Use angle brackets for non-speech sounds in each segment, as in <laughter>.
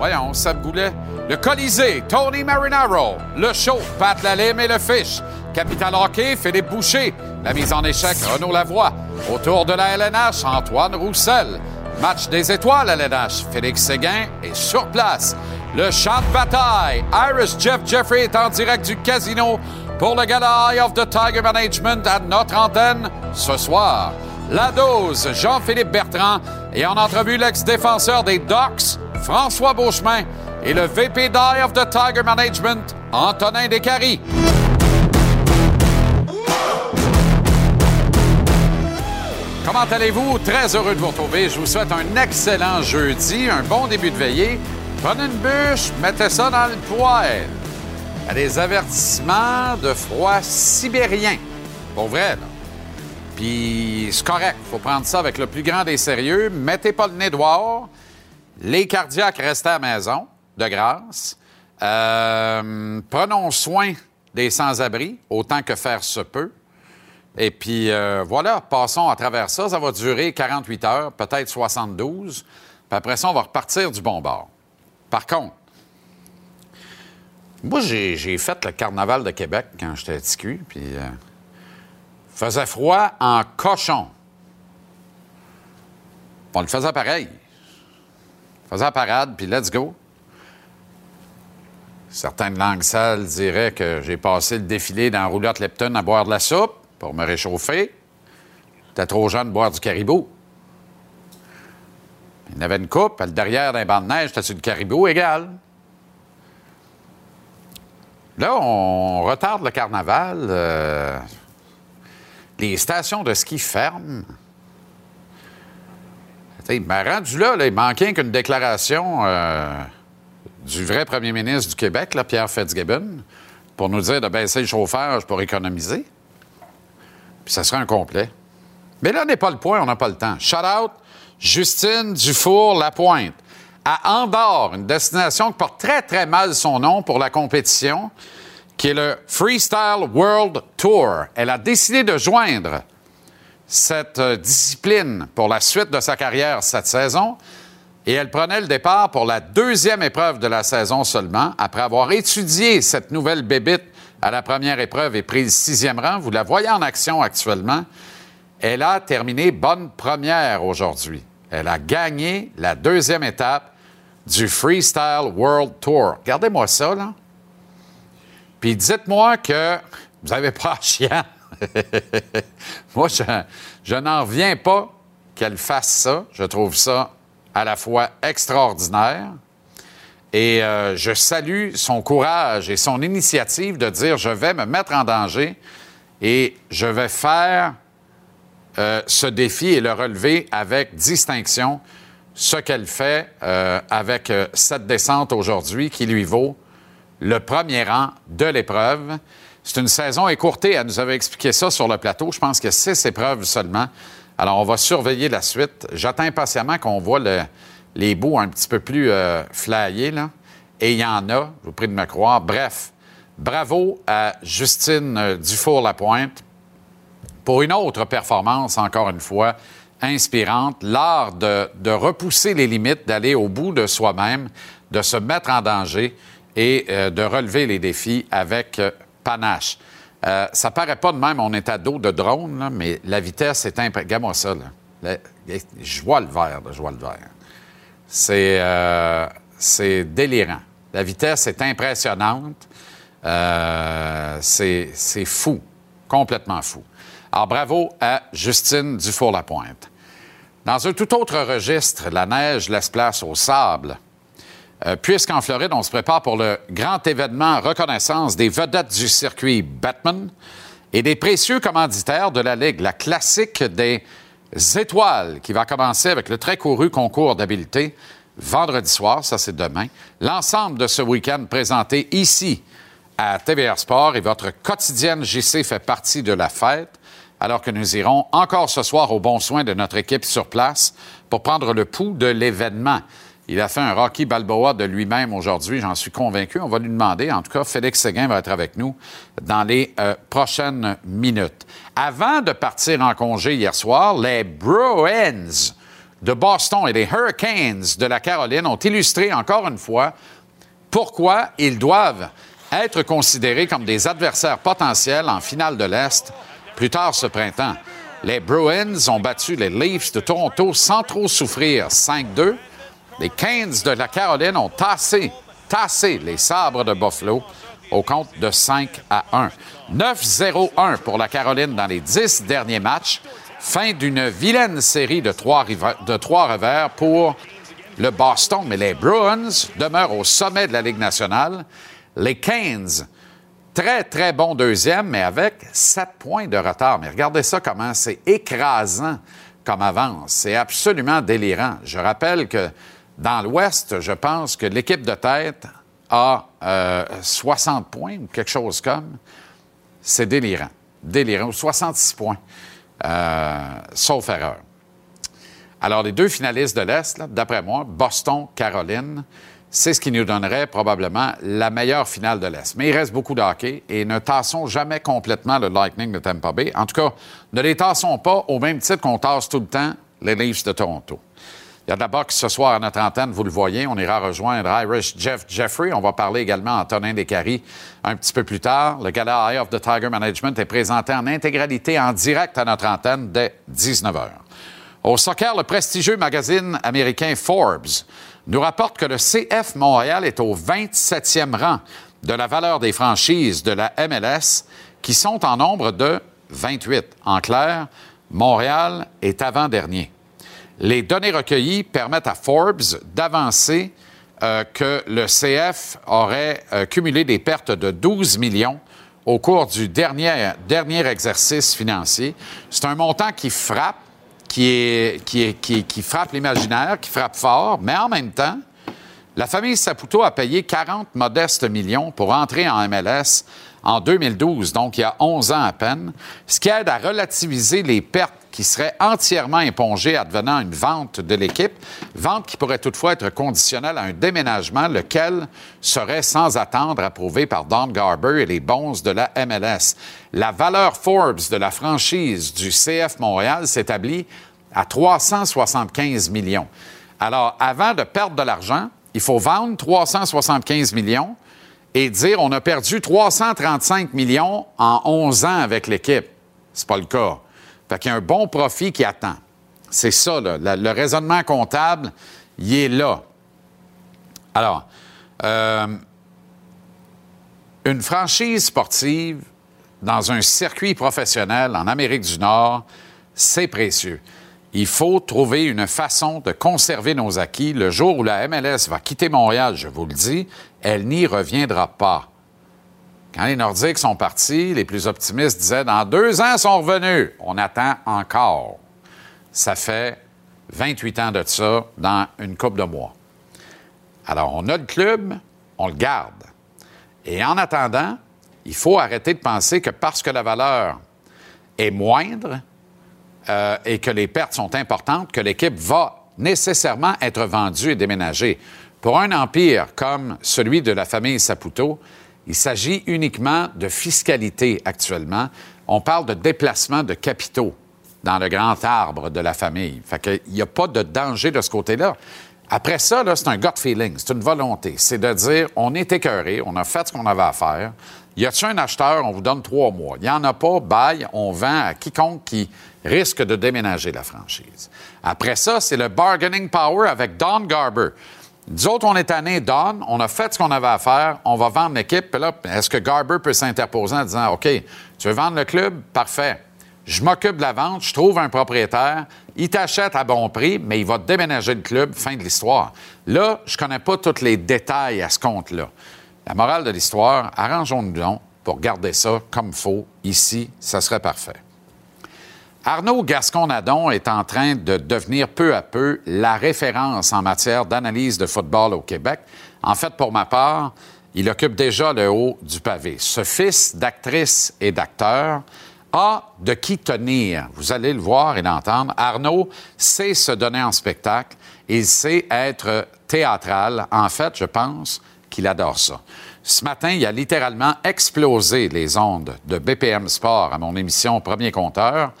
Voyons, ça boulait. Le Colisée, Tony Marinaro. Le show, Pat Lalime et le Fish. Capital Hockey, Philippe Boucher. La mise en échec, Renaud Lavoie. Autour de la LNH, Antoine Roussel. Match des étoiles LNH, Félix Séguin est sur place. Le champ de bataille, Iris Jeff Jeffrey est en direct du casino pour le gala of the Tiger Management à notre antenne ce soir. La dose, Jean-Philippe Bertrand et en entrevue l'ex-défenseur des Docks, François Beauchemin et le VP d'Eye of the Tiger Management, Antonin Descaries. Comment allez-vous? Très heureux de vous retrouver. Je vous souhaite un excellent jeudi, un bon début de veillée. Prenez une bûche, mettez ça dans le poêle. Il y a des avertissements de froid sibérien. Pour vrai, là. Puis c'est correct. faut prendre ça avec le plus grand des sérieux. Mettez pas le nez dehors. Les cardiaques, restez à la maison, de grâce. Euh, prenons soin des sans-abri, autant que faire se peut. Et puis euh, voilà, passons à travers ça. Ça va durer 48 heures, peut-être 72. Puis après ça, on va repartir du bon bord. Par contre, moi, j'ai fait le carnaval de Québec quand j'étais à puis euh, faisait froid en cochon. On le faisait pareil. On faisait la parade, puis let's go. Certaines langues sales diraient que j'ai passé le défilé dans roulotte Lepton à boire de la soupe pour me réchauffer. J'étais trop jeune de boire du caribou. Il y avait une coupe, puis le derrière d'un banc de neige, c'était sur du caribou égal? Là, on retarde le carnaval. euh, les stations de ski ferment. Il m'a rendu là, il manquait qu'une déclaration euh, du vrai premier ministre du Québec, Pierre Fitzgibbon, pour nous dire de baisser le chauffage pour économiser. Puis ça serait un complet. Mais là n'est pas le point, on n'a pas le temps. Shout out, Justine Dufour-Lapointe. À Andorre, une destination qui porte très, très mal son nom pour la compétition, qui est le Freestyle World Tour. Elle a décidé de joindre cette euh, discipline pour la suite de sa carrière cette saison. Et elle prenait le départ pour la deuxième épreuve de la saison seulement, après avoir étudié cette nouvelle bébite à la première épreuve et prise sixième rang. Vous la voyez en action actuellement. Elle a terminé bonne première aujourd'hui. Elle a gagné la deuxième étape du Freestyle World Tour. Regardez-moi ça, là. Puis dites-moi que vous n'avez pas à. <laughs> Moi, je, n'en reviens pas qu'elle fasse ça. Je trouve ça à la fois extraordinaire et euh, je salue son courage et son initiative de dire je vais me mettre en danger et je vais faire euh, ce défi et le relever avec distinction, ce qu'elle fait euh, avec cette descente aujourd'hui qui lui vaut le premier rang de l'épreuve. C'est une saison écourtée. Elle nous avait expliqué ça sur le plateau. Je pense que six épreuves seulement. Alors, on va surveiller la suite. J'attends impatiemment qu'on voit le- les bouts un petit peu plus euh. Et il y en a, je vous prie de me croire. Bref, bravo à Justine euh, Dufour-Lapointe pour une autre performance, encore une fois, inspirante. L'art de, de repousser les limites, d'aller au bout de soi-même, de se mettre en danger et euh, de relever les défis avec euh, panache. Euh, ça paraît pas de même, on est à dos de drone, mais la vitesse est imp... Regarde-moi ça, là. Je vois le vert, là, je vois le vert. C'est c'est délirant. La vitesse est impressionnante. Euh, c'est c'est fou, complètement fou. Alors, bravo à Justine Dufour-Lapointe. Dans un tout autre registre, la neige laisse place au sable. Euh, Puisqu'en Floride, on se prépare pour le grand événement reconnaissance des vedettes du circuit Batman et des précieux commanditaires de la Ligue, la classique des étoiles, qui va commencer avec le très couru concours d'habileté vendredi soir, ça c'est demain. L'ensemble de ce week-end présenté ici à TVR Sport et votre quotidienne JC fait partie de la fête, alors que nous irons encore ce soir au bon soin de notre équipe sur place pour prendre le pouls de l'événement. Il a fait un Rocky Balboa de lui-même aujourd'hui, j'en suis convaincu. On va lui demander. En tout cas, Félix Séguin va être avec nous dans les euh, prochaines minutes. Avant de partir en congé hier soir, les Bruins de Boston et les Hurricanes de la Caroline ont illustré encore une fois pourquoi ils doivent être considérés comme des adversaires potentiels en finale de l'Est plus tard ce printemps. Les Bruins ont battu les Leafs de Toronto sans trop souffrir 5-2. Les Canes de la Caroline ont tassé, tassé les sabres de Buffalo au compte de 5 à 1. 9-0-1 pour la Caroline dans les 10 derniers matchs. Fin d'une vilaine série de trois, revers pour le Boston, mais les Bruins demeurent au sommet de la Ligue nationale. Les Canes, très, très bon deuxième, mais avec sept points de retard. Mais regardez ça comment c'est écrasant comme avance. C'est absolument délirant. Je rappelle que dans l'Ouest, je pense que l'équipe de tête a euh, 60 points ou quelque chose comme. C'est délirant. Délirant. Ou 66 points. Euh, sauf erreur. Alors, les deux finalistes de l'Est, d'après moi, Boston, Caroline, c'est ce qui nous donnerait probablement la meilleure finale de l'Est. Mais il reste beaucoup de et ne tassons jamais complètement le Lightning de Tampa Bay. En tout cas, ne les tassons pas au même titre qu'on tasse tout le temps les Leafs de Toronto. Il y a de la boxe ce soir à notre antenne, vous le voyez. On ira rejoindre Irish Jeff Jeffrey. On va parler également à Antonin Descaries un petit peu plus tard. Le gala Eye of the Tiger Management est présenté en intégralité en direct à notre antenne dès 19 h. Au soccer, le prestigieux magazine américain Forbes nous rapporte que le CF Montréal est au 27e rang de la valeur des franchises de la MLS, qui sont en nombre de 28. En clair, Montréal est avant-dernier. Les données recueillies permettent à Forbes d'avancer euh, que le CF aurait euh, cumulé des pertes de 12 millions au cours du dernier, exercice financier. C'est un montant qui frappe, qui frappe l'imaginaire, qui frappe fort, mais en même temps, la famille Saputo a payé 40 modestes millions pour entrer en MLS en 2012, donc il y a 11 ans à peine, ce qui aide à relativiser les pertes qui seraient entièrement impongées advenant une vente de l'équipe, vente qui pourrait toutefois être conditionnelle à un déménagement, lequel serait sans attendre approuvé par Don Garber et les bons de la MLS. La valeur Forbes de la franchise du CF Montréal s'établit à 375 millions. Alors, avant de perdre de l'argent, il faut vendre 375 millions et dire on a perdu 335 millions en 11 ans avec l'équipe. C'est pas le cas. Fait qu'il y a un bon profit qui attend. C'est ça, le raisonnement comptable, il est là. Alors, euh, une franchise sportive dans un circuit professionnel en Amérique du Nord, c'est précieux. Il faut trouver une façon de conserver nos acquis. Le jour où la MLS va quitter Montréal, je vous le dis, elle n'y reviendra pas. Quand les Nordiques sont partis, les plus optimistes disaient dans deux ans, sont revenus. On attend encore. Ça fait 28 ans de ça dans une coupe de mois. Alors, on a le club, on le garde. Et en attendant, il faut arrêter de penser que parce que la valeur est moindre euh, et que les pertes sont importantes, que l'équipe va nécessairement être vendue et déménagée. Pour un empire comme celui de la famille Saputo, il s'agit uniquement de fiscalité actuellement. On parle de déplacement de capitaux dans le grand arbre de la famille. Fait qu'il n'y a pas de danger de ce côté-là. Après ça, c'est un gut feeling, c'est une volonté. C'est de dire, on est écœuré, on a fait ce qu'on avait à faire. Y a-t-il un acheteur, on vous donne trois mois. Il n'y en a pas, bail, on vend à quiconque qui risque de déménager la franchise. Après ça, c'est le bargaining power avec Don Garber. Nous autres, on est tanné, Don, on a fait ce qu'on avait à faire, on va vendre l'équipe. Puis là, est-ce que Garber peut s'interposer en disant, OK, tu veux vendre le club? Parfait. Je m'occupe de la vente, je trouve un propriétaire, il t'achète à bon prix, mais il va déménager le club, fin de l'histoire. Là, je connais pas tous les détails à ce compte-là. La morale de l'histoire, arrangeons-nous donc pour garder ça comme faut. Ici, ça serait parfait. Arnaud Gascon-Nadon est en train de devenir peu à peu la référence en matière d'analyse de football au Québec. En fait, pour ma part, il occupe déjà le haut du pavé. Ce fils d'actrice et d'acteur a de qui tenir. Vous allez le voir et l'entendre. Arnaud sait se donner en spectacle. Il sait être théâtral. En fait, je pense qu'il adore ça. Ce matin, il a littéralement explosé les ondes de BPM Sport à mon émission Premier Compteur,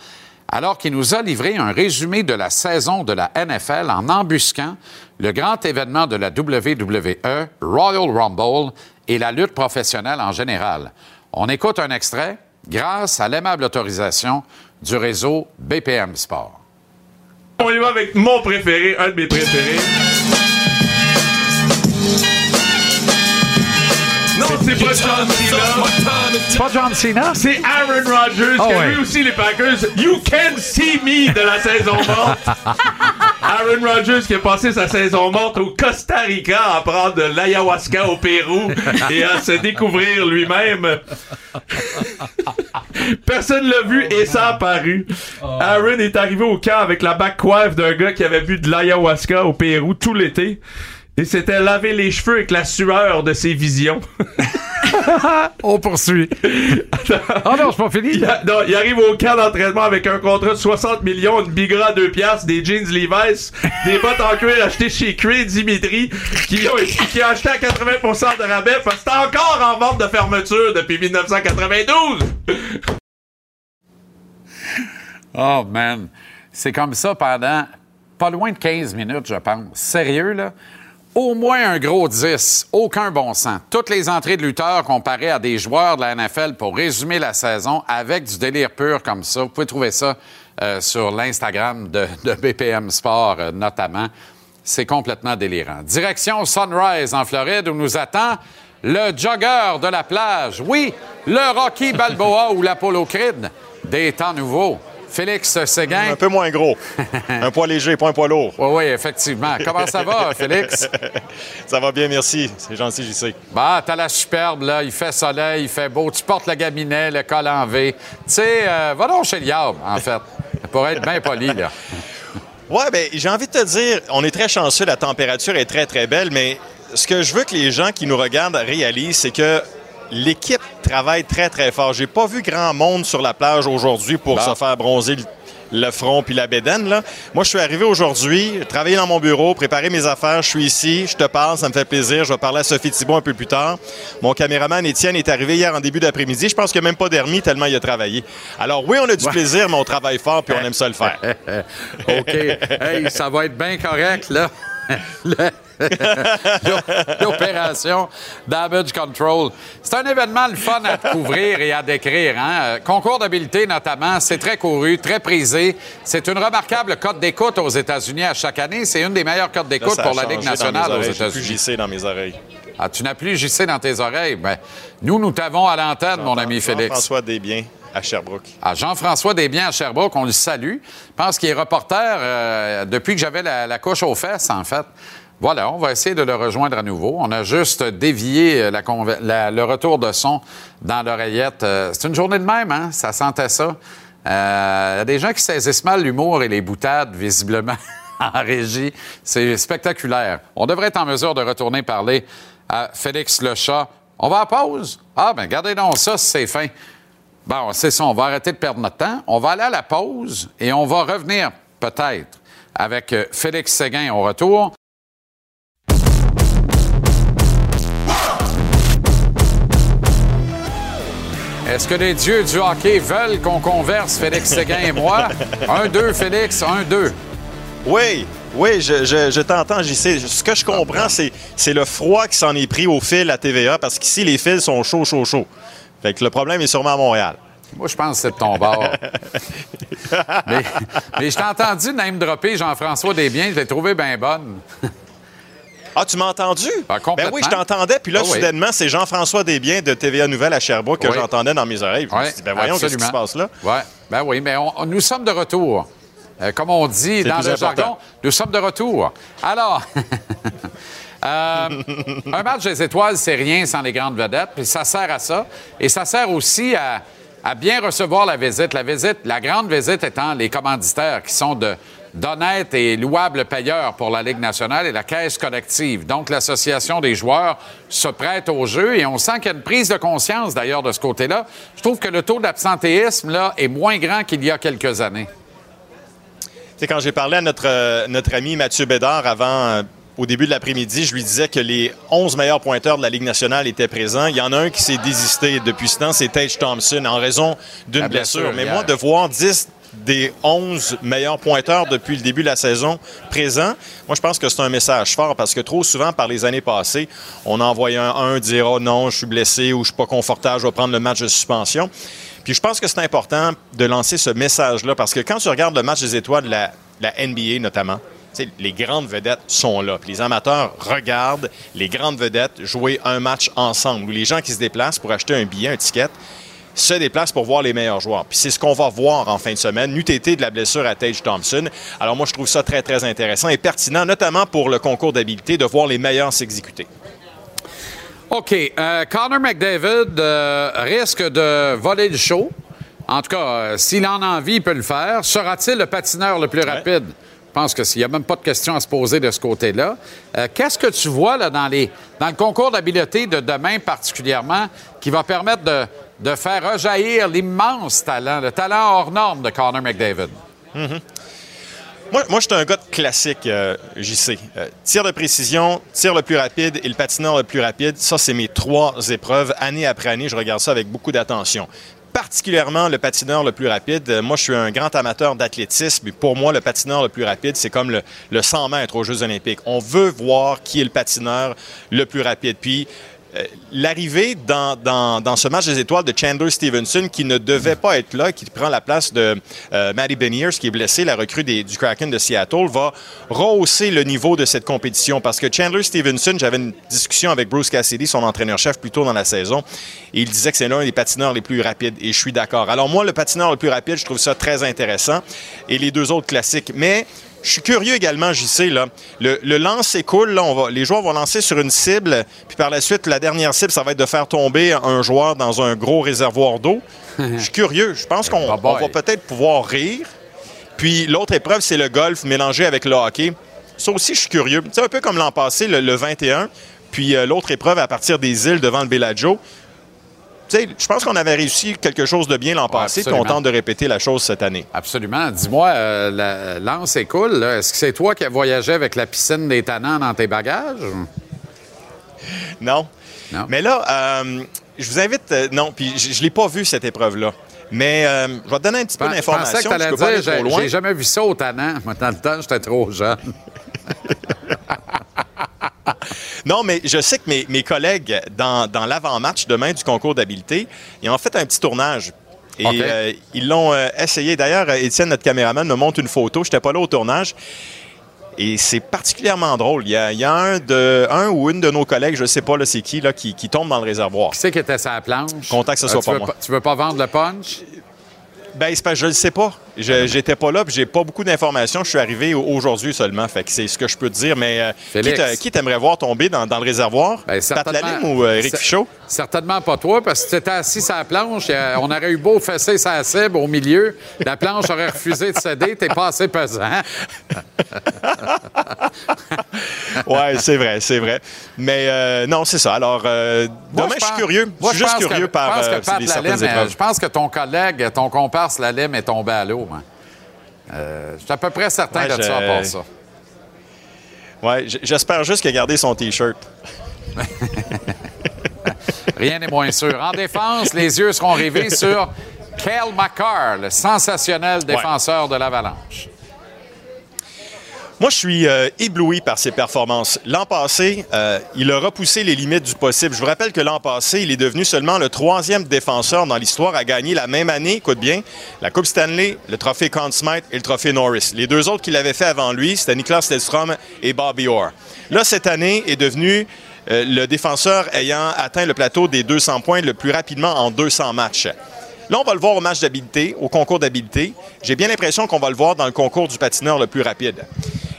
alors qu'il nous a livré un résumé de la saison de la NFL en embusquant le grand événement de la WWE, Royal Rumble, et la lutte professionnelle en général. On écoute un extrait grâce à l'aimable autorisation du réseau BPM Sport. On y va avec mon préféré, un de mes préférés. C'est pas John Cena. C'est pas John Cena? C'est Aaron Rodgers Ah qui a ouais. vu aussi les Packers. You can see me de la saison morte. <laughs> Aaron Rodgers qui a passé sa saison morte au Costa Rica à prendre de l'ayahuasca au Pérou <laughs> et à se découvrir lui-même. Personne l'a vu et ça a paru. Aaron est arrivé au camp avec la back coiffe d'un gars qui avait bu de l'ayahuasca au Pérou tout l'été. Et s'était lavé les cheveux avec la sueur de ses visions. <laughs> On poursuit. Ah non, c'est pas fini. Il, a- non, il arrive au camp d'entraînement avec un contrat de 60 millions, une bigra à 2 piastres, des jeans Levi's, des bottes en cuir achetées chez Cree Dimitri, qui ont qui acheté à 80% de rabais, parce que c'est encore en vente de fermeture depuis 1992. Oh, man. C'est comme ça pendant pas loin de 15 minutes, je pense. Sérieux, là? Au moins un gros 10. Aucun bon sens. Toutes les entrées de lutteurs comparées à des joueurs de la NFL pour résumer la saison avec du délire pur comme ça. Vous pouvez trouver ça euh, sur l'Instagram de, BPM Sport, euh, notamment. C'est complètement délirant. Direction Sunrise en Floride où nous attend le jogger de la plage. Oui, le Rocky Balboa ou l'Apollo Creed des temps nouveaux. Félix Séguin. Un peu moins gros. <laughs> un poids léger, pas un poids lourd. Oui, oui, effectivement. Comment ça va, <laughs> Félix? Ça va bien, merci. C'est gentil, j'y sais. Bah, t'as la superbe, là. Il fait soleil, il fait beau. Tu portes le gabinet, le col en V. Tu sais, euh, va donc chez le Yab, en fait. Pour être bien poli, là. <laughs> Ouais, ben j'ai envie de te dire, on est très chanceux, la température est très, très belle, mais ce que je veux que les gens qui nous regardent réalisent, c'est que l'équipe travaille très, très fort. J'ai pas vu grand monde sur la plage aujourd'hui pour Bon. se faire bronzer le, front puis la bédaine, là. Moi, je suis arrivé aujourd'hui, travailler dans mon bureau, préparer mes affaires. Je suis ici, je te parle, ça me fait plaisir. Je vais parler à Sophie Thibault un peu plus tard. Mon caméraman Étienne est arrivé hier en début d'après-midi. Je pense qu'il n'y a même pas d'hermie tellement il a travaillé. Alors oui, on a du plaisir, mais on travaille fort puis on aime ça le faire. <laughs> OK. Hey, ça va être bien correct, là. <laughs> Le- <laughs> L'opération Damage Control. C'est un événement le fun à couvrir et à décrire. Hein? Euh, Concours d'habileté, notamment, c'est très couru, très prisé. C'est une remarquable cote d'écoute aux États-Unis à chaque année. C'est une des meilleures cotes d'écoute pour la Ligue nationale aux plus États-Unis. JC dans mes oreilles. Ah, tu n'as plus JC dans tes oreilles? Ben, nous, nous t'avons à l'antenne, mon ami Félix. François Desbiens à Sherbrooke. à Jean-François Desbiens à Sherbrooke, on le salue. Je pense qu'il est reporter euh, depuis que j'avais la, la couche aux fesses, en fait. Voilà, on va essayer de le rejoindre à nouveau. On a juste dévié euh, le retour de son dans l'oreillette. Euh, c'est une journée de même, hein? Ça sentait ça. Euh, Il y a des gens qui saisissent mal l'humour et les boutades, visiblement, <laughs> en régie. C'est spectaculaire. On devrait être en mesure de retourner parler à Félix Lechat. On va à pause? Ah, ben gardez donc ça, c'est fin. Bon, c'est ça, on va arrêter de perdre notre temps. On va aller à la pause et on va revenir peut-être avec euh, Félix Séguin au retour. Est-ce que les dieux du hockey veulent qu'on converse, Félix Séguin et moi? <laughs> Un, deux, Félix, un, deux. Oui, Oui, je, je, je t'entends, JC. Ce que je comprends, c'est, c'est le froid qui s'en est pris au fil à TVA parce qu'ici, les fils sont chauds, chauds, chauds. Fait que le problème est sûrement à Montréal. Moi, je pense que c'est de ton bord. <laughs> mais, mais je t'ai entendu name-dropper Jean-François Desbiens. Je l'ai trouvé bien bonne. Ah, tu m'as entendu? Ah, ben oui, je t'entendais. Puis là, Ah oui. soudainement, c'est Jean-François Desbiens de TVA Nouvelle à Sherbrooke que Oui. j'entendais dans mes oreilles. Je me suis dit, ben voyons, qu'est-ce qui se passe là? Ouais. Ben oui, mais on- on- nous sommes de retour. Euh, comme on dit dans le important. jargon, nous sommes de retour. Alors, <laughs> euh, un match des étoiles, c'est rien sans les grandes vedettes, puis ça sert à ça. Et ça sert aussi à, à bien recevoir la visite. La visite, la grande visite étant les commanditaires qui sont de d'honnêtes et louables payeurs pour la Ligue nationale et la caisse collective. Donc, l'association des joueurs se prête au jeu et on sent qu'il y a une prise de conscience d'ailleurs de ce côté-là. Je trouve que le taux d'absentéisme là est moins grand qu'il y a quelques années. Sais, quand j'ai parlé à notre, euh, notre ami Mathieu Bédard avant, euh, au début de l'après-midi, je lui disais que les 11 meilleurs pointeurs de la Ligue nationale étaient présents. Il y en a un qui s'est désisté depuis ce temps, c'est Tage Thompson, en raison d'une blessure. blessure Mais hier. moi, de voir 10 des 11 meilleurs pointeurs depuis le début de la saison présents, moi, je pense que c'est un message fort parce que trop souvent, par les années passées, on envoyait un, un dire « Oh non, je suis blessé » ou « Je suis pas confortable, je vais prendre le match de suspension ». Puis je pense que c'est important de lancer ce message-là parce que quand tu regardes le match des étoiles de la, la NBA notamment, les grandes vedettes sont là. Puis les amateurs regardent les grandes vedettes jouer un match ensemble. Ou les gens qui se déplacent pour acheter un billet, un ticket, se déplacent pour voir les meilleurs joueurs. Puis c'est ce qu'on va voir en fin de semaine, n'eût été de la blessure à Tage Thompson. Alors moi, je trouve ça très, très intéressant et pertinent, notamment pour le concours d'habileté, de voir les meilleurs s'exécuter. OK. euh, Connor McDavid euh, risque de voler le show. En tout cas, euh, s'il en a envie, il peut le faire. Sera-t-il le patineur le plus rapide? Je pense que s'il n'y a même pas de question à se poser de ce côté-là. Euh, Qu'est-ce que tu vois là, dans, les, dans le concours d'habileté de demain particulièrement qui va permettre de, de faire rejaillir l'immense talent, le talent hors norme de Connor McDavid? Moi, moi je suis un gars de classique, euh, JC. Euh, tir de précision, tir le plus rapide et le patineur le plus rapide, ça, c'est mes trois épreuves. Année après année, je regarde ça avec beaucoup d'attention. Particulièrement le patineur le plus rapide. Euh, Moi, je suis un grand amateur d'athlétisme. Et pour moi, le patineur le plus rapide, c'est comme le, le 100 mètres aux Jeux olympiques. On veut voir qui est le patineur le plus rapide. Puis, l'arrivée dans, ce match des étoiles de Chandler Stevenson, qui ne devait pas être là, qui prend la place de euh, Matty Beniers, qui est blessé, la recrue du Kraken de Seattle, va rehausser le niveau de cette compétition. Parce que Chandler Stevenson, j'avais une discussion avec Bruce Cassidy, son entraîneur-chef, plus tôt dans la saison, et il disait que c'est l'un des patineurs les plus rapides, et je suis d'accord. Alors moi, le patineur le plus rapide, je trouve ça très intéressant, et les deux autres classiques. Mais je suis curieux également, j'y sais, là. Le, le lancer cool, là, on va, les joueurs vont lancer sur une cible, puis par la suite, la dernière cible, ça va être de faire tomber un joueur dans un gros réservoir d'eau. <laughs> Je suis curieux. Je pense qu'on on va peut-être pouvoir rire. Puis l'autre épreuve, c'est le golf mélangé avec le hockey. Ça aussi, je suis curieux. C'est un peu comme l'an passé, le, le 21. Puis euh, l'autre épreuve à partir des îles devant le Bellagio. Je pense qu'on avait réussi quelque chose de bien l'an passé, puis on tente de répéter la chose cette année. Absolument. Dis-moi, euh, la- Lance est cool. Est-ce que c'est toi qui as voyagé avec la piscine des tannants dans tes bagages? Non. Non. Mais là, euh, je vous invite. euh, non, puis je ne l'ai pas vu, cette épreuve-là. Mais euh, je vais te donner un petit peu Je pensais que d'informations. tu allais dire, j'ai- jamais vu ça au tannant. <laughs> Moi, dans le temps, j'étais trop jeune. Non, mais je sais que mes, mes collègues, dans, dans l'avant-match demain du concours d'habileté, ils ont fait un petit tournage. Et euh, ils l'ont euh, essayé. D'ailleurs, euh, Étienne, notre caméraman, me montre une photo. Je n'étais pas là au tournage. Et c'est particulièrement drôle. Il y a, il y a un, de, un ou une de nos collègues, je ne sais pas là, c'est qui, là, qui, qui tombe dans le réservoir. Qui c'est qui était sur la planche? Content que ce Euh, soit pas veux moi. Tu veux pas vendre le punch? Ben, c'est que je ne le sais pas. J'étais pas là, puis j'ai pas beaucoup d'informations. Je suis arrivé au- aujourd'hui seulement. Fait que c'est ce que je peux te dire. Mais euh, qui t'aimerais voir tomber dans, dans le réservoir? Ben, Pat certainement. Lalime ou euh, Éric Cer- Fichot? Certainement pas toi, parce que si tu étais assis sur la planche, euh, on aurait eu beau fesser sa cible au milieu, la planche aurait refusé de céder, t'es pas assez pesant. <laughs> Ouais, c'est vrai, c'est vrai. Mais euh, non, c'est ça. Alors, euh, Moi, demain, je, pense- suis curieux. moi, je suis juste curieux que, par je pense euh, que Pat Lalime, euh. Je pense que ton collègue, ton comparse Lalime est tombé à l'eau. Moi. Euh, je suis à peu près certain Ouais, de je- ça à part ça. Ouais, j'espère juste qu'il a gardé son T-shirt. <laughs> Rien n'est moins sûr. En défense, les yeux seront rivés sur Kel McCarr, le sensationnel défenseur de l'Avalanche. Moi, je suis euh, ébloui par ses performances. L'an passé, euh, il a repoussé les limites du possible. Je vous rappelle que l'an passé, il est devenu seulement le troisième défenseur dans l'histoire à gagner la même année, écoute bien, la Coupe Stanley, le trophée Conn Smythe et le trophée Norris. Les deux autres qu'il avait fait avant lui, c'était Niklas Lidstrom et Bobby Orr. Là, cette année, est devenu euh, le défenseur ayant atteint le plateau des 200 points le plus rapidement en 200 matchs. Là, on va le voir au match d'habileté, au concours d'habileté. J'ai bien l'impression qu'on va le voir dans le concours du patineur le plus rapide.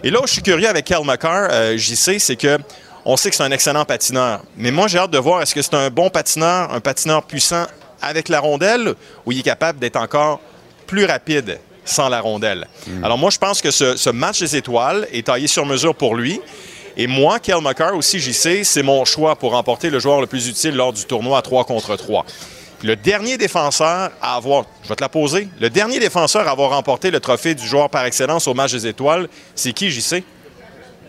Et là où je suis curieux avec Kel McCarr, euh, j'y sais, c'est que on sait que c'est un excellent patineur. Mais moi, j'ai hâte de voir est-ce que c'est un bon patineur, un patineur puissant avec la rondelle, ou il est capable d'être encore plus rapide sans la rondelle? Alors moi, je pense que ce, ce match des étoiles est taillé sur mesure pour lui. Et moi, Kel McCarr aussi, j'y sais, c'est mon choix pour remporter le joueur le plus utile lors du tournoi à 3 contre 3. Le dernier défenseur à avoir, je vais te la poser, le dernier défenseur à avoir remporté le trophée du joueur par excellence au match des étoiles, c'est qui, j'y sais?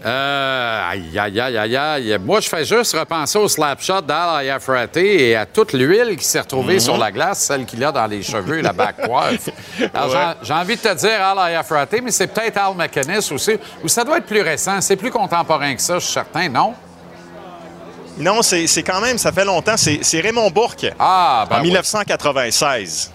Euh, aïe, aïe, aïe, aïe, aïe. Moi, je fais juste repenser au slap shot d'Al Ayafrate et à toute l'huile qui s'est retrouvée sur la glace, celle qu'il a dans les cheveux, la back coiffe. <laughs> J'ai- envie de te dire Al Ayafrate, mais c'est peut-être Al McInnes aussi, ou ça doit être plus récent. C'est plus contemporain que ça, je suis certain, non? Non, c'est quand même, ça fait longtemps. C'est Raymond Bourque. Ah, ben en oui. 1996.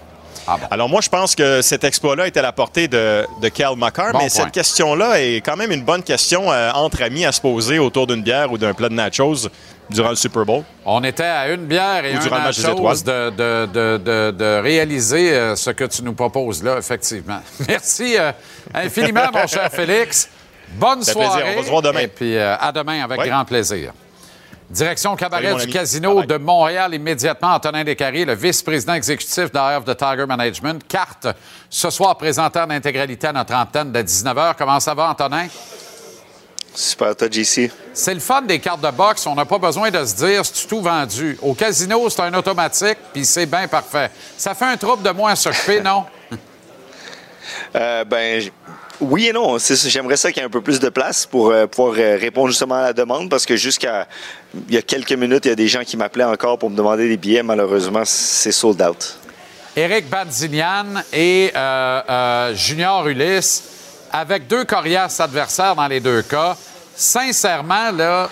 Ah bon. Alors moi, je pense que cet exploit-là est à la portée de, de Cal McCarr, Bon mais point. cette question-là est quand même une bonne question euh, entre amis à se poser autour d'une bière ou d'un plat de nachos durant le Super Bowl. On était à une bière et Ou un durant le match des chose de, de, de, de, réaliser euh, ce que tu nous proposes là, effectivement. <laughs> Merci euh, infiniment, mon cher <laughs> Félix. Bonne fait plaisir. soirée. On va se voir demain. Et puis à demain avec Oui. grand plaisir. Direction cabaret Salut, du. Casino de Montréal immédiatement. Antonin Descaries, le vice-président exécutif d'Eye of the Tiger Management. Carte ce soir présentée en intégralité à notre antenne de 19h. Comment ça va, Antonin? Super, toi, JC. C'est le fun des cartes de boxe. On n'a pas besoin de se dire c'est tout vendu. Au casino, c'est un automatique, puis c'est bien parfait. Ça fait un trouble de moins à s'occuper, non? <laughs> Euh, ben, oui et non. J'aimerais ça qu'il y ait un peu plus de place pour euh, pouvoir euh, répondre justement à la demande parce que jusqu'à il y a quelques minutes, il y a des gens qui m'appelaient encore pour me demander des billets. Malheureusement, c'est sold out. Éric Banzinian et euh, Junior Ulysse, avec deux coriaces adversaires dans les deux cas. Sincèrement, là,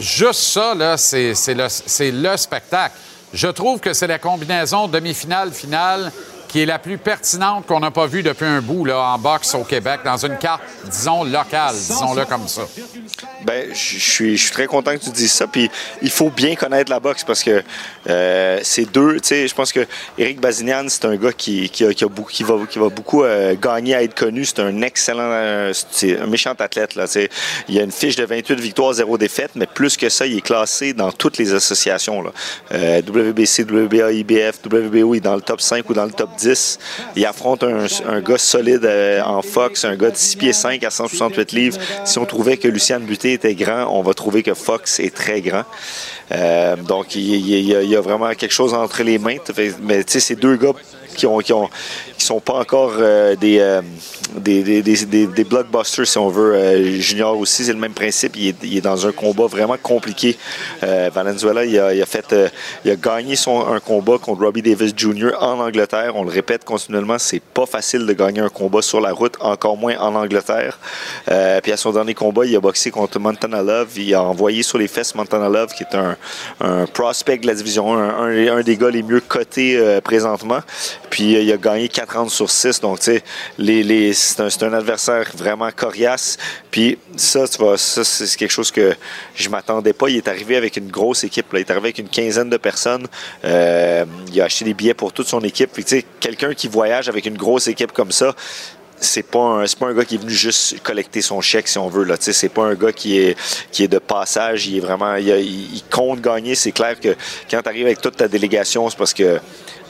juste ça, là, c'est le, spectacle. Je trouve que c'est la combinaison demi-finale-finale qui est la plus pertinente qu'on n'a pas vue depuis un bout là, en boxe au Québec, dans une carte, disons, locale, disons-le comme ça. Ben, je suis, je suis très content que tu dises ça. Puis il faut bien connaître la boxe parce que euh, c'est deux. Tu sais, je pense que Eric Bazinian, c'est un gars qui, qui, a, qui, a qui va, qui va beaucoup euh, gagner à être connu. C'est un excellent, euh, c'est un méchant athlète. Là, il a une fiche de 28 victoires, 0 défaites, mais plus que ça, il est classé dans toutes les associations. Là. Euh, WBC, WBA, IBF, WBO, il est dans le top 5 ou dans le top 10. Il affronte un, un gars solide euh, en Fox, un gars de 6 pieds 5 à 168 livres. Si on trouvait que Lucien Buté était grand, on va trouver que Fox est très grand. Euh, donc, il, y a, il y a vraiment quelque chose entre les mains. Mais tu sais, ces deux gars qui ont, qui ont, qui sont pas encore euh, des, euh, des, des, des, des- des blockbusters, si on veut. Euh, Junior aussi, c'est le même principe. Il est, dans un combat vraiment compliqué. Valenzuela, il a, fait, il a gagné son, un combat contre Robbie Davis Jr. en Angleterre. On le répète continuellement, c'est pas facile de gagner un combat sur la route, encore moins en Angleterre. Puis à son dernier combat, il a boxé contre Montana Love. Il a envoyé sur les fesses Montana Love, qui est un, un prospect de la division, un, un- un des gars les mieux cotés présentement. Puis euh, il a gagné 4 rounds sur 6. Donc, tu sais, c'est un, un adversaire vraiment coriace. Puis ça, tu vois, ça, c'est quelque chose que je m'attendais pas. Il est arrivé avec une grosse équipe. Il est arrivé avec une quinzaine de personnes. Euh, il a acheté des billets pour toute son équipe. Puis, tu sais, quelqu'un qui voyage avec une grosse équipe comme ça, c'est pas un pas un gars qui est venu juste collecter son chèque si on veut là tu c'est pas un gars qui est qui est de passage il est vraiment il- il compte gagner c'est clair que quand tu arrives avec toute ta délégation c'est parce que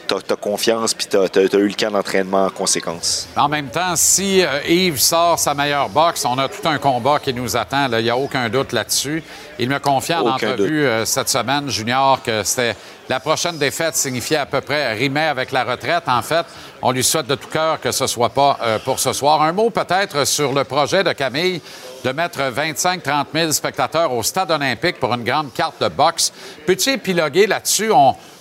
tu as, confiance puis tu as, eu le camp d'entraînement en conséquence En même temps, si euh, Yves sort sa meilleure boxe, on a tout un combat qui nous attend. Il n'y a aucun doute là-dessus. Il me confie en entrevue euh, cette semaine, Junior, que c'était la prochaine défaite signifiait à peu près rimait avec la retraite. En fait, on lui souhaite de tout cœur que ce soit pas euh, pour ce soir. Un mot peut-être sur le projet de Camille de mettre 25-30 000 spectateurs au stade olympique pour une grande carte de boxe. Peux-tu épiloguer là-dessus?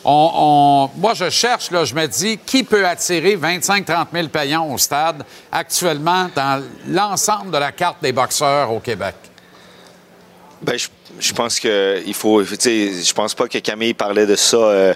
Moi, je cherche, je me dis, qui peut attirer 25-30 000 payants au stade actuellement dans l'ensemble de la carte des boxeurs au Québec? Ben, je pense que il faut. Je pense pas que Camille parlait de ça euh,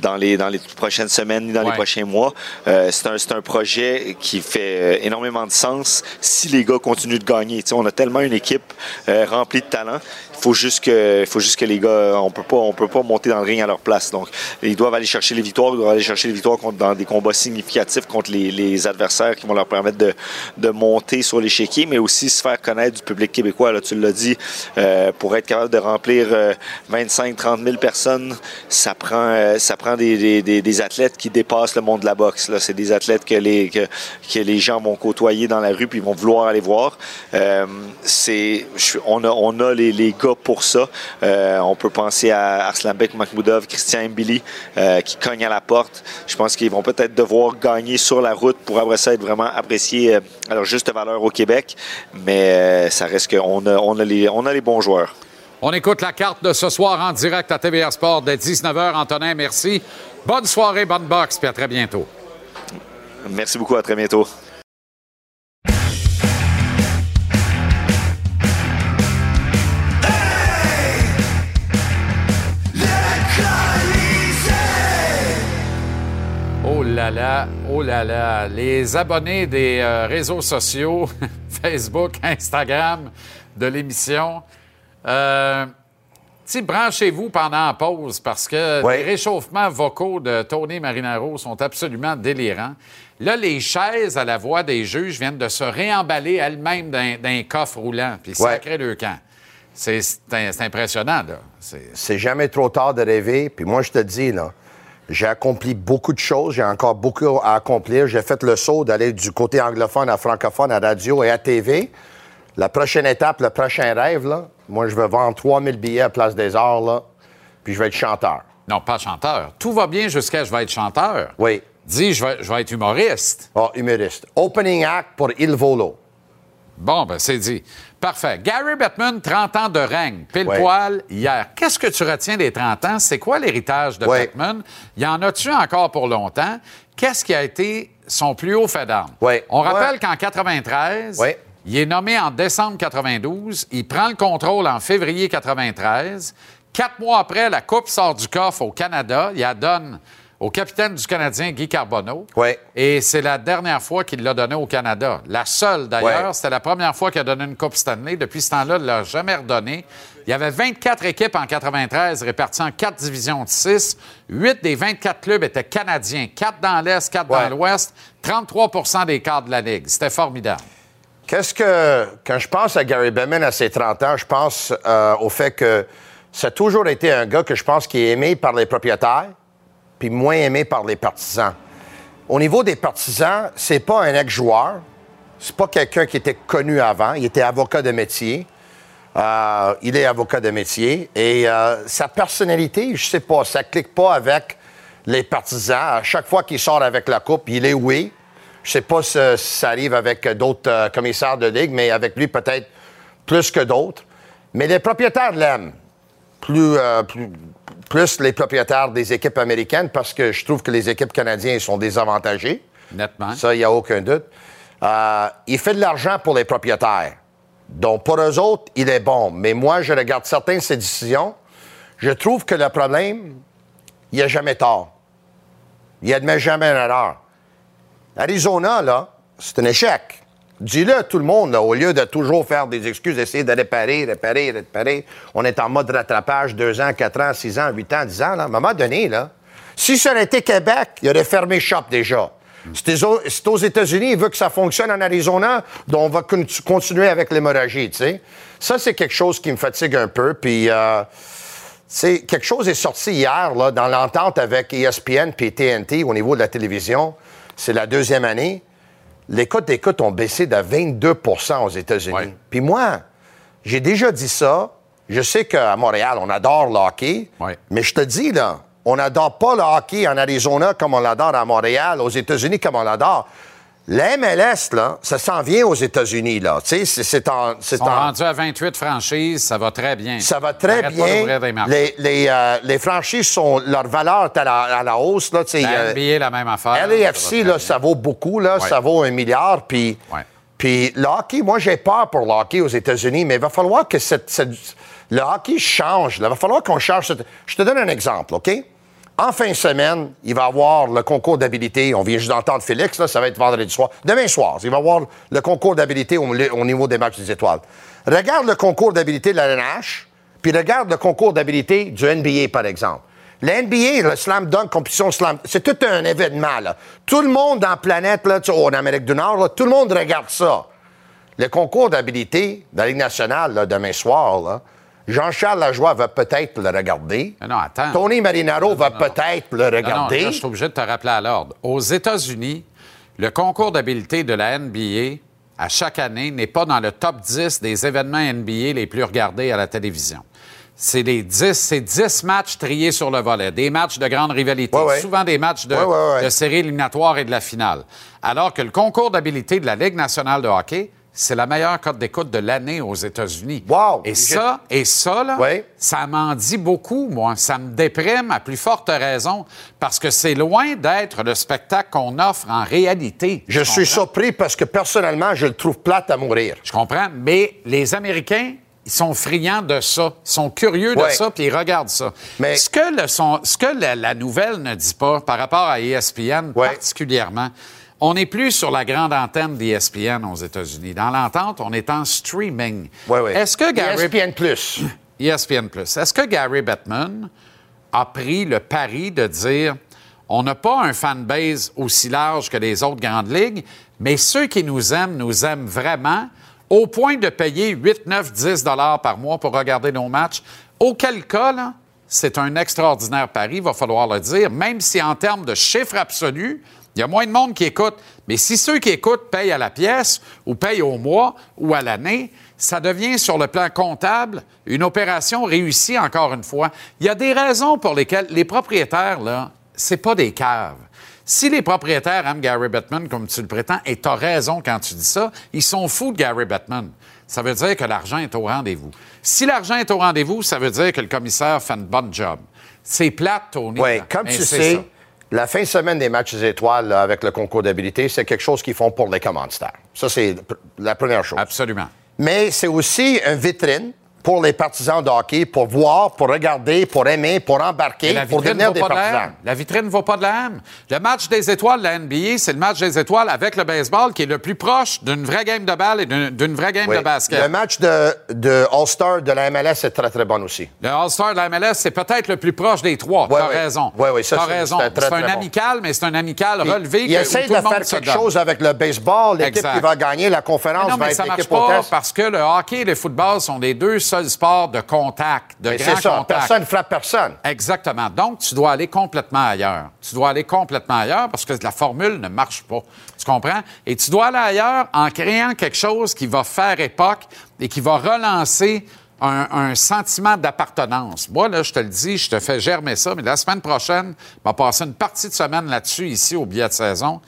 dans les dans les prochaines semaines ni dans Ouais. les prochains mois. Euh, c'est un c'est un projet qui fait euh, énormément de sens si les gars continuent de gagner. Tu sais, on a tellement une équipe euh, remplie de talent. Il faut juste que il faut juste que les gars on peut pas on peut pas monter dans le ring à leur place. Donc ils doivent aller chercher les victoires. Ils doivent aller chercher les victoires contre, dans des combats significatifs contre les, les adversaires qui vont leur permettre de, de monter sur l'échiquier, mais aussi se faire connaître du public québécois. Là, tu l'as dit, pour être capable de remplir 25-30 000 personnes, ça prend, euh, ça prend des, athlètes qui dépassent le monde de la boxe. Là. C'est des athlètes que les, que, les gens vont côtoyer dans la rue puis ils vont vouloir aller voir. Euh, c'est, on a, on a les, gars pour ça. Euh, on peut penser à Arslanbek Makhmoudov, Christian Mbili euh, qui cognent à la porte. Je pense qu'ils vont peut-être devoir gagner sur la route pour après ça être vraiment appréciés euh, à leur juste valeur au Québec. Mais euh, ça reste qu'on a, on a, les, on a les bons joueurs. On écoute la carte de ce soir en direct à TVR Sport dès 19h. Antonin, merci. Bonne soirée, bonne boxe, puis à très bientôt. Merci beaucoup. À très bientôt. Oh là là, oh là là. Les abonnés des euh, réseaux sociaux, <laughs> Facebook, Instagram, de l'émission, euh, branchez-vous pendant la pause parce que Ouais. les réchauffements vocaux de Tony Marinaro sont absolument délirants. Là, les chaises à la voix des juges viennent de se réemballer elles-mêmes d'un coffre roulant, puis Ouais. sacré le camp. C'est impressionnant, là. C'est- C'est jamais trop tard de rêver. Puis moi, je te dis, là, j'ai accompli beaucoup de choses. J'ai encore beaucoup à accomplir. J'ai fait le saut d'aller du côté anglophone à francophone, à radio et à TV. La prochaine étape, le prochain rêve, là, moi, je vais vendre 3000 billets à Place des Arts, là, puis je vais être chanteur. Non, pas chanteur. Tout va bien jusqu'à je vais être chanteur. Oui. Dis, je vais, je vais être humoriste. Oh, humoriste. Opening act pour Il Volo. Bon, ben c'est dit. Parfait. Gary Bettman, 30 ans de règne, pile Ouais. poil hier. Qu'est-ce que tu retiens des 30 ans? C'est quoi l'héritage de Ouais. Bettman? Y en a-tu encore pour longtemps? Qu'est-ce qui a été son plus haut fait d'armes? Ouais. On rappelle qu'en 93, Ouais. Il est nommé en décembre 92. Il prend le contrôle en février 93. Quatre mois après, la Coupe sort du coffre au Canada. Il la donne au capitaine du Canadien, Guy Carbonneau. Ouais. Et c'est la dernière fois qu'il l'a donné au Canada. La seule, d'ailleurs. Ouais. C'était la première fois qu'il a donné une Coupe Stanley. Depuis ce temps-là, il ne l'a jamais redonné. Il y avait 24 équipes en 93 réparties en quatre divisions de 6. 8 des 24 clubs étaient canadiens. 4 dans l'Est, 4 Ouais. dans l'Ouest. 33% des cadres de la Ligue. C'était formidable. Qu'est-ce que. Quand je pense à Gary Bettman à ses 30 ans, je pense euh, au fait que ça a toujours été un gars que je pense qui est aimé par les propriétaires, puis moins aimé par les partisans. Au niveau des partisans, c'est pas un ex-joueur, c'est pas quelqu'un qui était connu avant, il était avocat de métier. Euh, il est avocat de métier et euh, sa personnalité, je sais pas, ça clique pas avec les partisans. À chaque fois qu'il sort avec la coupe, il est oui. Je sais pas si, ça arrive avec d'autres euh, commissaires de ligue, mais avec lui peut-être plus que d'autres. Mais les propriétaires l'aiment. Plus, euh, plus, plus les propriétaires des équipes américaines parce que je trouve que les équipes canadiennes sont désavantagées. Nettement. Ça, il n'y a aucun doute. Euh, il fait de l'argent pour les propriétaires. Donc, pour eux autres, il est bon. Mais moi, je regarde certaines de ses décisions. Je trouve que le problème, il a jamais tort. Il admet jamais une erreur. Arizona, là, c'est un échec. Dis-le à tout le monde, là, au lieu de toujours faire des excuses, essayer de réparer, réparer, réparer. On est en mode rattrapage, deux ans, quatre ans, six ans, huit ans, dix ans. Là. À un moment donné, là, si ça aurait été Québec, il aurait fermé shop déjà. C'est aux- États-Unis, il veut que ça fonctionne en Arizona, donc on va con- continuer avec l'hémorragie, tu sais. Ça, c'est quelque chose qui me fatigue un peu, puis... euh, quelque chose est sorti hier là, dans l'entente avec ESPN et TNT au niveau de la télévision. C'est la deuxième année. Les cotes d'écoute ont baissé de 22% aux États-Unis. Ouais. Puis moi, j'ai déjà dit ça. Je sais qu'à Montréal, on adore le hockey. Ouais. Mais je te dis, là, On n'adore pas le hockey en Arizona comme on l'adore à Montréal, aux États-Unis comme on l'adore. La MLS, là, ça s'en vient aux États-Unis, là. Tu sais, c'est- en... c'est rendus à 28 franchises, ça va très bien. ça va très Arrête bien. des. Les, les, euh, les franchises sont... Leur valeur est à la, à la hausse, là. tu sais, La euh, la même affaire. LAFC, là, ça vaut beaucoup, là. Ouais. Ça vaut un milliard, puis... Ouais. Puis le hockey, moi, j'ai peur pour le hockey aux États-Unis, mais il va falloir que cette, cette- le hockey change. là. Il va falloir qu'on change. cette- Je te donne un exemple, OK? En fin de semaine, il va y avoir le concours d'habilité. On vient juste d'entendre Félix, là, ça va être vendredi soir. Demain soir, il va y avoir le concours d'habilité au, au niveau des matchs des étoiles. Regarde le concours d'habilité de la NH, puis regarde le concours d'habilité du NBA, par exemple. La NBA, le slam dunk, compétition slam, c'est tout un événement. Tout le monde dans la planète, là, en Amérique du Nord, tout le monde regarde ça. Le concours d'habilité de la Ligue nationale, demain soir, là, Jean-Charles Lajoie va peut-être le regarder. Non, attends. Tony Marinaro va non. peut-être le Non, non, regarder. là, je suis obligé de te rappeler à l'ordre. Aux États-Unis, le concours d'habileté de la NBA, à chaque année, n'est pas dans le top 10 des événements NBA les plus regardés à la télévision. C'est les 10, c'est 10 matchs triés sur le volet, des matchs de grande rivalité, Ouais, ouais. souvent des matchs de, Ouais, de série éliminatoire et de la finale. Alors que le concours d'habileté de la Ligue nationale de hockey, c'est la meilleure cote d'écoute de l'année aux États-Unis. Wow! Et ça, et ça, là, Ouais. ça m'en dit beaucoup, moi. Ça me déprime à plus forte raison, parce que c'est loin d'être le spectacle qu'on offre en réalité. Je suis surpris parce que personnellement, je le trouve plate à mourir. Je comprends, mais les Américains, ils sont friands de ça. Ils sont curieux de ça, puis ils regardent ça. Mais- Ce que, le son- ce que la, la nouvelle ne dit pas, par rapport à ESPN Ouais. particulièrement, on n'est plus sur la grande antenne d'ESPN aux États-Unis. Dans l'entente, on est en streaming. Ouais, ouais. Est-ce que Gary... ESPN Plus. <clears throat> ESPN+. Est-ce que Gary Bettman a pris le pari de dire on n'a pas un fanbase aussi large que les autres grandes ligues, mais ceux qui nous aiment nous aiment vraiment au point de payer 8, 9, 10 dollars par mois pour regarder nos matchs? Auquel cas, là, c'est un extraordinaire pari, il va falloir le dire, même si en termes de chiffres absolus, il y a moins de monde qui écoute. Mais si ceux qui écoutent payent à la pièce ou payent au mois ou à l'année, ça devient sur le plan comptable une opération réussie encore une fois. Il y a des raisons pour lesquelles les propriétaires, là, c'est pas des caves. Si les propriétaires aiment Gary Bettman comme tu le prétends, et tu as raison quand tu dis ça, ils sont fous de Gary Bettman. Ça veut dire que l'argent est au rendez-vous. Si l'argent est au rendez-vous, ça veut dire que le commissaire fait une bonne job. C'est plate, Tony. Oui, comme tu sais, ça. La fin de semaine des matchs des étoiles là, avec le concours d'habilité, c'est quelque chose qu'ils font pour les commanditaires. Ça, c'est la première chose. Absolument. Mais c'est aussi une vitrine pour les partisans de hockey, pour voir, pour regarder, pour aimer, pour embarquer, pour vitrine devenir des pas de la partisans. La vitrine ne vaut pas de la haine. Le match des étoiles de la NBA, c'est le match des étoiles avec le baseball qui est le plus proche d'une vraie game de balle et d'une vraie game Oui. de basket. Le match de, de All-Star de la MLS est très, très bon aussi. Le All-Star de la MLS, c'est peut-être le plus proche des trois. Ouais, T'as raison. Ouais, ouais, ça, c'est- raison. c'est un bon. amical, mais c'est un amical relevé Il que, essaie tout de le monde faire quelque chose avec le baseball. L'équipe qui va gagner la conférence Mais non, va mais être ça marche l'équipe au pas test. parce que le hockey et le football sont les deux seuls sports de contact, de Mais grand c'est ça, contact. personne ne frappe personne. Exactement. Donc, tu dois aller complètement ailleurs. Tu dois aller complètement ailleurs parce que la formule ne marche pas. Tu comprends? Et tu dois aller ailleurs en créant quelque chose qui va faire époque et qui va relancer un, un sentiment d'appartenance. Moi, là, je te le dis, je te fais germer ça, mais la semaine prochaine, on va passer une partie de semaine là-dessus, ici, au billet de saison,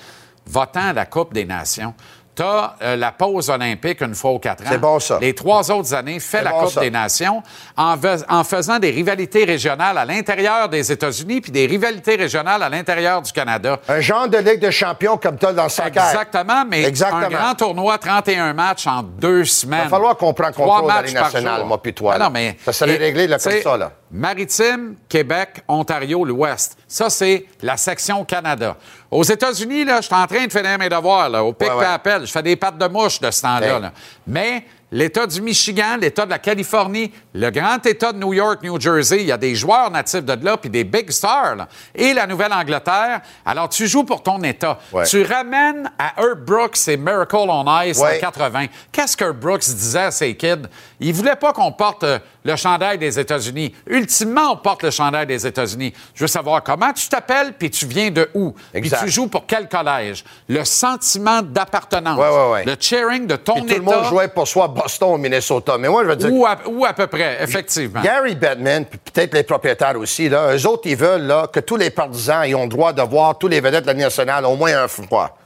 votant à la Coupe des Nations. Tu as la pause olympique une fois aux quatre ans. C'est bon, ça. Les trois autres années, fais la bon, Coupe ça. des Nations en, faisant des rivalités régionales à l'intérieur des États-Unis puis des rivalités régionales à l'intérieur du Canada. Un genre de Ligue de champions comme tu as dans le soccer. Exactement, mais Exactement. un grand tournoi, 31 matchs en deux semaines. Il va falloir qu'on prenne contrôle de la nationale, moi puis toi, Ah non, mais, Ça serait réglé, tu sais, ça, là. Maritime, Québec, Ontario, l'Ouest. Ça, c'est la section Canada. Aux États-Unis, là, je suis en train de finir mes devoirs, là, au pic Ouais, appel. Je fais des pattes de mouche de ce temps-là. Hey. là. Mais l'État du Michigan, l'État de la Californie, le grand État de New York, New Jersey, il y a des joueurs natifs de là, puis des big stars, là. et la Nouvelle-Angleterre. Alors, tu joues pour ton État. Ouais. Tu ramènes à Herb Brooks et Miracle on Ice Ouais. en 80. Qu'est-ce que Brooks disait à ses kids? Il voulait pas qu'on porte euh, le chandail des États-Unis. Ultimement, on porte le chandail des États-Unis. Je veux savoir comment tu t'appelles, puis tu viens de où? Puis tu joues pour quel collège? Le sentiment d'appartenance. Ouais. Le cheering de ton État. tout le monde jouait pour soit Boston ou Minnesota. Mais moi, je veux dire. Ou à, ou à peu près, effectivement. Gary Bettman, puis peut-être les propriétaires aussi, là, eux autres, ils veulent là, que tous les partisans aient le droit de voir tous les vedettes de la nationale au moins un fois.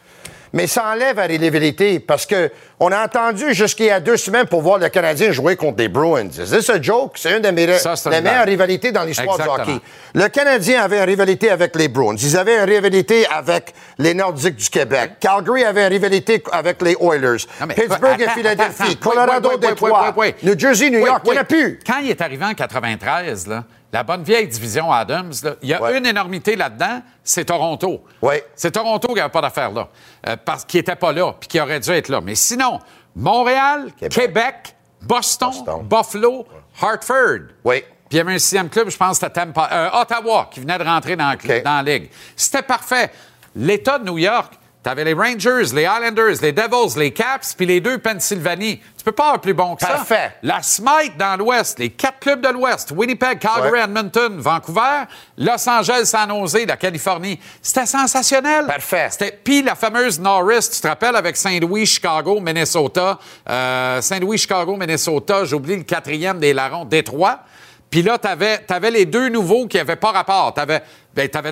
Mais ça enlève la rivalité parce que on a entendu jusqu'il y a deux semaines pour voir le Canadien jouer contre les Bruins. C'est ce joke? C'est une des meilleures, rivalités dans l'histoire du hockey. Le Canadien avait une rivalité avec les Bruins. Ils avaient une rivalité avec les Nordiques du Québec. Calgary avait une rivalité avec les Oilers. Non, mais- Pittsburgh et Philadelphie. attends, attends. Colorado, wait, wait. New Jersey, New York. Il n'y en a plus. Quand il est arrivé en 93, là, la bonne vieille division Adams, là, il y a Ouais. une énormité là-dedans, c'est Toronto. Ouais. C'est Toronto qui n'avait pas d'affaire là, euh, parce qu'il n'était pas là, puis qui aurait dû être là. Mais sinon, Montréal, Québec, Québec. Boston, Boston. Buffalo, Hartford. Oui. Puis il y avait un sixième club, je pense c'était Tampa, euh, Ottawa, qui venait de rentrer dans la Ligue. C'était parfait. L'État de New York, tu avais les Rangers, les Islanders, les Devils, les Caps, puis les deux Pennsylvanie. Tu peux pas avoir plus bon que ça. Parfait. La Smite dans l'Ouest, les quatre clubs de l'Ouest, Winnipeg, Calgary, Ouais. Edmonton, Vancouver, Los Angeles, San Jose, la Californie. C'était sensationnel. Parfait. C'était puis la fameuse Norris, tu te rappelles, avec Saint-Louis, Chicago, Minnesota. Euh, Saint-Louis, Chicago, Minnesota, j'oublie le quatrième des larrons, Détroit. Puis là, tu avais, les deux nouveaux qui n'avaient pas rapport. Tu avais,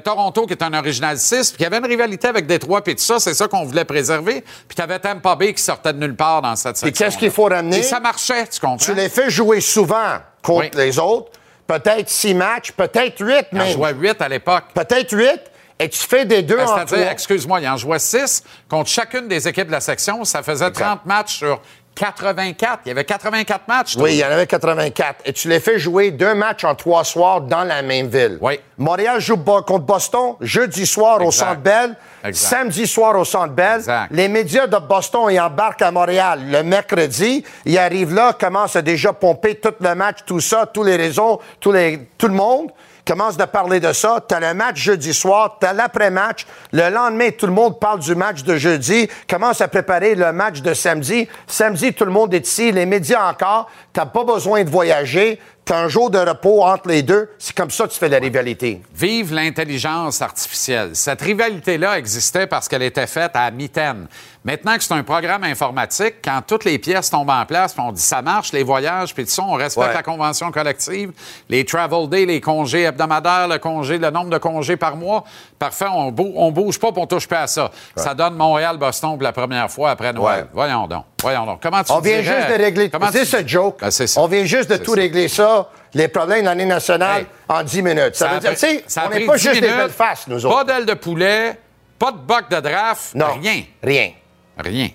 Toronto qui est un original 6, puis qui avait une rivalité avec Détroit, puis tout ça, c'est ça qu'on voulait préserver. Puis tu avais Tampa Bay qui sortait de nulle part dans cette section. qu'est-ce qu'il faut ramener? Et ça marchait, tu comprends? Tu les fais jouer souvent contre Oui. les autres. Peut-être six matchs, peut-être huit, Il en mais jouait 8 à l'époque. peut-être huit. Et tu fais des deux Ben, en C'est-à-dire, excuse-moi, il en jouait 6 contre chacune des équipes de la section. Ça faisait 30 matchs sur 84. Il y avait 84 matchs. Oui, il y en avait 84. Et tu les fais jouer deux matchs en trois soirs dans la même ville. Oui. Montréal joue contre Boston jeudi soir au. Centre Bell, Exact. samedi soir au Centre Bell. Exact. Les médias de Boston, ils embarquent à Montréal le mercredi. Ils arrivent là, commencent à déjà pomper tout le match, tout ça, tous les réseaux, tous les, tout le monde commence de parler de ça. T'as le match jeudi soir, t'as l'après-match. Le lendemain, tout le monde parle du match de jeudi, commence à préparer le match de samedi. Samedi, tout le monde est ici, les médias encore. T'as pas besoin de voyager. T'as un jour de repos entre les deux. C'est comme ça que tu fais la rivalité. Vive l'intelligence artificielle. Cette rivalité-là existait parce qu'elle était faite à mitaine. Maintenant que c'est un programme informatique, quand toutes les pièces tombent en place, on dit ça marche, les voyages, puis tout ça, on respecte Ouais. la convention collective, les travel days, les congés hebdomadaires, le congé, le nombre de congés par mois, parfait, on, bou- on bouge pas, puis on touche pas à ça. Ça donne Montréal-Boston pour la première fois après Noël. Ouais. Voyons donc. Voyons donc. Comment tu On vient dirais- juste de régler. Comment C'est ce joke. Ben, ça. On vient juste de tout ça. régler ça, les problèmes de l'année nationale, Hey. en 10 minutes. Ça, veut dire, tu sais, on n'est pas 10 juste des belles faces, nous Pas autres. d'aile de poulet, pas de bac de draft, Non. rien. Rien. Rien.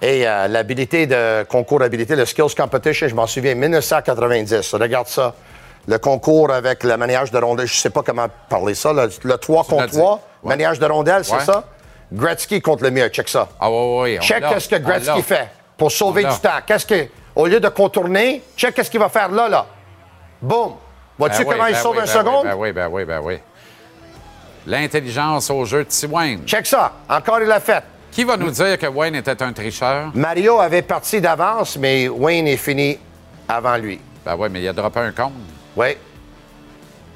Et euh, l'habilité de concours d'habilité, le Skills Competition, je m'en souviens, 1990. Regarde ça. Le concours avec le maniage de rondelle, je sais pas comment parler ça, le, le 3 l'as contre dit. 3, Ouais. maniage de rondelle, c'est Ouais. ça? Gretzky contre le mur, check ça. Ah oui, oui, Check qu'est-ce que Gretzky fait pour sauver du temps. Qu'est-ce que, au lieu de contourner, check qu'est-ce qu'il va faire là, là. Boum. Vois-tu Ben oui, comment il ben sauve oui, un ben? Oui, ben oui, ben oui, ben oui. L'intelligence au jeu de T-Wayne. Check ça. Encore, il l'a fait. Qui va nous dire que Wayne était un tricheur? Mario avait parti d'avance, mais Wayne est fini avant lui. Ben oui, mais il a droppé un compte. Oui.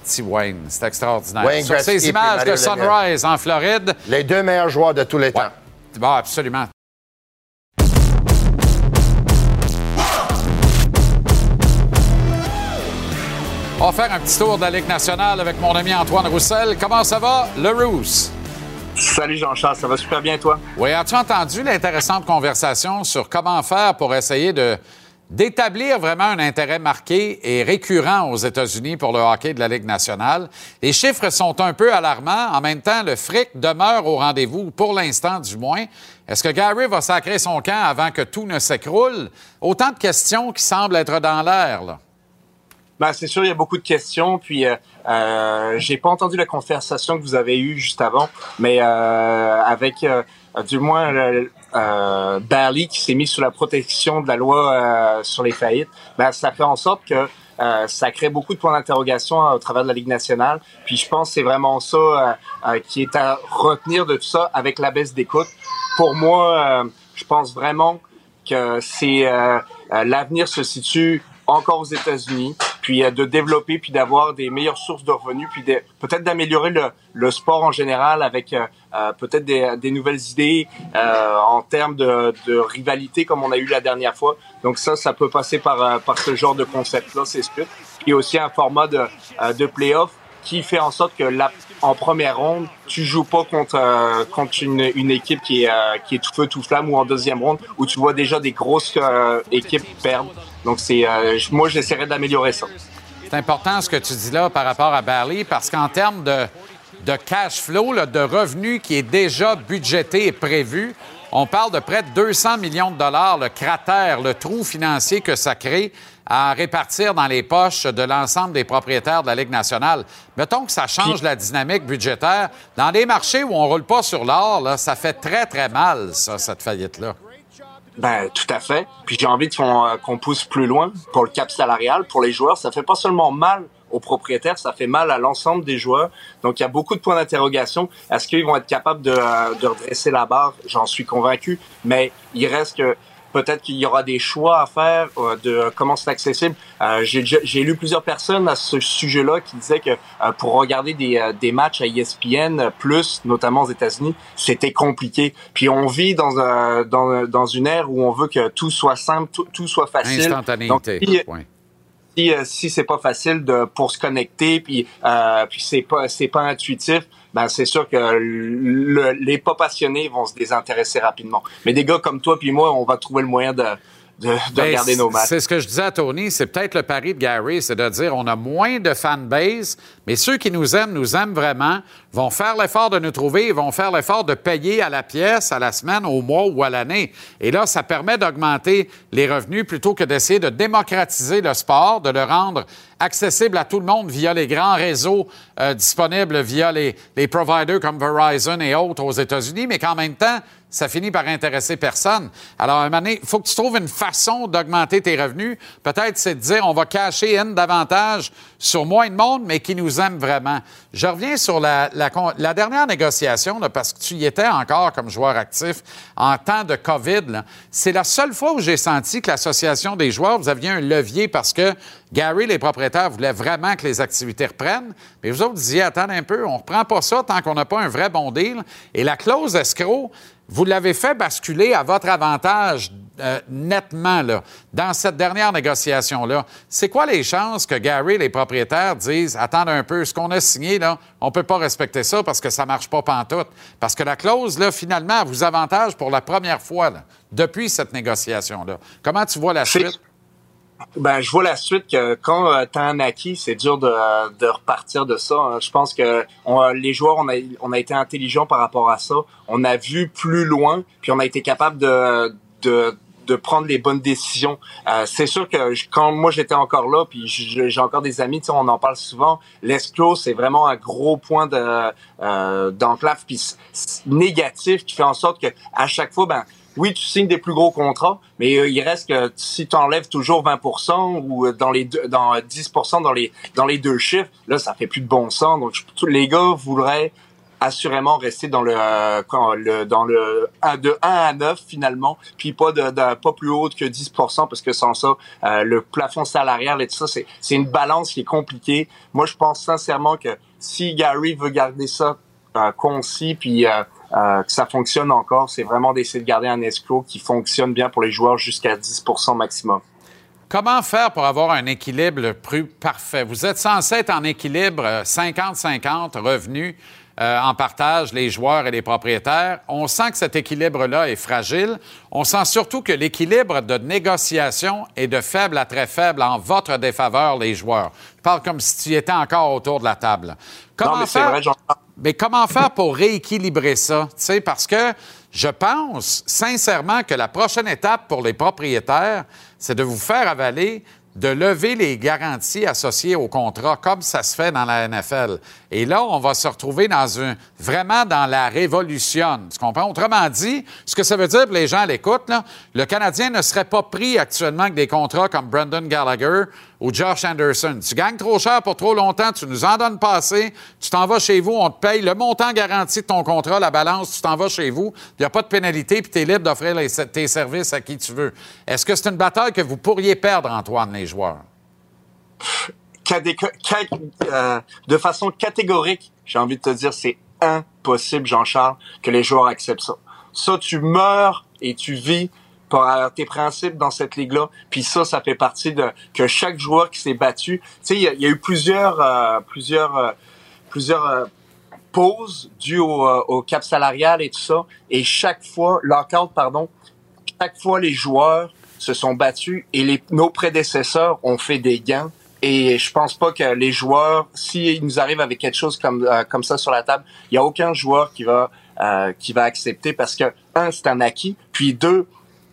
T-Wayne, c'est extraordinaire. Wayne Sur Gretzky ces images de Sunrise en Floride, Les deux meilleurs joueurs de tous les ouais. temps. Bon, absolument. On va faire un petit tour de la Ligue nationale avec mon ami Antoine Roussel. Comment ça va, le Rousse? Salut Jean-Charles, ça va super bien toi? Oui, as-tu entendu l'intéressante conversation sur comment faire pour essayer de d'établir vraiment un intérêt marqué et récurrent aux États-Unis pour le hockey de la Ligue nationale? Les chiffres sont un peu alarmants. En même temps, le fric demeure au rendez-vous, pour l'instant du moins. Est-ce que Gary va sacrer son camp avant que tout ne s'écroule? Autant de questions qui semblent être dans l'air, là. Ben, c'est sûr, il y a beaucoup de questions. Puis, euh, euh, j'ai pas entendu la conversation que vous avez eue juste avant, mais euh, avec euh, du moins euh, qui s'est mis sous la protection de la loi euh, sur les faillites, ben, ça fait en sorte que euh, ça crée beaucoup de points d'interrogation euh, au travers de la Ligue nationale. Puis je pense que c'est vraiment ça euh, qui est à retenir de tout ça avec la baisse d'écoute. Pour moi, je pense vraiment que c'est l'avenir se situe encore aux États-Unis, puis de développer, puis d'avoir des meilleures sources de revenus, puis peut-être d'améliorer le, le sport en général avec euh, euh, peut-être des, nouvelles idées euh, en termes de, de, rivalité comme on a eu la dernière fois. Donc ça, ça peut passer par, euh, par ce genre de concept-là, c'est sûr. Puis aussi un format de, de playoff qui fait en sorte que la, en première ronde, tu joues pas contre contre une, une équipe qui est qui est tout feu tout flamme ou en deuxième ronde où tu vois déjà des grosses équipes perdre. Donc c'est moi j'essaierai d'améliorer ça. C'est important ce que tu dis là par rapport à Barley parce qu'en termes de de cash flow, de revenus qui est déjà budgété et prévu. On parle de près de 200 millions de dollars, le cratère, le trou financier que ça crée à répartir dans les poches de l'ensemble des propriétaires de la Ligue nationale. Mettons que ça change la dynamique budgétaire. Dans les marchés où on roule pas sur l'or, ça fait très, très mal, ça, cette faillite-là. Ben, tout à fait. Puis j'ai envie euh, qu'on pousse plus loin pour le cap salarial, pour les joueurs. Ça fait pas seulement mal aux propriétaires, ça fait mal à l'ensemble des joueurs. Donc, il y a beaucoup de points d'interrogation. Est-ce qu'ils vont être capables de, euh, de redresser la barre? J'en suis convaincu. Mais il reste que peut-être qu'il y aura des choix à faire euh, de comment c'est accessible. Euh, J'ai lu plusieurs personnes à ce sujet-là qui disaient que euh, pour regarder des, des matchs à ESPN, plus notamment aux États-Unis, c'était compliqué. Puis on vit dans, dans, dans une ère où on veut que tout soit simple, tout, tout soit facile. Instantanéité. Donc, si, si c'est pas facile de pour se connecter puis euh, puis c'est pas c'est pas intuitif ben c'est sûr que le, les pas passionnés vont se désintéresser rapidement. Mais des gars comme toi puis moi on va trouver le moyen de de, de ben, regarder nos matchs. C'est ce que je disais à Tony, c'est peut-être le pari de Gary, c'est de dire on a moins de fanbase, mais ceux qui nous aiment, nous aiment vraiment, vont faire l'effort de nous trouver, ils vont faire l'effort de payer à la pièce, à la semaine, au mois ou à l'année. Et là, ça permet d'augmenter les revenus plutôt que d'essayer de démocratiser le sport, de le rendre accessible à tout le monde via les grands réseaux euh, disponibles via les, les providers comme Verizon et autres aux États-Unis, mais qu'en même temps, ça finit par intéresser personne. Alors, à un moment il faut que tu trouves une façon d'augmenter tes revenus. Peut-être c'est de dire on va cacher N davantage sur moins de monde, mais qui nous aime vraiment. Je reviens sur la, dernière négociation, parce que tu y étais encore comme joueur actif en temps de COVID. C'est la seule fois où j'ai senti que l'Association des joueurs, vous aviez un levier parce que Gary, les propriétaires, voulaient vraiment que les activités reprennent. Mais vous autres disiez, attendez un peu, on ne reprend pas ça tant qu'on n'a pas un vrai bon deal. Et la clause escroc, vous l'avez fait basculer à votre avantage euh, nettement là, dans cette dernière négociation-là. C'est quoi les chances que Gary, les propriétaires, disent Attendez un peu, ce qu'on a signé, là, on ne peut pas respecter ça parce que ça ne marche pas pantoute? Parce que la clause, là, finalement, vous avantage pour la première fois depuis cette négociation-là. Comment tu vois la suite? Ben, je vois la suite que quand euh, t'as un acquis, c'est dur de, de, repartir de ça. Hein. Je pense que on, les joueurs, on a, on a été intelligents par rapport à ça. On a vu plus loin, puis on a été capable de, de, de prendre les bonnes décisions. Euh, c'est sûr que quand moi j'étais encore là, puis j'ai encore des amis, on en parle souvent. L'esclos, c'est vraiment un gros point de euh, d'enclave puis négatif qui fait en sorte que à chaque fois, ben oui, tu signes des plus gros contrats, mais euh, il reste que si tu enlèves toujours 20% ou euh, dans les deux, dans 10% dans les dans les deux chiffres, là ça fait plus de bon sens. Donc les gars voudraient assurément rester dans le, euh, le dans le de 1 à 9 finalement, puis pas de, pas plus haut que 10% parce que sans ça le plafond salarial et tout ça c'est c'est une balance qui est compliquée. Moi je pense sincèrement que si Gary veut garder ça concis puis euh, que ça fonctionne encore, c'est vraiment d'essayer de garder un escroc qui fonctionne bien pour les joueurs jusqu'à 10% maximum. Comment faire pour avoir un équilibre plus parfait? Vous êtes censé être en équilibre 50-50 euh, revenus euh, en partage, les joueurs et les propriétaires. On sent que cet équilibre-là est fragile. On sent surtout que l'équilibre de négociation est de faible à très faible en votre défaveur, les joueurs. Je parle comme si tu étais encore autour de la table. Comment non, mais Vrai, mais comment faire pour rééquilibrer ça? sais, parce que je pense sincèrement que la prochaine étape pour les propriétaires, c'est de vous faire avaler de lever les garanties associées au contrat, comme ça se fait dans la NFL. Et là, on va se retrouver dans un, vraiment dans la révolution. Tu comprends? Autrement dit, ce que ça veut dire les gens à l'écoute, le Canadien ne serait pas pris actuellement avec des contrats comme Brendan Gallagher ou Josh Anderson. Tu gagnes trop cher pour trop longtemps, tu nous en donnes pas assez, tu t'en vas chez vous, on te paye le montant garanti de ton contrat, la balance, tu t'en vas chez vous, il n'y a pas de pénalité, puis tu es libre d'offrir tes services à qui tu veux. Est-ce que c'est une bataille que vous pourriez perdre, Antoine, les joueurs? Euh, de façon catégorique, j'ai envie de te dire, c'est impossible, Jean-Charles, que les joueurs acceptent ça. Ça, tu meurs et tu vis par tes principes dans cette ligue-là. Puis ça, ça fait partie de que chaque joueur qui s'est battu. Tu sais, il y, a- eu plusieurs, euh, plusieurs, euh, plusieurs euh, pauses dues au, euh, au cap salarial et tout ça. Et chaque fois, lockout, pardon, chaque fois les joueurs se sont battus et les, nos prédécesseurs ont fait des gains. Et je pense pas que les joueurs, s'ils nous arrivent avec quelque chose comme euh, comme ça sur la table, il y a aucun joueur qui va euh, qui va accepter parce que un c'est un acquis, puis deux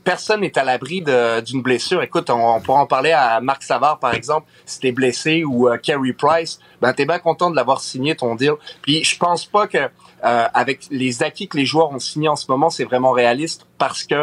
personne n'est à l'abri d'une blessure. Écoute, on, pourra en parler à Marc Savard, par exemple, si t'es blessé, ou euh, Price, ben t'es bien content de l'avoir signé ton deal. Puis je pense pas que euh, avec les acquis que les joueurs ont signés en ce moment, c'est vraiment réaliste parce que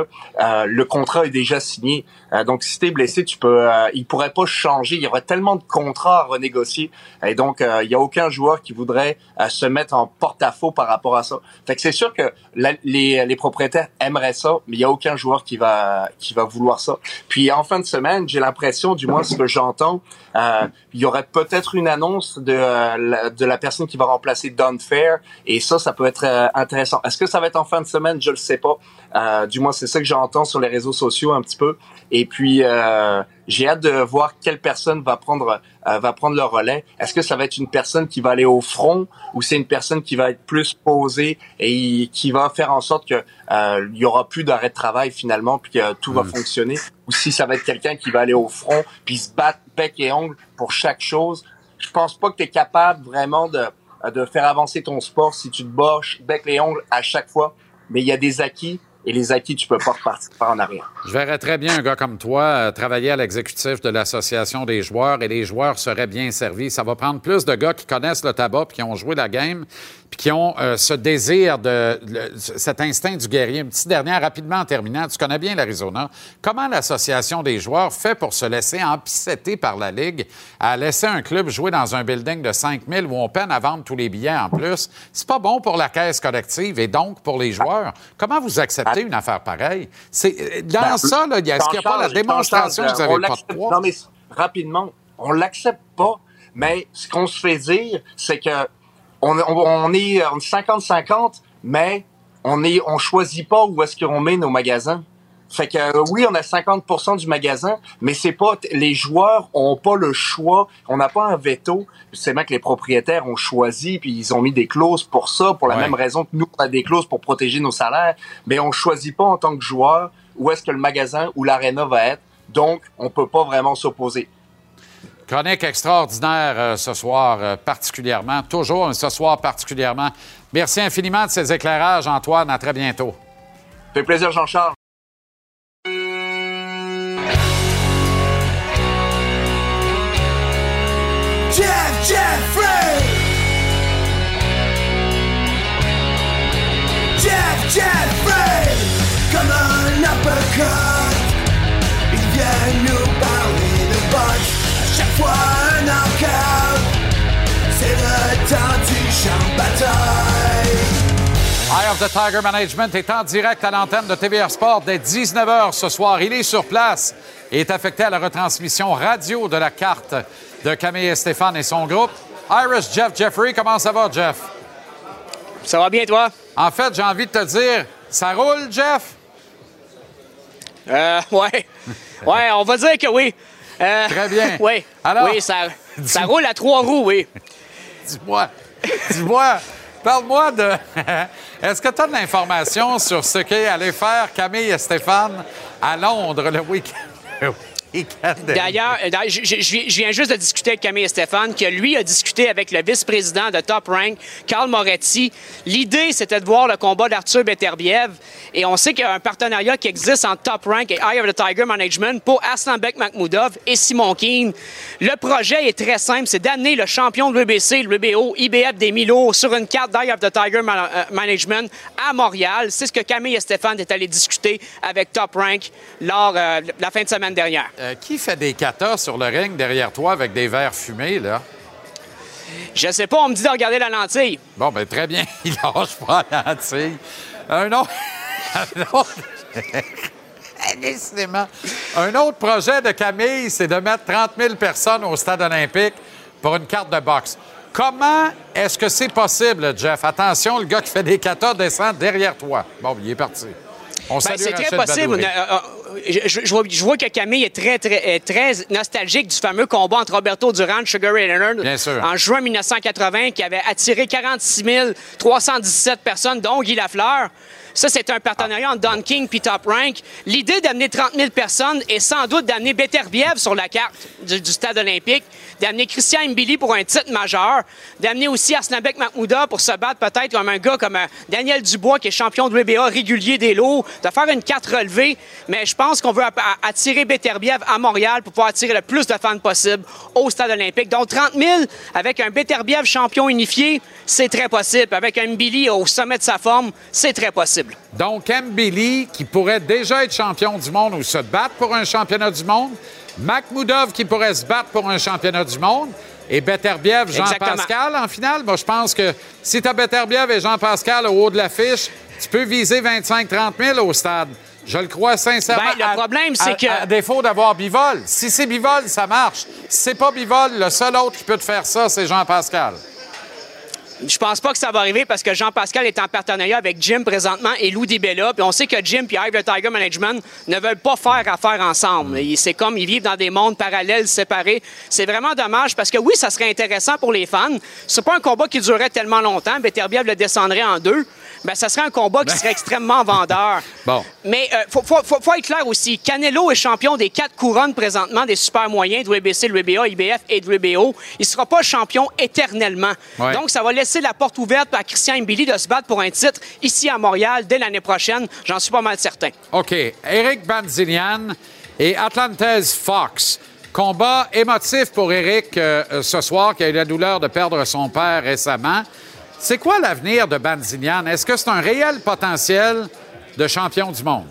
euh, le contrat est déjà signé. Euh, donc si t'es blessé, tu peux, euh, il pourrait pas changer. Il y aurait tellement de contrats à renégocier, et donc euh, il y a aucun joueur qui voudrait euh, se mettre en porte-à-faux par rapport à ça. Fait que c'est sûr que la- les, les propriétaires aimeraient ça, mais il y a aucun joueur qui va qui va vouloir ça. Puis en fin de semaine, j'ai l'impression, du moins ce que j'entends, il y aurait peut-être une annonce de euh, la, de la personne qui va remplacer Don Fair, et ça, ça peut être euh, intéressant. Est-ce que ça va être en fin de semaine? Je le sais pas. Euh, du moins, c'est ça que j'entends sur les réseaux sociaux un petit peu. Et puis, euh, j'ai hâte de voir quelle personne va prendre euh, va prendre le relais. Est-ce que ça va être une personne qui va aller au front ou c'est une personne qui va être plus posée et qui va faire en sorte que euh, il y aura plus d'arrêt de travail finalement puis que tout va fonctionner? Ou si ça va être quelqu'un qui va aller au front puis se battre bec et ongle pour chaque chose. Je pense pas que tu es capable vraiment de faire avancer ton sport si tu te bats bec et ongles à chaque fois, mais il y a des acquis et les acquis tu peux pas repartir en arrière. Je verrais très bien un gars comme toi euh, travailler à l'exécutif de l'Association des joueurs et les joueurs seraient bien servis. Ça va prendre plus de gars qui connaissent le tabac puis qui ont joué la game puis qui ont euh, ce désir de, le- cet instinct du guerrier. Une petite dernière rapidement en terminant. Tu connais bien l'Arizona. Comment l'Association des joueurs fait pour se laisser empicetter par la Ligue à laisser un club jouer dans un building de 5000 où on peine à vendre tous les billets en plus? C'est pas bon pour la caisse collective et donc pour les joueurs. Comment vous acceptez une affaire pareille? C'est, euh, dans Ben, ça, là, il y a- est-ce qu'il n'y a pas la démonstration que vous n'avez pas de? Non, mais rapidement, on l'accepte pas. Mais ce qu'on se fait dire, c'est que on, on- on est on est 50-50, mais on est on choisit pas où est-ce qu'on met nos magasins. Fait que euh, oui, on a 50% du magasin, mais c'est pas les joueurs ont pas le choix, on n'a pas un veto. C'est même que les propriétaires ont choisi puis ils ont mis des clauses pour ça, pour la Ouais. même raison que nous on a des clauses pour protéger nos salaires, mais on choisit pas en tant que joueur où est-ce que le magasin ou l'aréna va être. Donc, on peut pas vraiment s'opposer. Chronique extraordinaire euh, ce soir, euh, particulièrement. Toujours, ce soir particulièrement. Merci infiniment de ces éclairages, Antoine. À très bientôt. Fait plaisir, Jean-Charles. Of the Tiger Management est en direct à l'antenne de TVR Sport dès 19h ce soir. Il est sur place et est affecté à la retransmission radio de la carte de Camille et Stéphane et son groupe. Iris Jeff Jeffrey, comment ça va, Jeff? Ça va bien, toi? En fait, j'ai envie de te dire, ça roule, Jeff? Euh, ouais. Ouais, on va dire que oui. Euh, Très bien. <laughs> Oui. Alors? Oui, ça, ça roule à trois roues, oui. Dis-moi, dis-moi, parle-moi de. <laughs> Est-ce que tu as de l'information sur ce qu'est aller faire Camille et Stéphane à Londres le week-end? <laughs> D'ailleurs, euh, je, viens- juste de discuter avec Camille et Stéphane, que lui a discuté avec le vice-président de Top Rank, Carl Moretti. L'idée, c'était de voir le combat d'Arthur Beterbiev. Et on sait qu'il y a un partenariat qui existe entre Top Rank et Eye of the Tiger Management pour Aslanbek Makhmoudov et Simon Keane. Le projet est très simple, c'est d'amener le champion de l'UBC, le WBO, IBF des Milo sur une carte d'Eye of the Tiger euh, Management à Montréal. C'est ce que Camille et Stéphane est allés discuter avec Top Rank lors euh, la fin de semaine dernière. Euh, qui fait des katas sur le ring derrière toi avec des verres fumés, là? Je sais pas, on me dit de regarder la lentille. Bon, ben très bien, <laughs> il lâche pas la lentille. Un autre. <laughs> un autre- <laughs> Décidément. Un autre projet de Camille, c'est de mettre 30 000 personnes au stade olympique pour une carte de boxe. Comment est-ce que c'est possible, Jeff? Attention, le gars qui fait des katas descend derrière toi. Bon, il est parti. On Ben, c'est très possible. Je, je- je vois, je vois que Camille est très, très, est très nostalgique du fameux combat entre Roberto Durant et Sugar Ray Leonard Bien sûr. en juin 1980 qui avait attiré 46 317 personnes, dont Guy Lafleur. Ça, c'est un partenariat entre Don King et Top Rank. L'idée d'amener 30 000 personnes est sans doute d'amener Beterbiev sur la carte du, du stade olympique, d'amener Christian Mbili pour un titre majeur, d'amener aussi Asnabek Mahmouda pour se battre peut-être comme un gars comme euh, Daniel Dubois, qui est champion de WBA régulier des lots, de faire une carte relevée. Mais je pense qu'on veut attirer Beterbiev à Montréal pour pouvoir attirer le plus de fans possible au stade olympique. Donc 30 000 avec un Beterbiev champion unifié, c'est très possible. Avec un Mbili au sommet de sa forme, c'est très possible. Donc, Mbili, qui pourrait déjà être champion du monde ou se battre pour un championnat du monde. Makhmoudov, qui pourrait se battre pour un championnat du monde. Et Beterbiev, Jean-Pascal, en finale. Moi, je pense que si tu as Beterbiev et Jean-Pascal au haut de l'affiche, tu peux viser 25-30 000 au stade. Je le crois sincèrement. Ben, le problème, c'est que- À défaut d'avoir Bivol. Si c'est Bivol, ça marche. Si c'est pas Bivol, le seul autre qui peut te faire ça, c'est Jean-Pascal. Je pense pas que ça va arriver parce que Jean-Pascal est en partenariat avec Jim présentement et Lou DiBella. Puis on sait que Jim et Ivy Tiger Management ne veulent pas faire affaire ensemble. Et C'est comme ils vivent dans des mondes parallèles, séparés. C'est vraiment dommage parce que oui, ça serait intéressant pour les fans. C'est pas un combat qui durerait tellement longtemps. Beterbiev le descendrait en deux. Ben, ça serait un combat qui serait extrêmement vendeur. <laughs> Bon. Mais il faut, faut- faut- faut être clair aussi. Canelo est champion des quatre couronnes présentement des super moyens de WBC, de WBA, IBF et de WBO. Il ne sera pas champion éternellement. Ouais. Donc, ça va laisser la porte ouverte à Christian Mbili de se battre pour un titre ici à Montréal dès l'année prochaine. J'en suis pas mal certain. OK. Eric Banzilian et Atlantez Fox. Combat émotif pour Eric euh, euh, ce soir, qui a eu la douleur de perdre son père récemment. C'est quoi l'avenir de Banzilian? Est-ce que c'est un réel potentiel de champion du monde?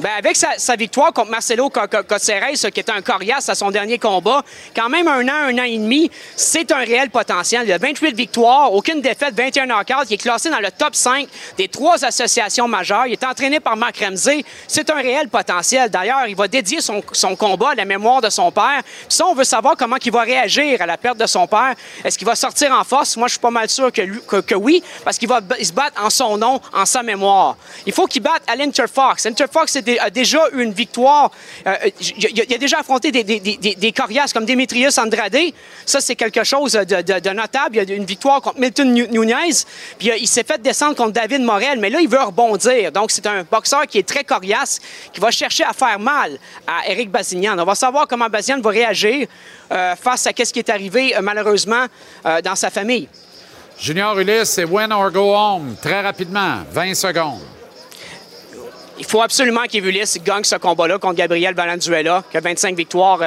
Ben, avec sa, sa victoire contre Marcelo Co- Co- Coceres, qui était un coriace à son dernier combat, quand même un an, un an et demi, c'est un réel potentiel. Il a 28 victoires, aucune défaite, 21 knockouts. Il est classé dans le top 5 des trois associations majeures. Il est entraîné par Marc Ramsey. C'est un réel potentiel. D'ailleurs, il va dédier son, son combat à la mémoire de son père. Puis ça, on veut savoir comment il va réagir à la perte de son père. Est-ce qu'il va sortir en force? Moi, je suis pas mal sûr que, que- oui, parce qu'il va b- se battre en son nom, en sa mémoire. Il faut qu'il batte Al Fox. Fox a dé- a déjà eu une victoire. Euh, il a- déjà affronté des, coriaces comme Demetrius Andrade. Ça, c'est quelque chose de, notable. Il a une victoire contre Milton Nu- Nunez. Puis euh, il s'est fait descendre contre David Morel. Mais là, il veut rebondir. Donc, c'est un boxeur qui est très coriace, qui va chercher à faire mal à Eric Bazignan. On va savoir comment Bazignan va réagir euh, face à ce qui est arrivé, malheureusement, dans sa famille. Junior Ulysse, c'est win or go home. Très rapidement, 20 secondes. Il faut absolument qu'Evulis gagne ce combat-là contre Gabriel Valenzuela, qui a 25 victoires,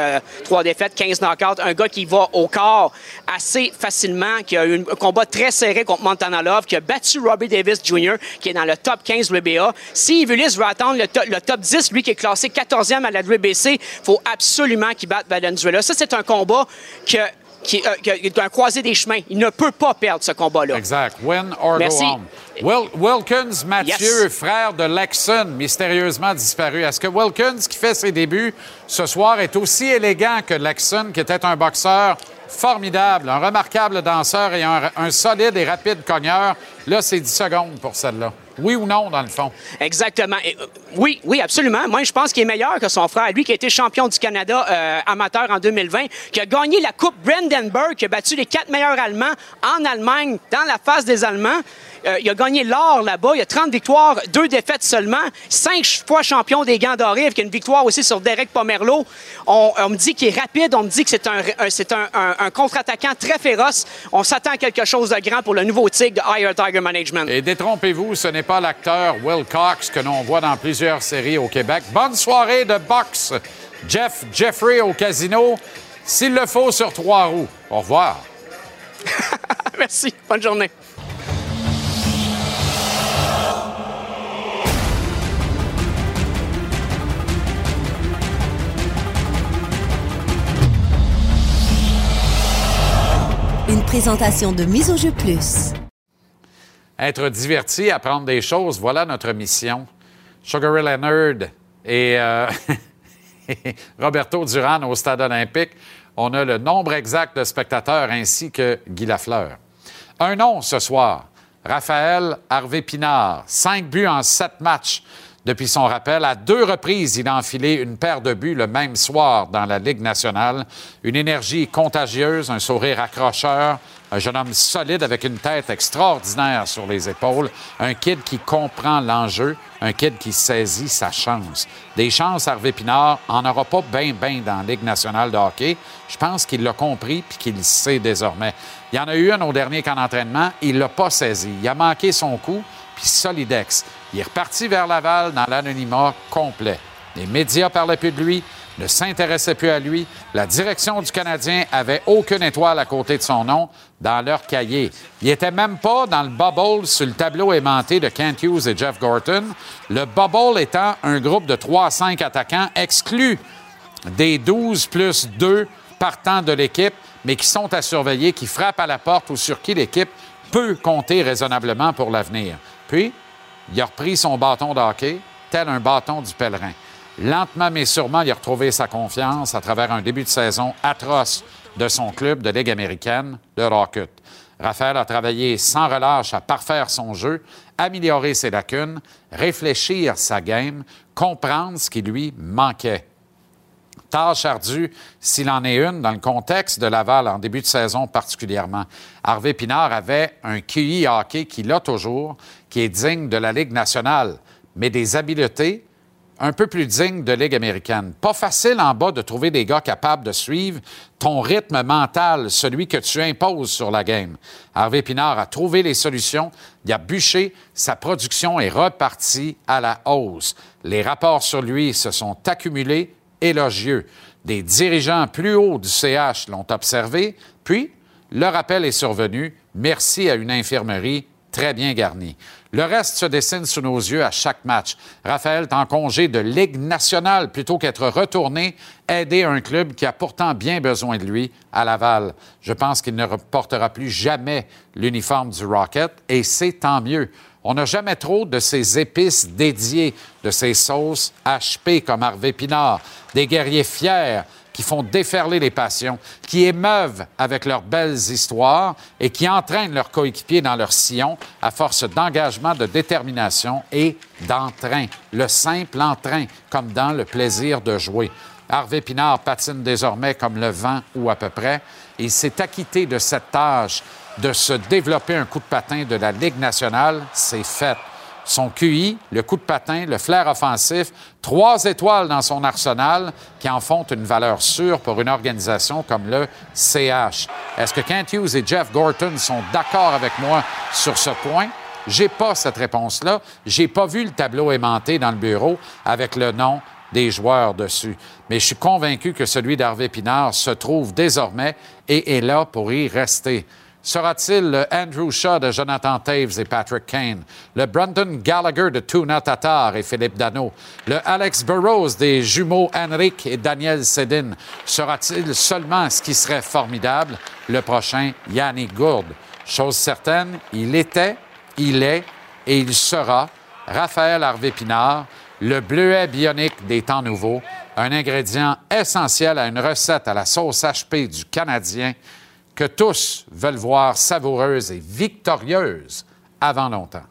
3 défaites, 15 knockouts. Un gars qui va au corps assez facilement, qui a eu un combat très serré contre Montana Love, qui a battu Robbie Davis Jr., qui est dans le top 15 WBA. Si Evulis veut attendre le, le top 10, lui qui est classé 14e à la WBC, il faut absolument qu'il batte Valenzuela. Ça, c'est un combat que- qui, euh, qui est un croisé des chemins. Il ne peut pas perdre ce combat-là. Exact. Win or Merci. go home. Wil- Wilkins Mathieu, Yes. frère de Lexon, mystérieusement disparu. Est-ce que Wilkins, qui fait ses débuts ce soir, est aussi élégant que Lexon, qui était un boxeur formidable, un remarquable danseur et un, solide et rapide cogneur? Là, c'est 10 secondes pour celle-là. Oui ou non, dans le fond? Exactement. Euh, oui, oui, absolument. Moi, je pense qu'il est meilleur que son frère. Lui qui a été champion du Canada euh, amateur en 2020, qui a gagné la Coupe Brandenburg, qui a battu les quatre meilleurs Allemands en Allemagne, dans la face des Allemands. Euh, il a gagné l'or là-bas. Il a 30 victoires, deux défaites seulement. Cinq fois champion des gants dorés, avec une victoire aussi sur Derek Pomerleau. On, on me dit qu'il est rapide. On me dit que c'est un, un- c'est un, un- un contre-attaquant très féroce. On s'attend à quelque chose de grand pour le nouveau tigre de Higher Tiger Management. Et détrompez-vous, ce n'est pas l'acteur Will Cox que l'on voit dans plusieurs séries au Québec. Bonne soirée de boxe. Jeff Jeffrey au casino. S'il le faut, sur trois roues. Au revoir. <laughs> Merci. Bonne journée. Présentation de Mise au jeu plus. Être diverti, apprendre des choses, voilà notre mission. Sugar Ray Leonard et euh, <laughs> Roberto Duran au Stade olympique On a le nombre exact de spectateurs ainsi que Guy Lafleur. Un nom ce soir, Raphaël Harvey Pinard. Cinq buts en sept matchs. Depuis son rappel, à deux reprises, il a enfilé une paire de buts le même soir dans la Ligue nationale. Une énergie contagieuse, un sourire accrocheur, un jeune homme solide avec une tête extraordinaire sur les épaules, un kid qui comprend l'enjeu, un kid qui saisit sa chance. Des chances, Harvey Pinard en aura pas bien, bien dans la Ligue nationale de hockey. Je pense qu'il l'a compris puis qu'il sait désormais. Il y en a eu un au dernier camp d'entraînement, il l'a pas saisi. Il a manqué son coup, solidex. Il est reparti vers Laval dans l'anonymat complet. Les médias parlaient plus de lui, ne s'intéressaient plus à lui. La direction du Canadien avait aucune étoile à côté de son nom dans leur cahier. Il était même pas dans le bubble sur le tableau aimanté de Kent Hughes et Jeff Gorton. Le bubble étant un groupe de 3 à 5 attaquants exclus des 12 plus 2 partants de l'équipe, mais qui sont à surveiller, qui frappent à la porte ou sur qui l'équipe peut compter raisonnablement pour l'avenir. Puis, il a repris son bâton de hockey, tel un bâton du pèlerin. Lentement mais sûrement, il a retrouvé sa confiance à travers un début de saison atroce de son club de Ligue américaine, de Rocket. Raphaël a travaillé sans relâche à parfaire son jeu, améliorer ses lacunes, réfléchir sa game, comprendre ce qui lui manquait. Tâche ardue, s'il en est une, dans le contexte de Laval en début de saison particulièrement. Harvey Pinard avait un QI hockey qu'il a toujours, qui est digne de la Ligue nationale, mais des habiletés un peu plus dignes de Ligue américaine. Pas facile en bas de trouver des gars capables de suivre ton rythme mental, celui que tu imposes sur la game. Harvey Pinard a trouvé les solutions, il a bûché, sa production est repartie à la hausse. Les rapports sur lui se sont accumulés élogieux. Des dirigeants plus hauts du CH l'ont observé, puis le rappel est survenu, merci à une infirmerie très bien garnie. Le reste se dessine sous nos yeux à chaque match. Raphaël est en congé de Ligue nationale plutôt qu'être retourné aider un club qui a pourtant bien besoin de lui à Laval. Je pense qu'il ne reportera plus jamais l'uniforme du Rocket et c'est tant mieux. On n'a jamais trop de ces épices dédiées, de ces sauces HP comme Harvey Pinard, des guerriers fiers qui font déferler les passions, qui émeuvent avec leurs belles histoires et qui entraînent leurs coéquipiers dans leur sillon à force d'engagement, de détermination et d'entrain. Le simple entrain, comme dans le plaisir de jouer. Harvey Pinard patine désormais comme le vent ou à peu près. Il s'est acquitté de cette tâche de se développer un coup de patin de la Ligue nationale. C'est fait. Son QI, le coup de patin, le flair offensif, trois étoiles dans son arsenal qui en font une valeur sûre pour une organisation comme le CH. Est-ce que Kent Hughes et Jeff Gorton sont d'accord avec moi sur ce point? J'ai pas cette réponse-là. J'ai pas vu le tableau aimanté dans le bureau avec le nom des joueurs dessus. Mais je suis convaincu que celui d'Harvey Pinard se trouve désormais et est là pour y rester. Sera-t-il le Andrew Shaw de Jonathan Taves et Patrick Kane, le Brandon Gallagher de Tuna Tatar et Philippe Dano, le Alex Burrows des jumeaux Henrik et Daniel Sedin? Sera-t-il seulement ce qui serait formidable, le prochain Yannick Gourde? Chose certaine, il était, il est et il sera Raphaël Harvey Pinard, le bleuet bionique des temps nouveaux, un ingrédient essentiel à une recette à la sauce HP du Canadien que tous veulent voir savoureuse et victorieuse avant longtemps.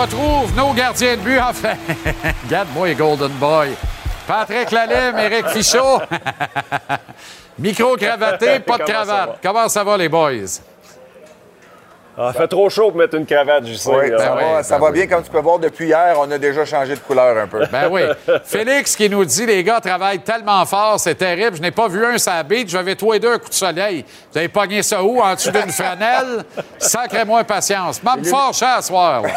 Retrouve nos gardiens de but, enfin. <laughs> Garde-moi, Golden Boy. Patrick Lalime, Éric Fichot. <laughs> Micro cravaté, <laughs> pas de cravate. va? Comment ça va, les boys? Ah, fait trop chaud pour mettre une cravate, je sais. Oui, ça va, ça va bien. Comme tu peux voir, depuis hier, on a déjà changé de couleur un peu. Ben oui. Félix qui nous dit les gars travaillent tellement fort, c'est terrible. Je n'ai pas vu un sur beach. J'avais toi et deux un coup de soleil. Vous avez pogné ça où? En dessous d'une <laughs> flanelle? Sacrez-moi patience. Même fort cher à soir. <laughs>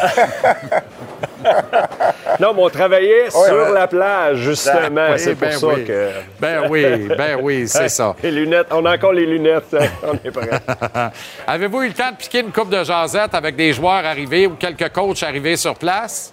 <laughs> Non, mais on travaillait sur la plage, justement. Oui, c'est pour ben ça oui. que. Ben oui, ben oui, c'est ça. Les lunettes, on a encore les lunettes. hein. <laughs> on est prêt. <laughs> Avez-vous eu le temps de piquer une coupe de jasette avec des joueurs arrivés ou quelques coachs arrivés sur place?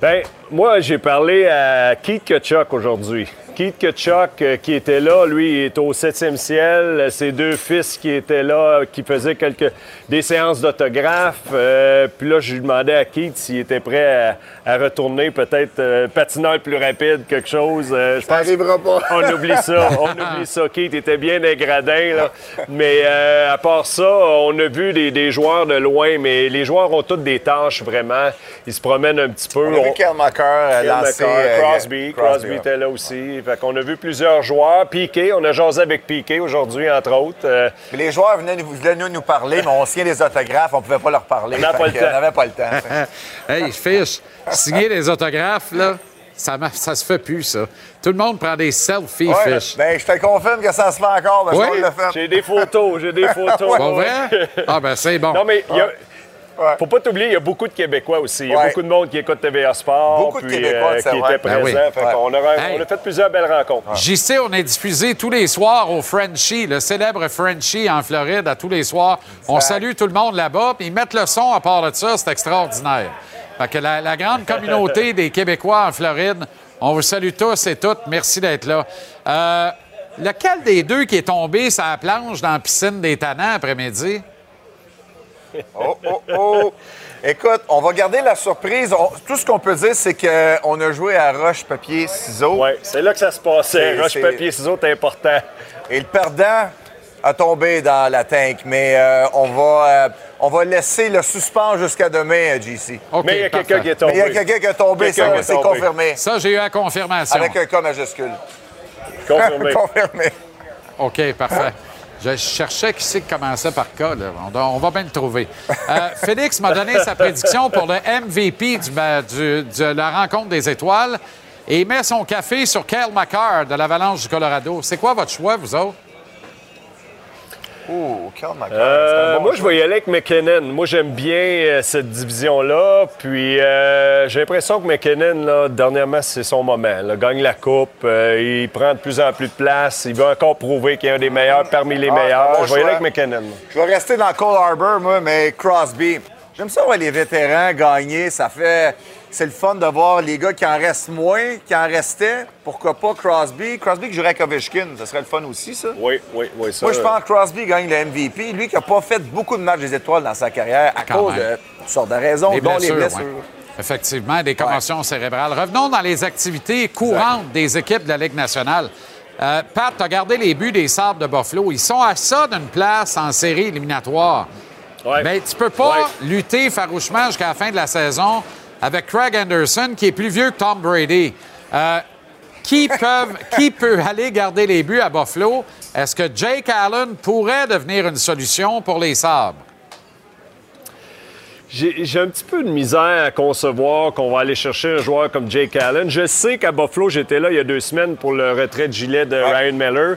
Ben, moi, j'ai parlé à Keith Kachuk aujourd'hui. Keith Kachuk, euh, qui était là, lui, il est au septième ciel. Ses deux fils qui étaient là, qui faisaient quelques des séances d'autographes. Euh, puis là, je lui demandais à Keith s'il était prêt à, à retourner, peut-être euh, patineur plus rapide, quelque chose. Euh, je Ça arrivera pas. <laughs> On oublie ça, on oublie ça. Keith était bien dégradé, là. Mais euh, à part ça, on a vu des, des joueurs de loin, mais les joueurs ont toutes des tâches, vraiment. Ils se promènent un petit peu. On a vu Crosby, Crosby était là aussi. Fait qu'on a vu plusieurs joueurs. Piqué, on a jasé avec Piqué aujourd'hui, entre autres. Euh, les joueurs venaient, nous- venaient nous, nous parler, mais on signait des autographes, on pouvait pas leur parler. On n'avait pas le temps. <laughs> hey, Fish, signer des autographes, là, ça, ça se fait plus, ça. Tout le monde prend des selfies, Ouais, Fish. ben, je te confirme que ça se fait encore. Oui? J'ai des photos, j'ai des <laughs> photos. Pas vrai? Ah, ben c'est bon. Non, mais il y a- Faut pas t'oublier, il y a beaucoup de Québécois aussi. Il y a Ouais. beaucoup de monde qui écoute TVA Sport. Beaucoup de Québécois, euh, c'est qui vrai. étaient Ben oui. présents. Fait Ouais. Hey. on a fait plusieurs belles rencontres. JC, on est diffusé tous les soirs au Frenchie, le célèbre Frenchie en Floride, à tous les soirs. On salue tout le monde là-bas, puis ils mettent le son à part de ça, c'est extraordinaire. Fait que la, la grande communauté <laughs> des Québécois en Floride, on vous salue tous et toutes. Merci d'être là. Euh, lequel des deux qui est tombé sur la planche dans la piscine des Tannants après-midi? <laughs> Oh, oh, oh. Écoute, on va garder la surprise. On- tout ce qu'on peut dire, c'est qu'on a joué à roche, papier, ciseaux. Oui, c'est là que ça se passait. C'est- Roche, c'est- papier, ciseaux, c'est important. Et le perdant a tombé dans la tank. Mais euh, on, va, euh, on va laisser le suspens jusqu'à demain, euh, JC. OK, Mais il y a quelqu'un qui est tombé. Mais il y a quelqu'un qui est tombé, ça, c'est confirmé. Ça, j'ai eu la confirmation. Avec un K majuscule. Confirmé. <laughs> confirmé. OK, parfait. Je cherchais qui c'est qui commençait par K. On, va bien le trouver. Euh, <laughs> Félix m'a donné sa prédiction pour le MVP du- de la rencontre des étoiles et met son café sur Kyle McCarr de l'Avalanche du Colorado. C'est quoi votre choix, vous autres? Carl McCarr, Euh, bon moi, je vais y aller avec McKinnon. Moi, j'aime bien euh, cette division-là. Puis, euh, j'ai l'impression que McKinnon, là, dernièrement, c'est son moment. là. gagne la coupe, il prend de plus en plus de place. Il veut encore prouver qu'il est un des meilleurs parmi les Ah, meilleurs. bon je vais y aller avec McKinnon. Je vais rester dans Cole Harbour, moi, mais Crosby. J'aime ça voir les vétérans gagner. Ça fait. C'est le fun de voir les gars qui en restent moins, qui en restaient. Pourquoi pas Crosby? Crosby qui jouerait avec Ovechkin, ça serait le fun aussi, ça. Oui, oui, oui. Ça, Moi, je pense que Crosby gagne le MVP. Lui qui n'a pas fait beaucoup de matchs des étoiles dans sa carrière à Quand cause même. de toutes sortes de raisons, Les dont blessures, les blessures. ouais. Effectivement, des commotions cérébrales. Revenons dans les activités courantes des équipes de la Ligue nationale. Euh, Pat, tu as gardé les buts des Sabres de Buffalo. Ils sont à ça d'une place en série éliminatoire. Ouais. Mais tu peux pas Ouais. lutter farouchement jusqu'à la fin de la saison avec Craig Anderson, qui est plus vieux que Tom Brady. Euh, qui, <laughs> peuvent, qui peut aller garder les buts à Buffalo? Est-ce que Jake Allen pourrait devenir une solution pour les Sabres? J'ai j'ai un petit peu de misère à concevoir qu'on va aller chercher un joueur comme Jake Allen. Je sais qu'à Buffalo, j'étais là il y a deux semaines pour le retrait de gilet de Ryan Miller.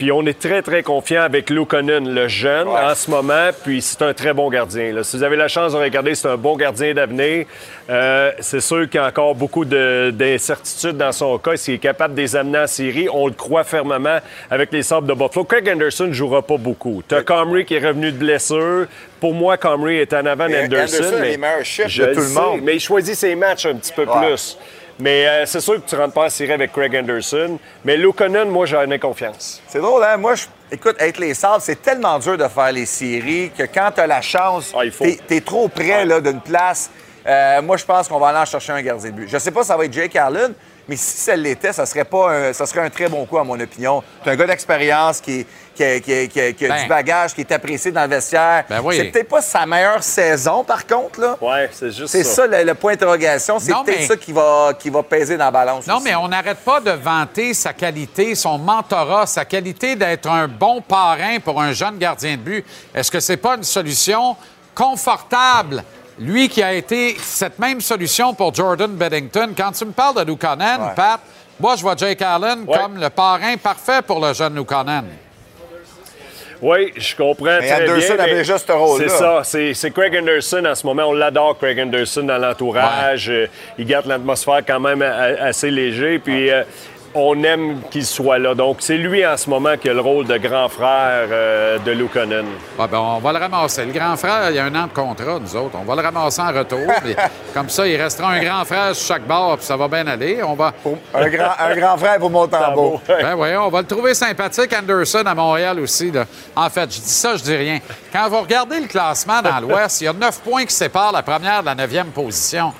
Puis on est très, très confiant avec Lukonen, le jeune, en ce moment. Puis c'est un très bon gardien. là. Si vous avez la chance de regarder, c'est un bon gardien d'avenir. Euh, c'est sûr qu'il y a encore beaucoup de- d'incertitudes dans son cas. S'il est capable de les amener en série, on le croit fermement avec les Sabres de Buffalo. Craig Anderson ne jouera pas beaucoup. Tu as Comrie qui est revenu de blessure. Pour moi, Comrie est en avant d'Anderson. Anderson mais les meilleurs chiffres je de tout le sais, monde. Mais il choisit ses matchs un petit peu Ouais. plus. Mais euh, c'est sûr que tu ne rentres pas en série avec Craig Anderson. Mais Lukonen, moi, j'en ai confiance. C'est drôle, hein? Moi, je- écoute, être les Sabres, c'est tellement dur de faire les séries que quand tu as la chance, Ah, t'es es trop près d'une place. Euh, moi, je pense qu'on va aller en chercher un gardien de but. Je sais pas si ça va être Jake Allen, mais si ça l'était, ça serait pas un, ça serait un très bon coup, à mon opinion. Tu un gars d'expérience qui, qui, a- qui a- qui a- qui a Ben. du bagage, qui est apprécié dans le vestiaire. Ben oui. C'est peut-être pas sa meilleure saison, par contre. là. Ouais, c'est juste C'est ça, le, le point d'interrogation. C'est Non, peut-être mais- ça qui va, qui va peser dans la balance. Non, aussi. mais on n'arrête pas de vanter sa qualité, son mentorat, sa qualité d'être un bon parrain pour un jeune gardien de but. Est-ce que c'est pas une solution confortable? Lui qui a été cette même solution pour Jordan Beddington. Quand tu me parles de Lukanen, Ouais. Pat, moi, je vois Jake Allen Ouais. comme le parrain parfait pour le jeune Lukanen. Oui, je comprends Mais très Anderson bien. avait déjà ce rôle-là. C'est ça. C'est c'est Craig Anderson en ce moment. On l'adore, Craig Anderson, dans l'entourage. Euh, il garde l'atmosphère quand même assez léger. Puis, euh, on aime qu'il soit là. Donc, c'est lui en ce moment qui a le rôle de grand frère euh, de Lukonen. Ah, ben, on va le ramasser. Le grand frère, il y a un an de contrat, nous autres. On va le ramasser en retour. <laughs> mais comme ça, il restera un grand frère sur chaque bord, puis ça va bien aller. On va... Un grand, un grand frère pour Montembeau. <laughs> Ben oui, on va le trouver sympathique, Anderson, à Montréal aussi. là. En fait, je dis ça, je dis rien. Quand vous regardez le classement dans l'Ouest, il y a neuf points qui séparent la première de la neuvième position.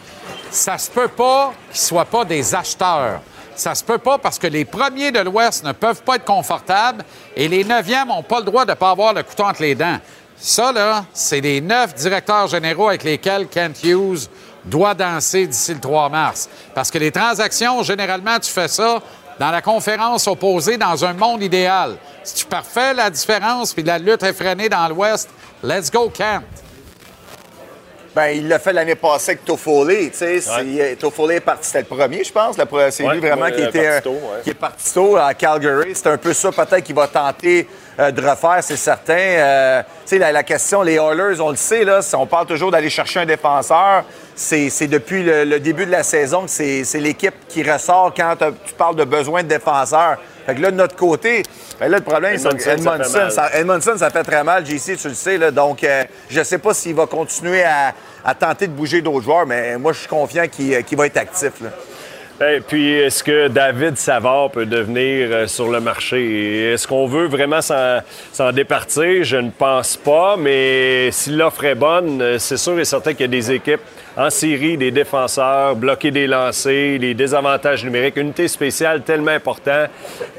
Ça se peut pas qu'ils soient pas des acheteurs. Ça se peut pas parce que les premiers de l'Ouest ne peuvent pas être confortables et les neuvièmes n'ont pas le droit de pas avoir le couteau entre les dents. Ça, là, c'est les neuf directeurs généraux avec lesquels Kent Hughes doit danser d'ici le 3 mars. Parce que les transactions, généralement, tu fais ça dans la conférence opposée dans un monde idéal. Si tu parfais la différence puis la lutte est freinée dans l'Ouest, let's go, Kent. Ben, il l'a fait l'année passée avec Toffoli. Tu sais, c'est- Toffoli est parti, c'était le premier, je pense. C'est Ouais, lui vraiment ouais, qui, était, euh, ouais. qui est parti tôt à Calgary. C'est un peu ça, peut-être, qu'il va tenter euh, de refaire, c'est certain. Euh, la, la question, les Oilers, on le sait, là, on parle toujours d'aller chercher un défenseur. C'est depuis le, le début de la saison que c'est l'équipe qui ressort quand tu parles de besoin de défenseurs. Fait que là, de notre côté, ben là, le problème, c'est fait Edmondson, ça, Edmondson, ça fait très mal. JC, tu le sais. Là, donc, euh, je ne sais pas s'il va continuer à, à tenter de bouger d'autres joueurs, mais moi, je suis confiant qu'il euh, va être actif. là. Et puis, est-ce que David Savard peut devenir euh, sur le marché? Est-ce qu'on veut vraiment s'en s'en départir? Je ne pense pas, mais si l'offre est bonne, euh, c'est sûr et certain qu'il y a des équipes en série, des défenseurs, bloquer des lancers, les désavantages numériques, unité spéciale tellement important.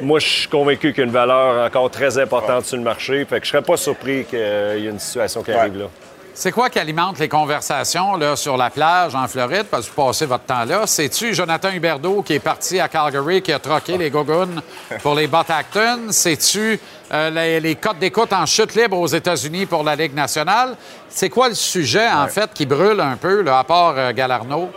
Moi, je suis convaincu qu'il y a une valeur encore très importante sur le marché. Fait que je serais pas surpris qu'il y ait une situation qui arrive là. C'est quoi qui alimente les conversations là, sur la plage en Floride, parce que vous passez votre temps là? C'est-tu Jonathan Huberdeau qui est parti à Calgary, qui a troqué les Gogoons pour les Acton? C'est-tu euh, les, les codes d'écoute en chute libre aux États-Unis pour la Ligue nationale? C'est quoi le sujet, en fait, qui brûle un peu, là, à part euh, Galarno?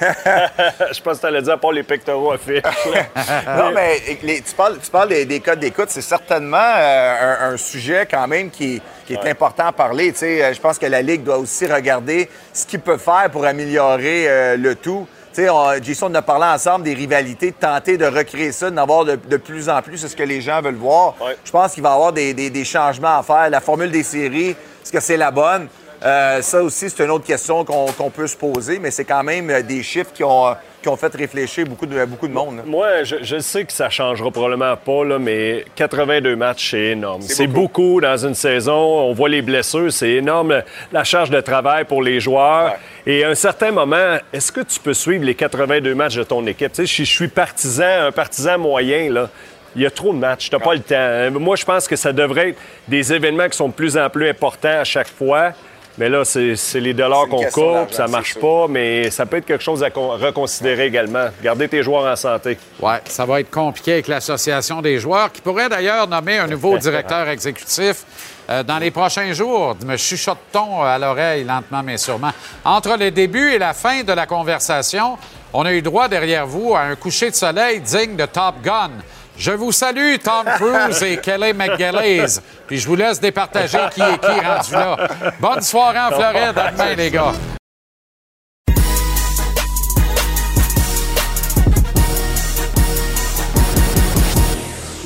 <laughs> je pense que tu allais dire à part les pectoraux à faire. <laughs> non, mais les- tu parles, tu parles des, des codes d'écoute. C'est certainement euh, un, un sujet quand même qui, qui est important à parler. Tu sais, euh, je pense que la Ligue doit aussi regarder ce qu'il peut faire pour améliorer euh, le tout. Tu sais, on- Jason, on a parlé ensemble des rivalités, de tenter de recréer ça, d'en avoir de, de plus en plus. C'est ce que les gens veulent voir. Je pense qu'il va y avoir des, des- des changements à faire. La formule des séries, est-ce que c'est la bonne? Euh, ça aussi, c'est une autre question qu'on peut se poser, mais c'est quand même euh, des chiffres qui ont, euh, qui ont fait réfléchir beaucoup de, beaucoup de monde. Moi, je, je sais que ça changera probablement pas, là, mais 82 matchs, c'est énorme. C'est beaucoup. dans une saison. On voit les blessures, c'est énorme. La charge de travail pour les joueurs. Et à un certain moment, est-ce que tu peux suivre les 82 matchs de ton équipe? Tu sais, si je suis partisan, un partisan moyen, là. Il y a trop de matchs, tu n'as pas le temps. Moi, je pense que ça devrait être des événements qui sont de plus en plus importants à chaque fois. Mais là, c'est c'est les dollars qu'on coupe, ça marche pas, mais ça peut être quelque chose à con- reconsidérer également. Garder tes joueurs en santé. Oui, ça va être compliqué avec l'Association des joueurs, qui pourrait d'ailleurs nommer un nouveau <laughs> directeur exécutif euh, dans les prochains jours. Me chuchote-t-on à l'oreille lentement mais sûrement. Entre le début et la fin de la conversation, on a eu droit derrière vous à un coucher de soleil digne de Top Gun. Je vous salue, Tom Cruise et Kelly McGillis. Puis je vous laisse départager qui est qui rendu là. Bonne soirée en Floride. À demain, les gars.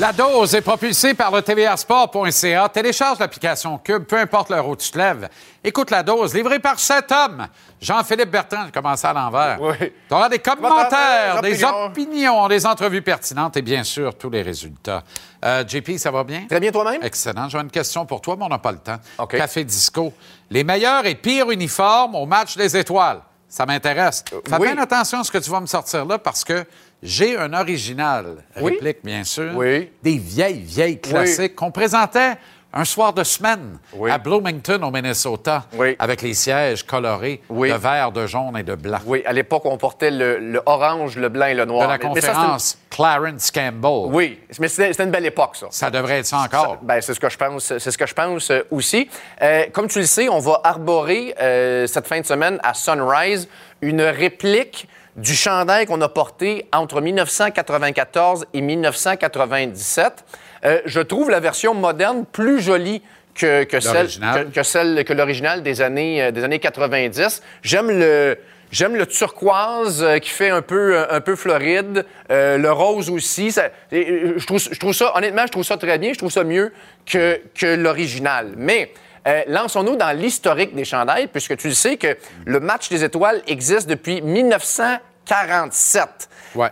La dose est propulsée par le tvasport.ca. Télécharge l'application Cube, peu importe l'heure où tu te lèves. Écoute la dose, livrée par cet homme. Jean-Philippe Bertrand, j'ai commencé à l'envers. Oui. Tu auras des commentaires, Des opinions. opinions, des entrevues pertinentes et bien sûr tous les résultats. Euh, JP, ça va bien? Très bien toi-même? Excellent. J'ai une question pour toi, mais on n'a pas le temps. Café Disco. Les meilleurs et pires uniformes au match des étoiles. Ça m'intéresse. Fais oui. bien attention à ce que tu vas me sortir là parce que j'ai un original Oui. réplique, bien sûr. Oui. Des vieilles, vieilles classiques qu'on présentait un soir de semaine à Bloomington, au Minnesota, avec les sièges colorés de vert, de jaune et de blanc. Oui, à l'époque, on portait le, le orange, le blanc et le noir. De la Mais- mais ça, c'est une- conférence Clarence Campbell. Oui, mais c'était une belle époque, ça. Ça devrait être ça encore. Ben, c'est ce que je pense. C'est ce que je pense euh, aussi. Euh, comme tu le sais, on va arborer euh, cette fin de semaine à Sunrise une réplique du chandail qu'on a porté entre 1994 et 1997. Euh, je trouve la version moderne plus jolie que, que celle, que, que celle que l'original des années, euh, des années 90. J'aime le. J'aime le turquoise euh, qui fait un peu, un peu floride, euh, le rose aussi. Ça- je, trouve, je trouve ça, honnêtement, je trouve ça très bien. Je trouve ça mieux que, que l'original. Mais euh, lançons-nous dans l'historique des chandails, puisque tu le sais que le match des étoiles existe depuis 1947.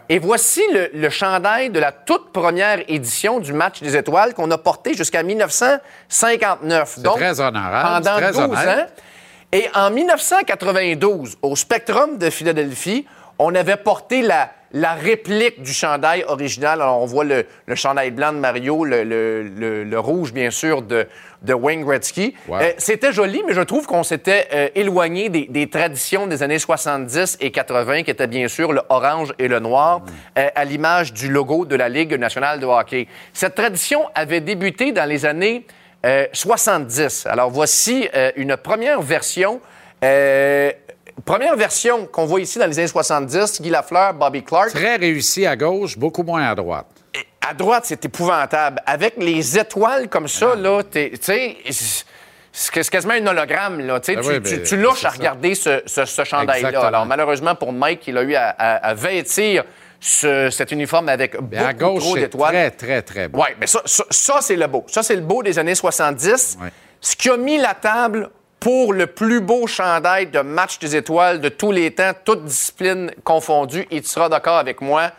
Et voici le, le chandail de la toute première édition du match des étoiles qu'on a porté jusqu'à 1959. C'est Donc, très honorable, pendant très 12 honnête. ans. Et en 1992, au Spectrum de Philadelphie, on avait porté la, la réplique du chandail original. Alors, on voit le, le chandail blanc de Mario, le, le- le- le rouge, bien sûr, de, de Wayne Gretzky. Euh, C'était joli, mais je trouve qu'on s'était euh, éloigné des, des traditions des années 70 et 80, qui étaient bien sûr le orange et le noir, euh, à l'image du logo de la Ligue nationale de hockey. Cette tradition avait débuté dans les années euh, 70. Alors voici une première version. euh, première version qu'on voit ici dans les années 70, Guy Lafleur, Bobby Clark. Très réussi à gauche, beaucoup moins à droite. À droite, c'est épouvantable. Avec les étoiles comme ça, là, tu sais, c'est quasiment un hologramme. Là. Tu sais, Ah tu, oui, tu- ben, tu louches à regarder ce, ce- ce chandail-là. Alors, malheureusement pour Mike, il a eu à, à- à vêtir ce- cet uniforme avec beaucoup à gauche, trop d'étoiles. très, très, très beau. Oui, mais ça, ça, ça, c'est le beau. Ça, c'est le beau des années 70. Ce qui a mis la table pour le plus beau chandail de match des étoiles de tous les temps, toutes disciplines confondues, et tu seras d'accord avec moi,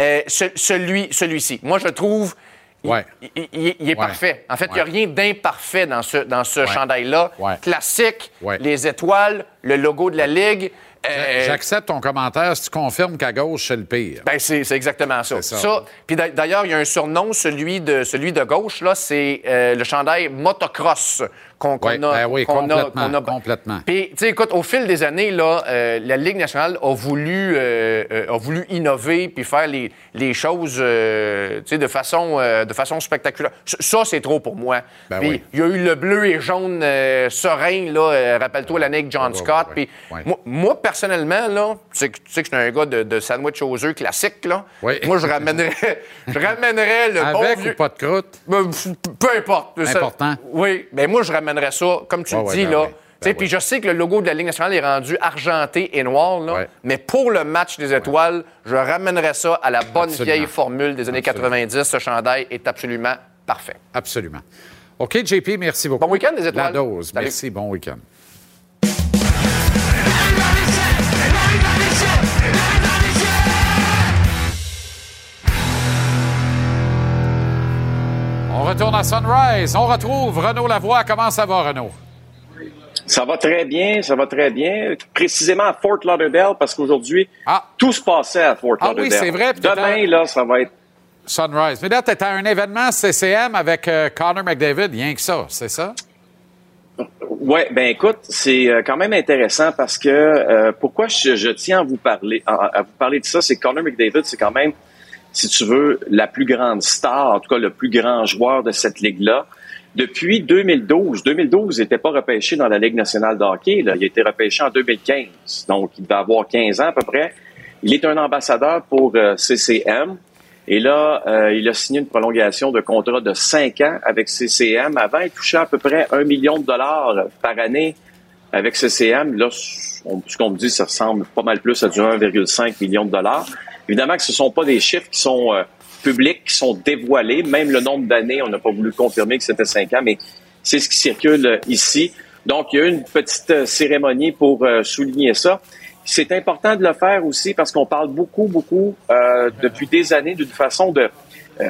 euh, ce- celui, celui-ci. Moi, je trouve... il- Ouais. Il, il- il est Ouais. parfait. En fait, il n'y a rien d'imparfait dans ce, dans ce chandail-là. Classique, les étoiles, le logo de la Ligue. euh, J'accepte ton commentaire si tu confirmes qu'à gauche, c'est le pire. ben, c'est c'est exactement ça. Ça. Ça, Puis d'a- d'ailleurs, il y a un surnom, celui de, celui de gauche, là, c'est euh, le chandail motocross qu'on a. ben oui, a- complètement, a- complètement. Puis, tu sais, écoute, au fil des années, là, euh, la Ligue nationale a voulu, euh, euh, a voulu innover puis faire les, les choses, tu sais, de façon, de façon spectaculaire. Ça, c'est trop pour moi. Ben Puis, oui. il y a eu le bleu et jaune serein, là, rappelle-toi l'année avec John Scott. Puis, moi, moi, personnellement, là, tu sais, que- tu sais que je suis un gars de, de sandwich aux œufs classique, là. Moi, je ramènerais, <laughs> je ramènerais le bon Avec vieux- ou pas de croûte? ben, peu importe. Ça- Important. oui, mais moi, je ramènerais ça, comme tu Ouais, le ouais, dis, ben là. sais, Ben Puis oui. je sais que le logo de la Ligue nationale est rendu argenté et noir, là, Ouais. mais pour le match des étoiles, je ramènerais ça à la bonne Absolument. vieille formule des années Absolument. 90. Ce chandail est absolument parfait. Absolument. OK, JP, merci beaucoup. Bon week-end, les La étoiles. dose. Salut. Merci, bon week-end. Retourne à Sunrise. On retrouve Renaud Lavoie. Comment ça va, Renaud? Ça va très bien, ça va très bien. Précisément à Fort Lauderdale, parce qu'aujourd'hui, tout se passait à Fort Ah oui, Lauderdale. c'est vrai, Demain, là, ça va être Sunrise. Mais là, tu à un événement CCM avec euh, Connor McDavid, rien que ça, c'est ça? Ouais, ben écoute, c'est euh, quand même intéressant parce que euh, pourquoi je, je tiens à vous parler à, à vous parler de ça, c'est que Connor McDavid, c'est quand même, si tu veux, la plus grande star, en tout cas le plus grand joueur de cette ligue-là. Depuis 2012, 2012, il n'était pas repêché dans la Ligue nationale de hockey. Là. Il a été repêché en 2015, donc il va avoir 15 ans à peu près. Il est un ambassadeur pour euh, CCM. Et là, euh, il a signé une prolongation de contrat de 5 ans avec CCM. Avant, il touchait à peu près un million de dollars par année avec CCM. Là, ce qu'on me dit, ça ressemble pas mal plus à du 1,5 million de dollars. Évidemment que ce sont pas des chiffres qui sont euh, publics, qui sont dévoilés. Même le nombre d'années, on n'a pas voulu confirmer que c'était 5 ans, mais c'est ce qui circule euh, ici. Donc, il y a eu une petite euh, cérémonie pour souligner ça. C'est important de le faire aussi parce qu'on parle beaucoup, beaucoup depuis des années d'une façon de,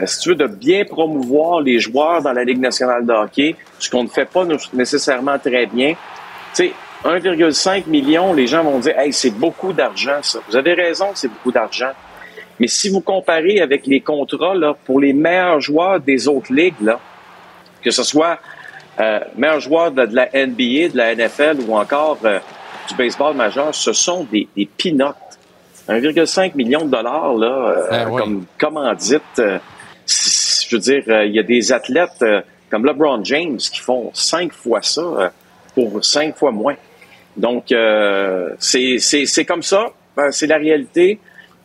si tu veux, de bien promouvoir les joueurs dans la Ligue nationale de hockey, ce qu'on ne fait pas nécessairement très bien. Tu sais, 1,5 million, les gens vont dire, hey, c'est beaucoup d'argent, ça. Vous avez raison, c'est beaucoup d'argent. Mais si vous comparez avec les contrats là, pour les meilleurs joueurs des autres ligues, là, que ce soit euh, meilleurs joueurs de, de la NBA, de la NFL ou encore euh, du baseball majeur, ce sont des, des peanuts. 1,5 million de dollars là, euh, oui. comme commandite. euh, je veux dire, euh, il y a des athlètes euh, comme LeBron James qui font cinq fois ça pour cinq fois moins. Donc, c'est comme ça. Ben, c'est la réalité.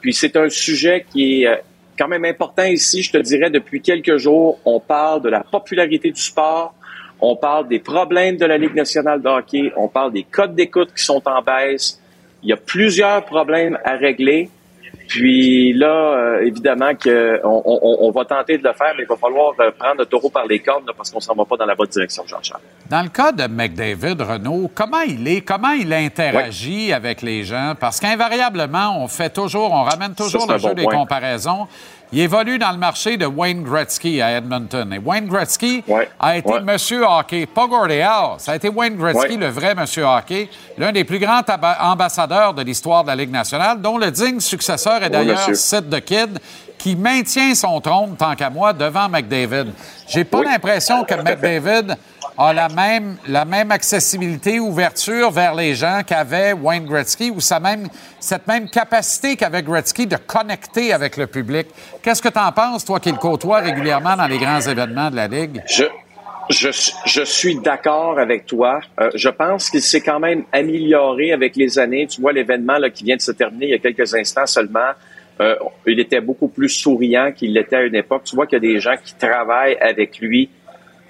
Puis c'est un sujet qui est euh, quand même important ici. Je te dirais, depuis quelques jours, on parle de la popularité du sport. On parle des problèmes de la Ligue nationale de hockey. On parle des codes d'écoute qui sont en baisse. Il y a plusieurs problèmes à régler. Puis là, euh, évidemment que on, va tenter de le faire, mais il va falloir euh, prendre le taureau par les cornes là, parce qu'on s'en va pas dans la bonne direction, Jean-Charles. Dans le cas de McDavid, Renault, comment il est, comment il interagit avec les gens? Parce qu'invariablement, on fait toujours, on ramène toujours Ça, le jeu bon des point. comparaisons. Il évolue dans le marché de Wayne Gretzky à Edmonton. Et Wayne Gretzky a été Ouais. Monsieur Hockey, pas Gordie Howe. Ça a été Wayne Gretzky, Ouais. le vrai Monsieur Hockey, l'un des plus grands ambassadeurs de l'histoire de la Ligue nationale, dont le digne successeur est Oui, d'ailleurs monsieur. Sid the Kid, qui maintient son trône, tant qu'à moi, devant McDavid. J'ai pas l'impression que McDavid a la même, la même accessibilité, ouverture vers les gens qu'avait Wayne Gretzky ou sa même, cette même capacité qu'avait Gretzky de connecter avec le public. Qu'est-ce que tu en penses, toi qui le côtoies régulièrement dans les grands événements de la Ligue? Je, je, je suis d'accord avec toi. Euh, je pense qu'il s'est quand même amélioré avec les années. Tu vois l'événement qui vient de se terminer il y a quelques instants seulement. euh, il était beaucoup plus souriant qu'il l'était à une époque. Tu vois qu'il y a des gens qui travaillent avec lui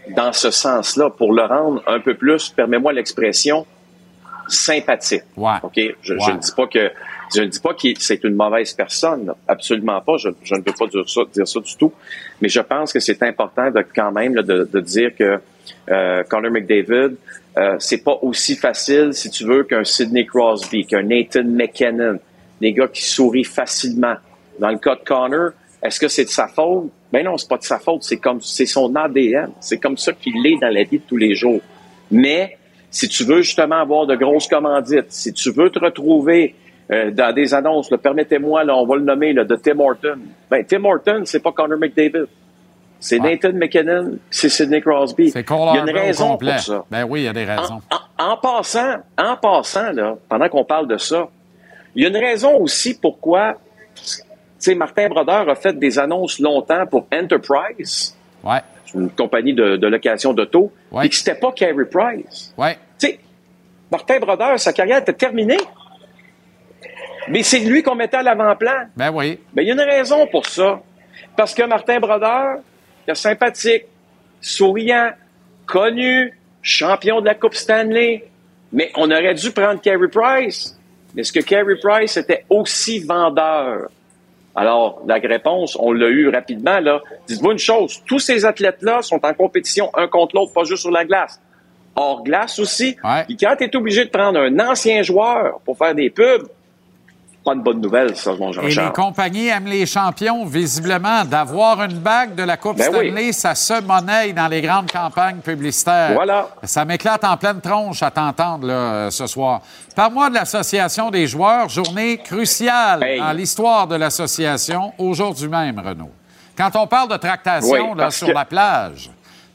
dans ce sens-là pour le rendre un peu plus, permets-moi l'expression, sympathique. OK? Je, je Ouais. ne dis pas que je ne dis pas que c'est une mauvaise personne. Absolument pas. Je, je ne veux pas dire ça, dire ça du tout. Mais je pense que c'est important de quand même là, de, de dire que euh, Connor McDavid, euh, c'est pas aussi facile, si tu veux, qu'un Sidney Crosby, qu'un Nathan McKinnon, des gars qui sourient facilement. Dans le cas de Connor, est-ce que c'est de sa faute? Ben non, c'est pas de sa faute. C'est comme c'est son ADN. C'est comme ça qu'il est dans la vie de tous les jours. Mais si tu veux justement avoir de grosses commandites, si tu veux te retrouver euh, dans des annonces, permettez-moi, on va le nommer là, de Tim Horton. Ben, Tim Horton, c'est pas Connor McDavid. C'est Nathan McKinnon, c'est Sidney Crosby. C'est Il y a une raison complet. pour ça. Ben oui, il y a des raisons. En passant, en passant, là, pendant qu'on parle de ça, il y a une raison aussi pourquoi, sais, Martin Brodeur a fait des annonces longtemps pour Enterprise, Ouais. une compagnie de, de location d'auto, et que c'était pas Carey Price. Ouais. Tu sais, Martin Brodeur, sa carrière était terminée. Mais c'est lui qu'on mettait à l'avant-plan. Ben oui. Ben, il y a une raison pour ça. Parce que Martin Brodeur, il est sympathique, souriant, connu, champion de la Coupe Stanley. Mais on aurait dû prendre Carey Price. Mais est-ce que Carey Price était aussi vendeur? Alors, la réponse, on l'a eu rapidement, là. Dites-moi une chose, tous ces athlètes-là sont en compétition un contre l'autre, pas juste sur la glace. Hors glace aussi. Puis quand tu es obligé de prendre un ancien joueur pour faire des pubs, pas une bonne nouvelle, ça, mon Et Jean-Charles. les compagnies aiment les champions, visiblement. D'avoir une bague de la Coupe Ben oui. Stanley, ça se monnaie dans les grandes campagnes publicitaires. Voilà. Ça m'éclate en pleine tronche à t'entendre là, euh, ce soir. Parle-moi de l'Association des joueurs, journée cruciale dans l'histoire de l'association, aujourd'hui même, Renaud. Quand on parle de tractation Oui, là, sur que- la plage,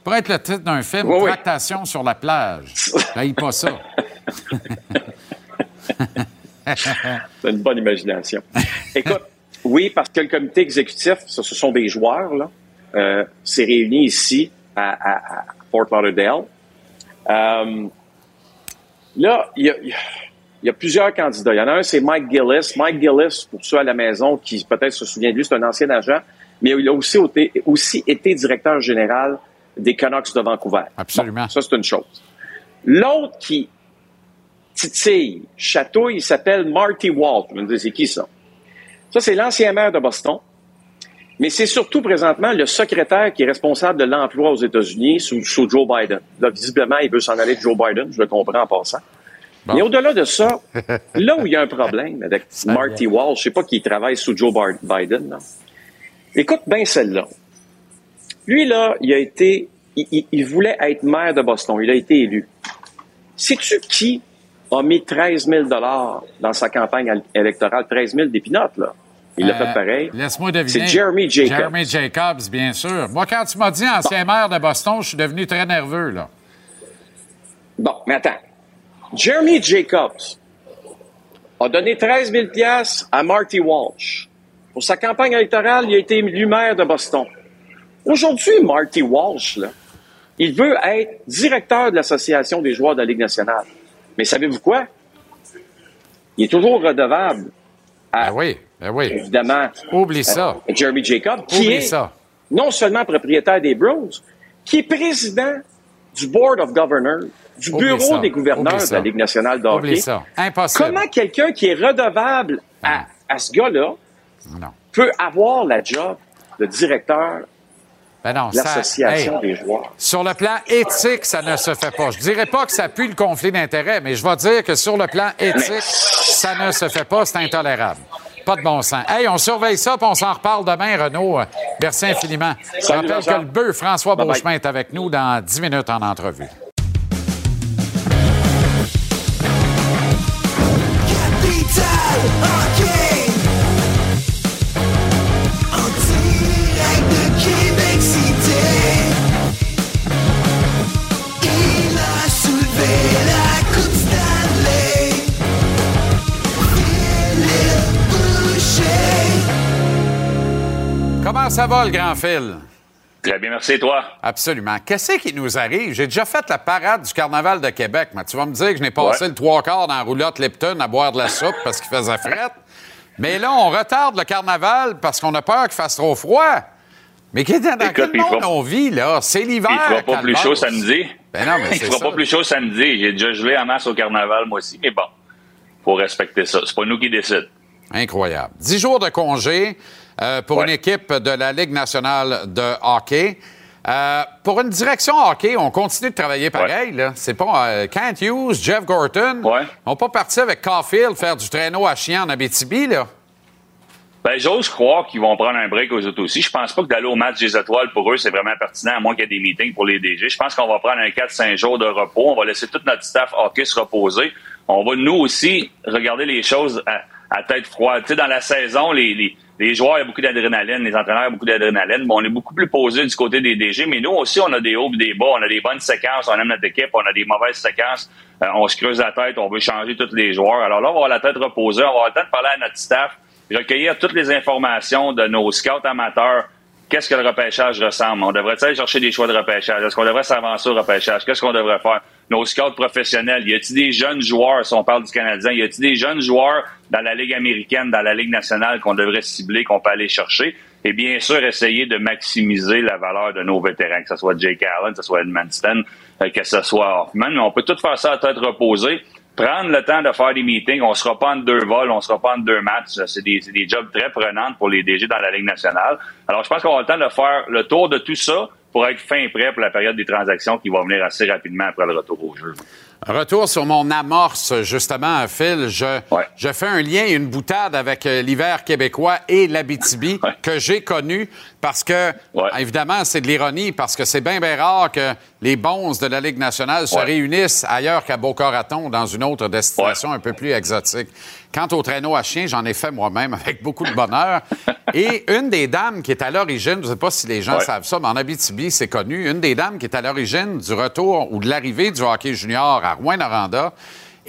pourrait être le titre d'un film, Oui, oui. Tractation sur la plage. J'haïs pas ça. <laughs> <laughs> T'as une bonne imagination. Écoute, oui, parce que le comité exécutif, ça, ce sont des joueurs, là, euh, s'est réuni ici à, à- à Fort Lauderdale. Euh, là, il y a, y plusieurs candidats. Il y en a un, c'est Mike Gillis. Mike Gillis, pour ceux à la maison qui peut-être se souviennent de lui, c'est un ancien agent, mais il a aussi été, aussi été directeur général des Canucks de Vancouver. Absolument. Bon, ça, c'est une chose. L'autre qui titille, chatouille, il s'appelle Marty Walt. Vous me dites, c'est qui ça? Ça, c'est l'ancien maire de Boston. Mais c'est surtout présentement le secrétaire qui est responsable de l'emploi aux États-Unis sous, sous Joe Biden. Là, visiblement, il veut s'en aller de Joe Biden, je le comprends en passant. Mais au-delà de ça, <laughs> là où il y a un problème avec Marty Wall, je sais pas qui travaille sous Joe Biden, là. écoute bien celle-là. Lui, là, il a été, il, il- il voulait être maire de Boston. Il a été élu. Sais-tu qui a mis 13 000 dans sa campagne al- électorale? 13 000 d'épinotes, là. Il l'a Euh, fait pareil. Laisse-moi deviner. C'est Jeremy Jacobs. Jeremy Jacobs, bien sûr. Moi, quand tu m'as dit ancien maire de Boston, je suis devenu très nerveux, là. Bon, mais attends. Jeremy Jacobs a donné 13 000 à Marty Walsh. Pour sa campagne électorale, il a été élu maire de Boston. Aujourd'hui, Marty Walsh, là, il veut être directeur de l'Association des joueurs de la Ligue nationale. Mais savez-vous quoi? Il est toujours redevable à, oui, oui. évidemment, Oublie ça. à Jeremy Jacobs, qui Oublie est ça. non seulement propriétaire des Bruins, qui est président du Board of Governors, du Oublie Bureau ça. des gouverneurs de la Ligue nationale de hockey. ça. Impossible. Comment quelqu'un qui est redevable à, à ce gars-là peut avoir la job de directeur Ben non, ça- l'association hey, des joueurs? Sur le plan éthique, ça ne se fait pas. Je dirais pas que ça pue le conflit d'intérêts, mais je vais dire que sur le plan éthique, ça ne se fait pas. C'est intolérable. Pas de bon sens. Hey, on surveille ça, puis on s'en reparle demain, Renaud. Merci infiniment. Je rappelle que le bœuf François Bye-bye. Beauchemin est avec nous dans 10 minutes en entrevue. Comment ça va, le grand fil? Très bien, merci. Toi? Absolument. Qu'est-ce qui nous arrive? J'ai déjà fait la parade du Carnaval de Québec, mais tu vas me dire que je n'ai passé Ouais. le trois quarts dans la roulotte Lipton à boire de la soupe parce qu'il faisait fret. Mais là, on retarde le Carnaval parce qu'on a peur qu'il fasse trop froid. Mais qui- dans Écoute, quel monde fera- on vit, là? C'est l'hiver. Il fera pas plus chaud samedi. Ben non, mais <laughs> Il fera ça. pas plus chaud samedi. J'ai déjà gelé en masse au carnaval, moi aussi. Mais bon, faut respecter ça. C'est pas nous qui décident. Incroyable. Dix jours de congé euh, pour une équipe de la Ligue nationale de hockey. Euh, pour une direction hockey, on continue de travailler pareil. C'est pas euh, Kent Hughes, Jeff Gorton. On n'est pas parti avec Caulfield faire du traîneau à chien en Abitibi. Là. Ben, j'ose croire qu'ils vont prendre un break aux autres aussi. Je pense pas que d'aller au match des étoiles, pour eux, c'est vraiment pertinent, à moins qu'il y ait des meetings pour les DG. Je pense qu'on va prendre un 4-5 jours de repos. On va laisser tout notre staff hockey se reposer. On va, nous aussi, regarder les choses à, à tête froide. Tu sais, dans la saison, les, les, les joueurs, il y a beaucoup d'adrénaline, les entraîneurs, il y a beaucoup d'adrénaline. Bon, on est beaucoup plus posé du côté des DG, mais nous aussi, on a des hauts et des bas. On a des bonnes séquences, on aime notre équipe, on a des mauvaises séquences. Euh, on se creuse la tête, on veut changer tous les joueurs. Alors là, on va avoir la tête reposée, on va avoir le temps de parler à notre staff, recueillir toutes les informations de nos scouts amateurs. Qu'est-ce que le repêchage ressemble? On devrait aller chercher des choix de repêchage? Est-ce qu'on devrait s'avancer au repêchage? Qu'est-ce qu'on devrait faire? Nos scouts professionnels, y a-t-il des jeunes joueurs, si on parle du Canadien, y a-t-il des jeunes joueurs dans la Ligue américaine, dans la Ligue nationale qu'on devrait cibler, qu'on peut aller chercher? Et bien sûr, essayer de maximiser la valeur de nos vétérans, que ce soit Jake Allen, que ce soit Edmundston, euh, que ce soit Hoffman. On peut tout faire ça à tête reposée prendre le temps de faire des meetings. On ne sera pas en deux vols, on ne sera pas en deux matchs. C'est des, des jobs très prenants pour les DG dans la Ligue nationale. Alors, je pense qu'on avoir le temps de faire le tour de tout ça pour être fin prêt pour la période des transactions qui va venir assez rapidement après le retour au jeu. Retour sur mon amorce, justement, Phil. Je, je fais un lien, une boutade avec euh, l'hiver québécois et l'Abitibi que j'ai connu parce que, évidemment, c'est de l'ironie parce que c'est bien, bien rare que les bons de la Ligue nationale se Ouais. réunissent ailleurs qu'à Boca Raton dans une autre destination un peu plus exotique. Quant au traîneau à chien, j'en ai fait moi-même avec beaucoup de bonheur. <laughs> Et une des dames qui est à l'origine, je ne sais pas si les gens savent ça, mais en Abitibi, c'est connu, une des dames qui est à l'origine du retour ou de l'arrivée du hockey junior à Rouen-Noranda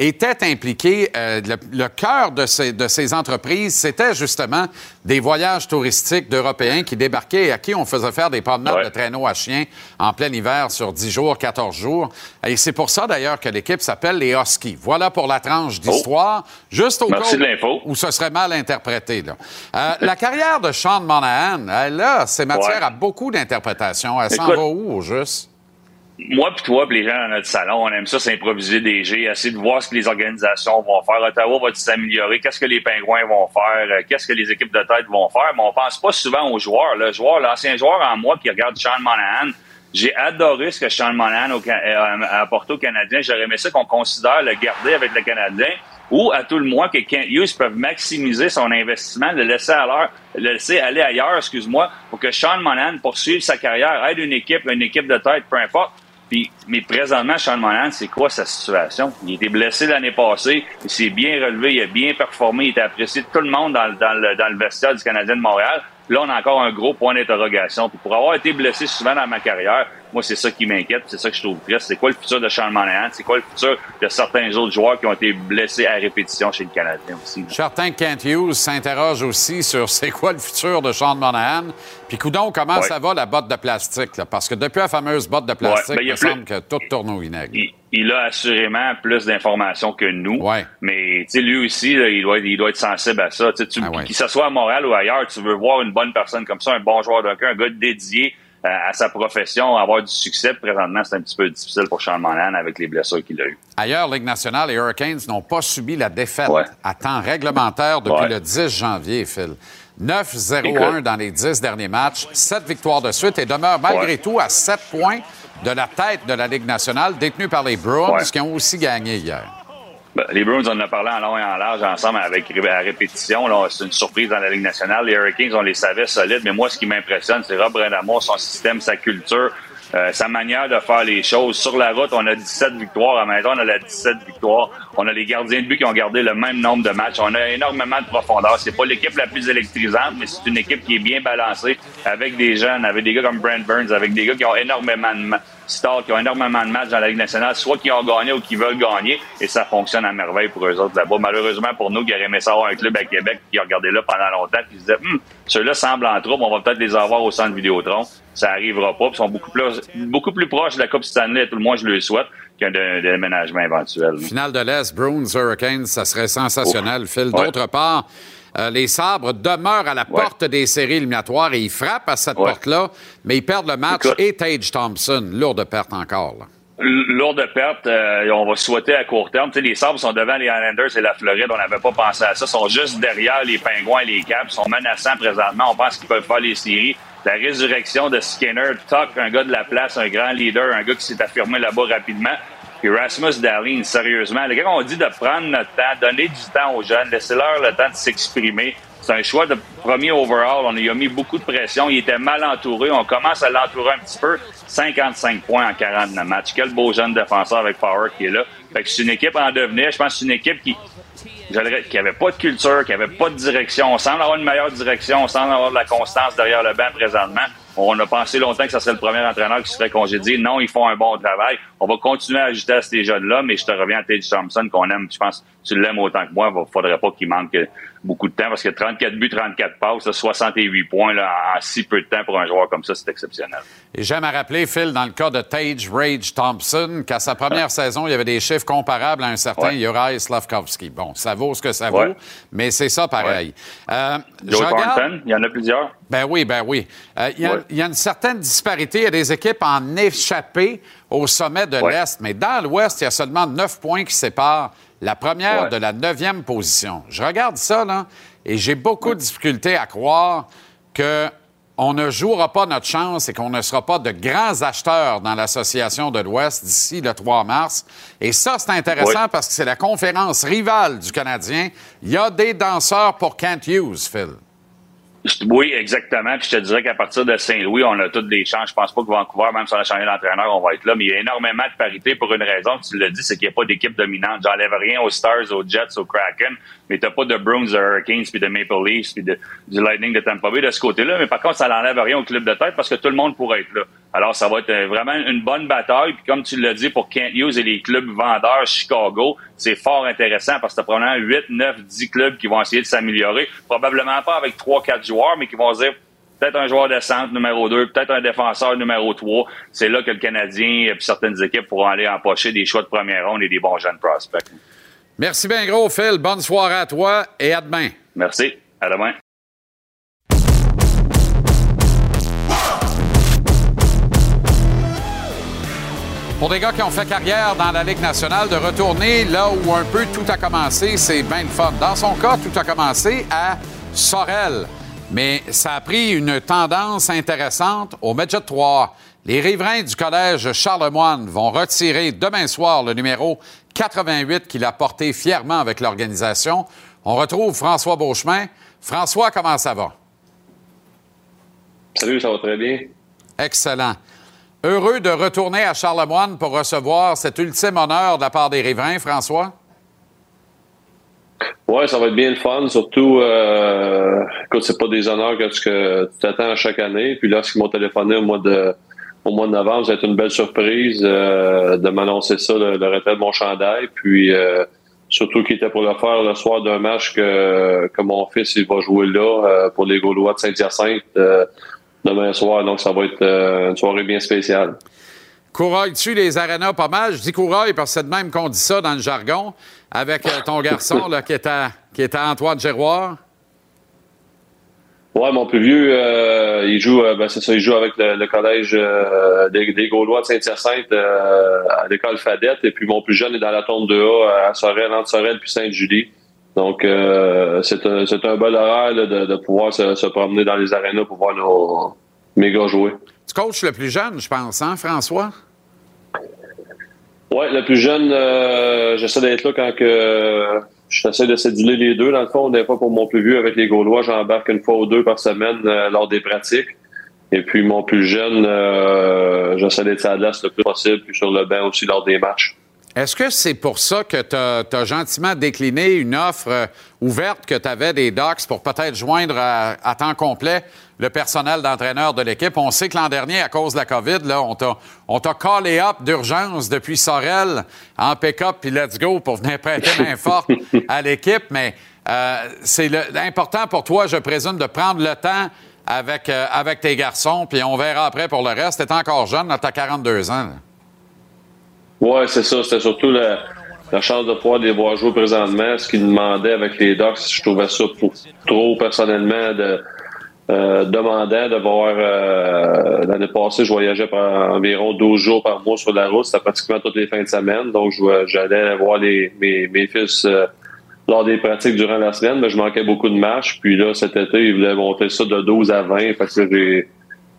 était impliquée, euh, le, le cœur de ces, de ces entreprises, c'était justement des voyages touristiques d'Européens qui débarquaient et à qui on faisait faire des promenades de traîneau à chien en plein hiver sur 10 jours, 14 jours. Et c'est pour ça d'ailleurs que l'équipe s'appelle les Huskies. Voilà pour la tranche d'histoire, juste au Oh. Merci cas où ce serait mal interprété. Là. Euh, la carrière de Sean Monahan, elle, là, c'est matière Ouais. à beaucoup d'interprétations. Elle s'en va où, au juste? Moi puis toi, puis les gens dans notre salon, on aime ça s'improviser des G, essayer de voir ce que les organisations vont faire. Ottawa va s'améliorer? Qu'est-ce que les Pingouins vont faire? Euh, Qu'est-ce que les équipes de tête vont faire? Mais on pense pas souvent aux joueurs. Le joueur, l'ancien joueur en moi qui regarde Sean Monahan, j'ai adoré ce que Sean Monahan au euh, a apporté aux Canadiens. J'aurais aimé ça qu'on considère le garder avec le Canadien ou à tout le moins que Kent Hughes peuvent maximiser son investissement, le laisser, à le laisser aller ailleurs, excuse-moi, pour que Sean Monahan poursuive sa carrière, aide une équipe, une équipe de tête, peu importe. Puis, mais présentement, Sean Monahan, c'est quoi sa situation? Il été blessé l'année passée, il s'est bien relevé, il a bien performé, il était apprécié de tout le monde dans, dans le, dans le vestiaire du Canadien de Montréal. Là, on a encore un gros point d'interrogation. Puis pour avoir été blessé souvent dans ma carrière, moi, c'est ça qui m'inquiète, c'est ça que je trouve triste. C'est quoi le futur de Sean Monahan? C'est quoi le futur de certains autres joueurs qui ont été blessés à répétition chez le Canadien aussi? Je suis certain que Kent Hughes s'interroge aussi sur <laughs> c'est quoi le futur de Sean Monahan. Puis, coudon, comment Ouais. ça va la botte de plastique? là? Parce que depuis la fameuse botte de plastique, Ouais, ben, il me plus- semble que tout tourne au vinaigre. il, il a assurément plus d'informations que nous. Mais tu sais, lui aussi, là, il, doit, être- il doit être sensible à ça. Tu Qu'il ce soit à Montréal ou ailleurs, tu veux voir une bonne personne comme ça, un bon joueur de hockey, un gars dédié à sa profession, avoir du succès. Présentement, c'est un petit peu difficile pour Sean Monahan avec les blessures qu'il a eues. Ailleurs, Ligue nationale, les Hurricanes n'ont pas subi la défaite à temps réglementaire depuis Ouais. le 10 janvier, Phil. 9-0-1 Écoute. dans les 10 derniers matchs, 7 victoires de suite et demeure malgré Ouais. tout à 7 points de la tête de la Ligue nationale, détenue par les Bruins, Ouais. qui ont aussi gagné hier. Ben, les Bruins, on en a parlé en long et en large ensemble avec à répétition. C'est une surprise dans la Ligue nationale. Les Hurricanes, on les savait solides, mais moi, ce qui m'impressionne, c'est Rob Brindamour, son système, sa culture, euh, sa manière de faire les choses. Sur la route, on a 17 victoires. À maison, on a la 17 victoires. On a les gardiens de but qui ont gardé le même nombre de matchs. On a énormément de profondeur. C'est pas l'équipe la plus électrisante, mais c'est une équipe qui est bien balancée avec des jeunes, avec des gars comme Brent Burns, avec des gars qui ont énormément de stars, qui ont énormément de matchs dans la Ligue nationale, soit qui ont gagné ou qui veulent gagner, et ça fonctionne à merveille pour eux autres là-bas. Malheureusement pour nous qui auraient aimé avoir un club à Québec qui a regardé là pendant longtemps, qui se disait Hum, ceux-là semblent en trouble, on va peut-être les avoir au centre Vidéotron. Ça arrivera pas, ils sont beaucoup plus, beaucoup plus proches de la Coupe Stanley, tout le moins je le souhaite, qu'un dé- déménagement éventuel. Finale de l'Est, Bruins, Hurricanes, ça serait sensationnel, Phil. Ouais. D'autre part, euh, les Sabres demeurent à la porte des séries éliminatoires et ils frappent à cette porte-là, mais ils perdent le match et Tage Thompson, lourde perte encore. là. Lourde perte, euh, on va souhaiter à court terme. Tu les Sabres sont devant les Islanders et la Floride. On n'avait pas pensé à ça. Ils sont juste derrière les Pingouins et les Caps. Ils sont menaçants présentement. On pense qu'ils peuvent faire les séries. La résurrection de Skinner, Tuck, un gars de la place, un grand leader, un gars qui s'est affirmé là-bas rapidement. Puis Rasmus Dahlin, sérieusement, les gars, on dit de prendre notre temps, donner du temps aux jeunes, laisser-leur le temps de s'exprimer. C'est un choix de premier overall. On y a mis beaucoup de pression. Il était mal entouré. On commence à l'entourer un petit peu. 55 points en 49 matchs. Quel beau jeune défenseur avec Power qui est là. Fait que c'est une équipe en devenir. Je pense que c'est une équipe qui qui avait pas de culture, qui avait pas de direction. On semble avoir une meilleure direction. On semble avoir de la constance derrière le banc présentement. On a pensé longtemps que ça serait le premier entraîneur qui serait congédié. Non, ils font un bon travail. On va continuer à ajouter à ces jeunes-là, mais je te reviens à Tage Thompson qu'on aime. Je pense tu l'aimes autant que moi. Il faudrait pas qu'il manque beaucoup de temps parce que 34 buts, 34 passes, là, 68 points là, en si peu de temps pour un joueur comme ça, c'est exceptionnel. Et j'aime à rappeler, Phil, dans le cas de Tage Rage Thompson, qu'à sa première saison, il y avait des chiffres comparables à un certain Ouais. Juraj Slavkovski. Bon, ça vaut ce que ça vaut, Ouais. mais c'est ça pareil. Euh, je Joe regarde- il y en a plusieurs. Ben oui, ben oui. Euh, Il y, a- Ouais. il y a une certaine disparité. Il y a des équipes en échappée au sommet de Ouais. l'Est, mais dans l'Ouest, il y a seulement neuf points qui séparent la première Ouais. de la neuvième position. Je regarde ça, là, et j'ai beaucoup de difficultés à croire que on ne jouera pas notre chance et qu'on ne sera pas de grands acheteurs dans l'Association de l'Ouest d'ici le 3 mars. Et ça, c'est intéressant parce que c'est la conférence rivale du Canadien. Il y a des danseurs pour Kent Hughes, Phil. Oui, exactement. Puis je te dirais qu'à partir de Saint-Louis, on a toutes les chances. Je pense pas que Vancouver, même si on a changé d'entraîneur, on va être là. Mais il y a énormément de parité pour une raison. Tu l'as dit, c'est qu'il n'y a pas d'équipe dominante. J'enlève rien aux Stars, aux Jets, aux Kraken. Mais t'as pas de Bruins, de Hurricanes, puis de Maple Leafs, puis de, du Lightning de Tampa Bay de ce côté-là. Mais par contre, ça n'enlève rien au club de tête parce que tout le monde pourrait être là. Alors, ça va être euh, vraiment une bonne bataille. Puis comme tu l'as dit, pour Kent Hughes et les clubs vendeurs Chicago, c'est fort intéressant parce que t'as probablement 8, 9, 10 clubs qui vont essayer de s'améliorer. Probablement pas avec 3, 4 joueurs, mais qui vont dire peut-être un joueur de centre numéro 2, peut-être un défenseur numéro 3. C'est là que le Canadien et certaines équipes pourront aller empocher des choix de première ronde et des bons jeunes prospects. Merci bien gros, Phil. Bonne soirée à toi et à demain. Merci. À demain. Pour des gars qui ont fait carrière dans la Ligue nationale, de retourner là où un peu tout a commencé, c'est bien le fun. Dans son cas, tout a commencé à Sorel. Mais ça a pris une tendance intéressante au Midget 3. Les riverains du collège Charlemagne vont retirer demain soir le numéro 88 qu'il a porté fièrement avec l'organisation. On retrouve François Beauchemin. François, comment ça va? Salut, ça va très bien. Excellent. Heureux de retourner à Charlemagne pour recevoir cet ultime honneur de la part des riverains, François? Ouais, ça va être bien le fun. Surtout, euh, écoute, c'est pas des honneurs que tu t'attends chaque année. Puis lorsqu'ils m'ont téléphoné au mois de au mois de novembre, ça a été une belle surprise euh, de m'annoncer ça, le, le retrait de mon chandail. Puis euh, surtout qu'il était pour le faire le soir d'un match que, que mon fils il va jouer là euh, pour les Gaulois de Saint-Hyacinthe demain soir. Donc ça va être euh, une soirée bien spéciale. Courailles-tu les arénas pas mal? Je dis couraille parce que c'est de même qu'on dit ça dans le jargon avec euh, ton garçon là, qui, est à, qui est à Antoine Giroir. Ouais, mon plus vieux, euh, il joue, ben, c'est ça, il joue avec le, le collège des, des Gaulois de Saint-Hyacinthe à l'école Fadette. Et puis mon plus jeune est dans la tombe 2A à Sorel, entre Sorel puis Sainte-Julie. Donc euh, c'est un, un bel horaire là, de, de pouvoir se, se promener dans les arénas pour voir nos gars jouer. Tu coaches le plus jeune, je pense, hein, François? Ouais, le plus jeune, euh, j'essaie d'être là quand que j'essaie de séduler les deux. Dans le fond, des fois pour mon plus vieux avec les Gaulois, j'embarque une fois ou deux par semaine euh, lors des pratiques. Et puis mon plus jeune, euh, j'essaie d'être à l'as le plus possible, puis sur le banc aussi lors des matchs. Est-ce que c'est pour ça que tu as, gentiment décliné une offre euh, ouverte que tu avais des Docs pour peut-être joindre à, à temps complet le personnel d'entraîneur de l'équipe? On sait que l'an dernier, à cause de la COVID, là, on t'a, callé up d'urgence depuis Sorel en pick-up puis let's go pour venir prêter main <laughs> forte à l'équipe. Mais euh, c'est important pour toi, je présume, de prendre le temps avec, euh, avec tes garçons, puis on verra après pour le reste. T'es encore jeune, tu as 42 ans. là. Ouais, c'est ça. C'était surtout la, la chance de pouvoir les voir jouer présentement. Ce qu'ils demandaient avec les Ducks, je trouvais ça trop personnellement de euh, demandant de voir. euh, L'année passée, je voyageais par environ 12 jours par mois sur la route. C'était pratiquement toutes les fins de semaine. Donc, j'allais voir les, mes, mes fils euh, lors des pratiques durant la semaine, mais je manquais beaucoup de marches. Puis là, cet été, ils voulaient monter ça de 12 à 20 parce que j'ai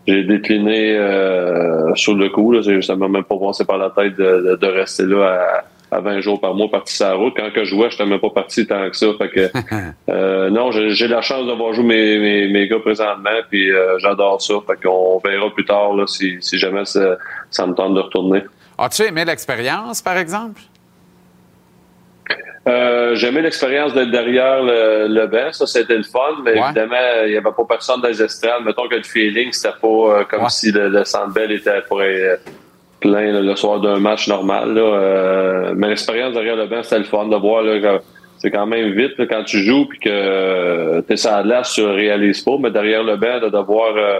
j'ai décliné euh, sur le coup. Là. Ça m'a même pas passé par la tête de, de- de rester là à, à 20 jours par mois, parti sur la route. Quand que je jouais, je n'étais même pas parti tant que ça. Fait que, <laughs> euh, non, j'ai j'ai la chance d'avoir joué mes, mes, mes gars présentement, puis euh, j'adore ça. Fait qu'on verra plus tard là, si, si jamais ça, ça me tente de retourner. As-tu aimé l'expérience, par exemple? Euh, j'ai aimé l'expérience d'être derrière le, le banc, ça c'était le fun, mais évidemment, il n'y avait pas personne dans les estrades. Mettons que le feeling, c'était pas euh, comme si le, le Centre Bell était pour être plein là, le soir d'un match normal. là. Euh, mais l'expérience derrière le banc, c'était le fun de voir là, c'est quand même vite là, quand tu joues puis que tu es sur la glace, tu réalises pas, mais derrière le banc, de devoir euh,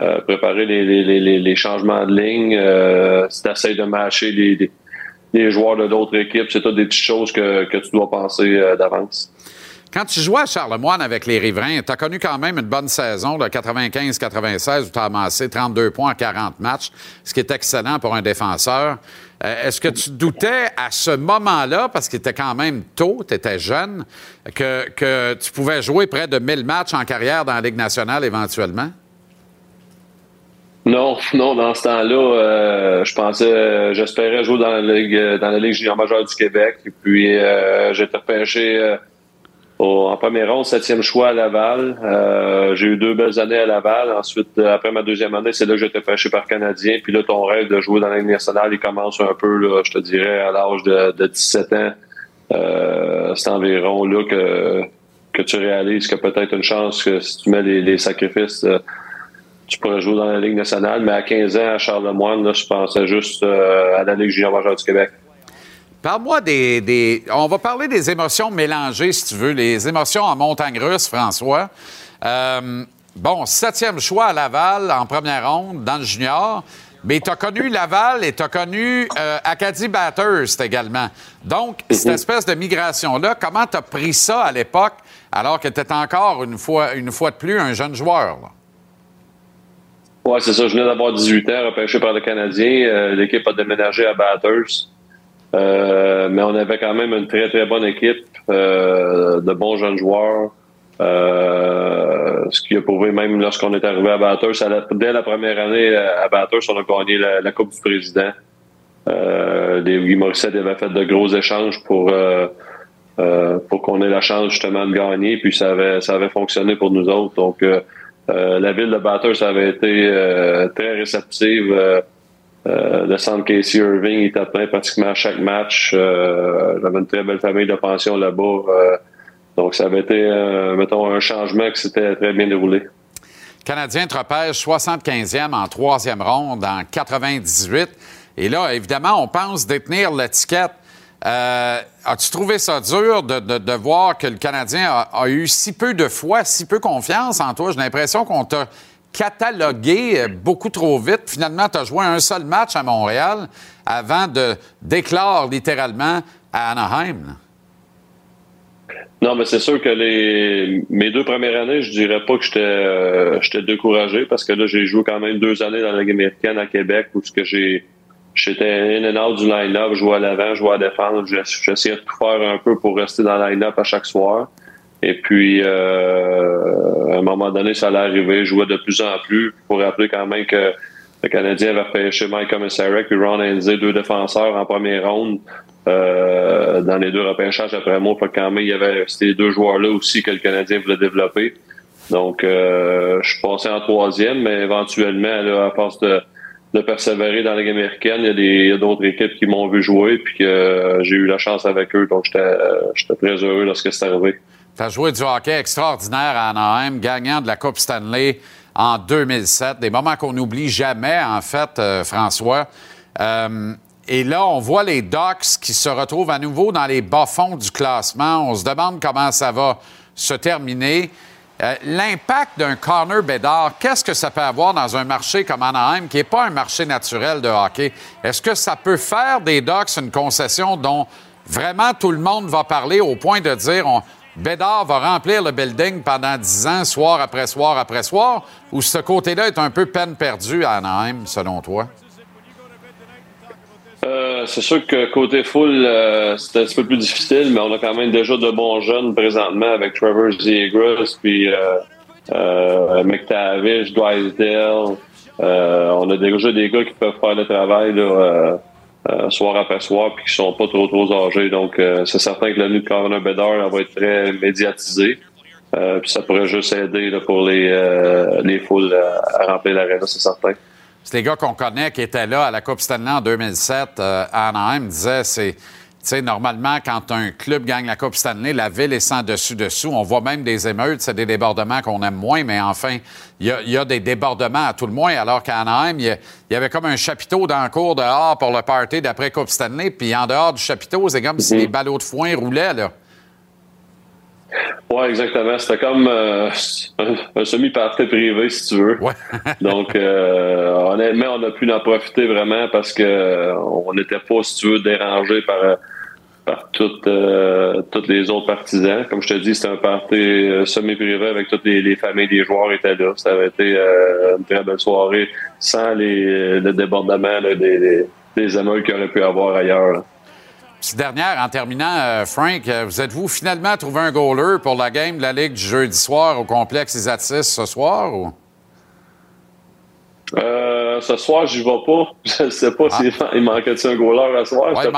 euh, préparer les, les, les, changements de ligne, euh, si tu essaies de matcher les, les joueurs de d'autres équipes, c'est toutes des petites choses que, que tu dois penser euh, d'avance. Quand tu jouais à Charlemagne avec les Riverains, tu as connu quand même une bonne saison de 95-96 où tu as amassé 32 points en 40 matchs, ce qui est excellent pour un défenseur. Euh, Est-ce que tu doutais à ce moment-là, parce qu'il était quand même tôt, tu étais jeune, que, que tu pouvais jouer près de 1000 matchs en carrière dans la Ligue nationale éventuellement? Non, non, dans ce temps-là, euh, je pensais, euh, j'espérais jouer dans la Ligue euh, dans la Ligue junior majeure du Québec. Puis euh, j'ai en première ronde, septième choix à Laval. J'ai eu deux belles années à Laval. Ensuite, après ma deuxième année, c'est là que j'ai été repêché par Canadien. Puis là, ton rêve de jouer dans la Ligue nationale, il commence un peu, je te dirais, à l'âge de, de 17 ans. C'est environ là que, que tu réalises que peut-être une chance que si tu mets les, sacrifices, tu pourrais jouer dans la Ligue nationale. Mais à 15 ans, à Charlemagne, là, je pensais juste euh, à la Ligue junior majeure du Québec. Parle-moi des, des- On va parler des émotions mélangées, si tu veux, les émotions en montagne russe, François. Euh, bon, septième choix à Laval en première ronde dans le junior. Mais tu as connu Laval et tu as connu euh, Acadie Bathurst également. Donc, cette espèce de migration-là, comment tu as pris ça à l'époque alors que tu étais encore, une fois, une fois de plus, un jeune joueur? là? Ouais, c'est ça. Je venais d'avoir 18 ans, repêché par le Canadien. Euh, L'équipe a déménagé à Bathurst. Euh, mais on avait quand même une très, très bonne équipe, euh, de bons jeunes joueurs. Ce qui a prouvé même lorsqu'on est arrivé à la- dès la première année à Bathurst, on a gagné la, Coupe du Président. Les Guy Morissette avait fait de gros échanges pour, pour qu'on ait la chance justement de gagner. Puis ça avait, ça avait fonctionné pour nous autres. Donc, la ville de Bathurst avait été euh, très réceptive. Euh, euh, le centre Casey Irving était plein pratiquement à chaque match. Euh, J'avais une très belle famille de pension là-bas. Euh, donc, ça avait été, euh, mettons, un changement qui s'était très bien déroulé. Canadien te repêche 75e en troisième ronde en 98. Et là, évidemment, on pense détenir l'étiquette. Euh, As-tu trouvé ça dur de, voir que le Canadien a, eu si peu de foi, si peu confiance en toi? J'ai l'impression qu'on t'a catalogué euh, beaucoup trop vite. Finalement, tu as joué un seul match à Montréal avant de d'éclore littéralement à Anaheim. Non, mais c'est sûr que les mes deux premières années, je dirais pas que j'étais euh, découragé parce que là, j'ai joué quand même deux années dans la Ligue américaine à Québec où ce que j'ai j'étais in and out du line-up, je jouais à l'avant, je jouais à défendre, J'ess- j'essayais de tout faire un peu pour rester dans le line-up à chaque soir. Et puis euh, à un moment donné, ça allait arriver, je jouais de plus en plus. Pour rappeler quand même que le Canadien avait pêché Mike Commissarek et Ron Hensey, deux défenseurs en première ronde euh, dans les deux repêchages après moi. Fait quand même, il y avait ces deux joueurs-là aussi que le Canadien voulait développer. Donc, euh, je suis passé en troisième, mais éventuellement, là, à force de, de persévérer dans la Ligue américaine, il y a d'autres équipes qui m'ont vu jouer, puis euh, j'ai eu la chance avec eux. Donc, j'étais euh, très heureux lorsque c'est arrivé. Tu as joué du hockey extraordinaire à Anaheim, gagnant de la Coupe Stanley en 2007. Des moments qu'on n'oublie jamais, en fait, euh, François. Euh, et là, on voit les Ducks qui se retrouvent à nouveau dans les bas-fonds du classement. On se demande comment ça va se terminer. Euh, L'impact d'un Connor Bedard, qu'est-ce que ça peut avoir dans un marché comme Anaheim, qui n'est pas un marché naturel de hockey? Est-ce que ça peut faire des Ducks une concession dont vraiment tout le monde va parler au point de dire on, Bédard va remplir le building pendant 10 ans, soir après soir après soir, ou ce côté-là est un peu peine perdue à Anaheim, selon toi? Euh, c'est sûr que côté full, euh, c'est un petit peu plus difficile, mais on a quand même déjà de bons jeunes présentement avec Trevor Zegras, puis euh, euh, McTavish, Drysdale. Euh, on a déjà des gars qui peuvent faire le travail là, euh, soir après soir, puis qui sont pas trop trop âgés. Donc, c'est certain que la nuit de Connor Bedard va être très médiatisée. Puis ça pourrait juste aider là, pour les, les foules à, à remplir l'arène, c'est certain. C'est les gars qu'on connaît qui étaient là à la Coupe Stanley en 2007 euh, à Anaheim disaient c'est tu sais, normalement, quand un club gagne la Coupe Stanley, la ville est sans dessus-dessous. On voit même des émeutes, c'est des débordements qu'on aime moins, mais enfin, il y a, il y a des débordements à tout le moins, alors qu'à Anaheim, il y, avait comme un chapiteau dans le cours dehors pour le party d'après Coupe Stanley, puis en dehors du chapiteau, c'est comme si les ballots de foin roulaient, là. Ouais, exactement. C'était comme euh, un, un semi-party privé, si tu veux. <laughs> Donc, euh, honnêtement, on a pu en profiter vraiment parce que euh, on n'était pas, si tu veux, dérangé par, par toutes, euh, toutes les autres partisans. Comme je te dis, c'était un party semi-privé avec toutes les, les familles des joueurs étaient là. Ça avait été une très belle soirée sans les, le débordement là, des, des, des y aurait pu avoir ailleurs. là. Petite dernière, en terminant, euh, Frank, euh, vous êtes-vous finalement trouvé un goaler pour la game de la Ligue du jeudi soir au complexe Isatis ce soir? Ou? Euh, ce soir, j'y vais pas. <laughs> Je sais pas s'il il manquait-il un goaler à soir? Ouais, il euh,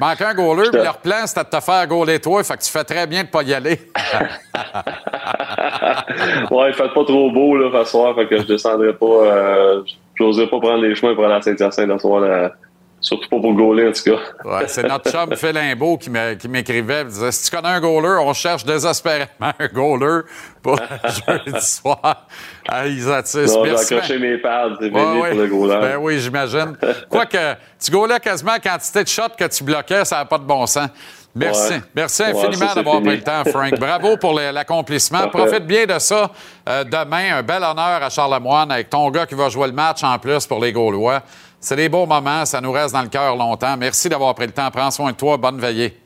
un, goaler, puis leur plan, c'était de te faire goaler toi, fait que tu fais très bien de pas y aller. <laughs> ouais, il fait pas trop beau là, ce soir, fait que je descendrai pas. Euh, J'oserais pas prendre les chemins pour aller à Saint-Hyacinthe ce soir. là. Surtout pas pour goaler, en tout cas. Ouais, c'est notre chum Phil qui m'écrivait, il disait Si tu connais un goaler, on cherche désespérément un goaler pour <laughs> jeudi soir à Isatis. Non, j'ai accroché mes pads, c'est Ouais, ouais. pour le goaler. Ben oui, j'imagine. Quoique, tu gaulais quasiment la quantité de shots que tu bloquais, ça n'a pas de bon sens. Merci. Ouais. Merci infiniment d'avoir pris le temps, Frank. Bravo pour l'accomplissement. Profite bien de ça. Euh, demain, un bel honneur à Charlemagne avec ton gars qui va jouer le match en plus pour les Gaulois. C'est des beaux moments, ça nous reste dans le cœur longtemps. Merci d'avoir pris le temps. Prends soin de toi. Bonne veillée.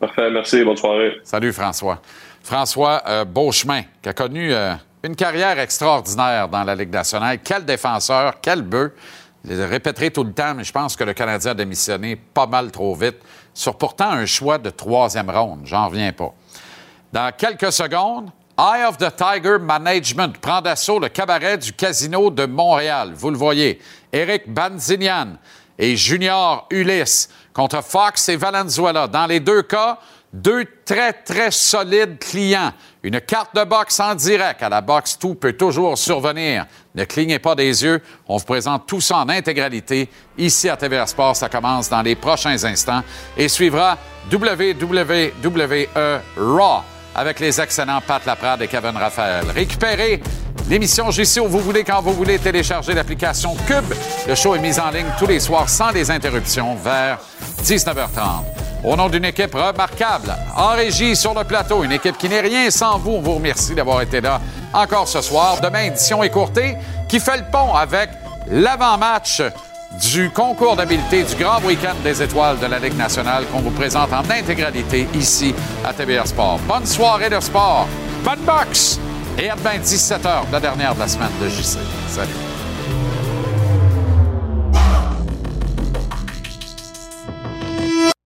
Parfait, merci, bonne soirée. Salut, François. François euh, Beauchemin, qui a connu euh, une carrière extraordinaire dans la Ligue nationale. Quel défenseur, quel bœuf. Je le répéterai tout le temps, mais je pense que le Canadien a démissionné pas mal trop vite sur pourtant un choix de troisième ronde. J'en reviens pas. Dans quelques secondes, Eye of the Tiger Management prend d'assaut le cabaret du Casino de Montréal. Vous le voyez. Eric Banzinian et Junior Ulysse contre Fox et Valenzuela. Dans les deux cas, deux très, très solides clients. Une carte de boxe en direct. À la boxe, tout peut toujours survenir. Ne clignez pas des yeux. On vous présente tout ça en intégralité. Ici à TVA Sport, ça commence dans les prochains instants et suivra WWE Raw avec les excellents Pat Laprade et Kevin Raphaël. Récupérez l'émission JC où vous voulez, quand vous voulez, télécharger l'application Cube. Le show est mis en ligne tous les soirs sans les interruptions vers 19h30. Au nom d'une équipe remarquable, en régie sur le plateau, une équipe qui n'est rien sans vous, on vous remercie d'avoir été là encore ce soir. Demain, édition écourtée qui fait le pont avec l'avant-match du concours d'habileté du grand week-end des étoiles de la Ligue nationale qu'on vous présente en intégralité ici à TBR Sport. Bonne soirée de sport, bonne boxe et à demain 17h, la dernière de la semaine de JC. Salut.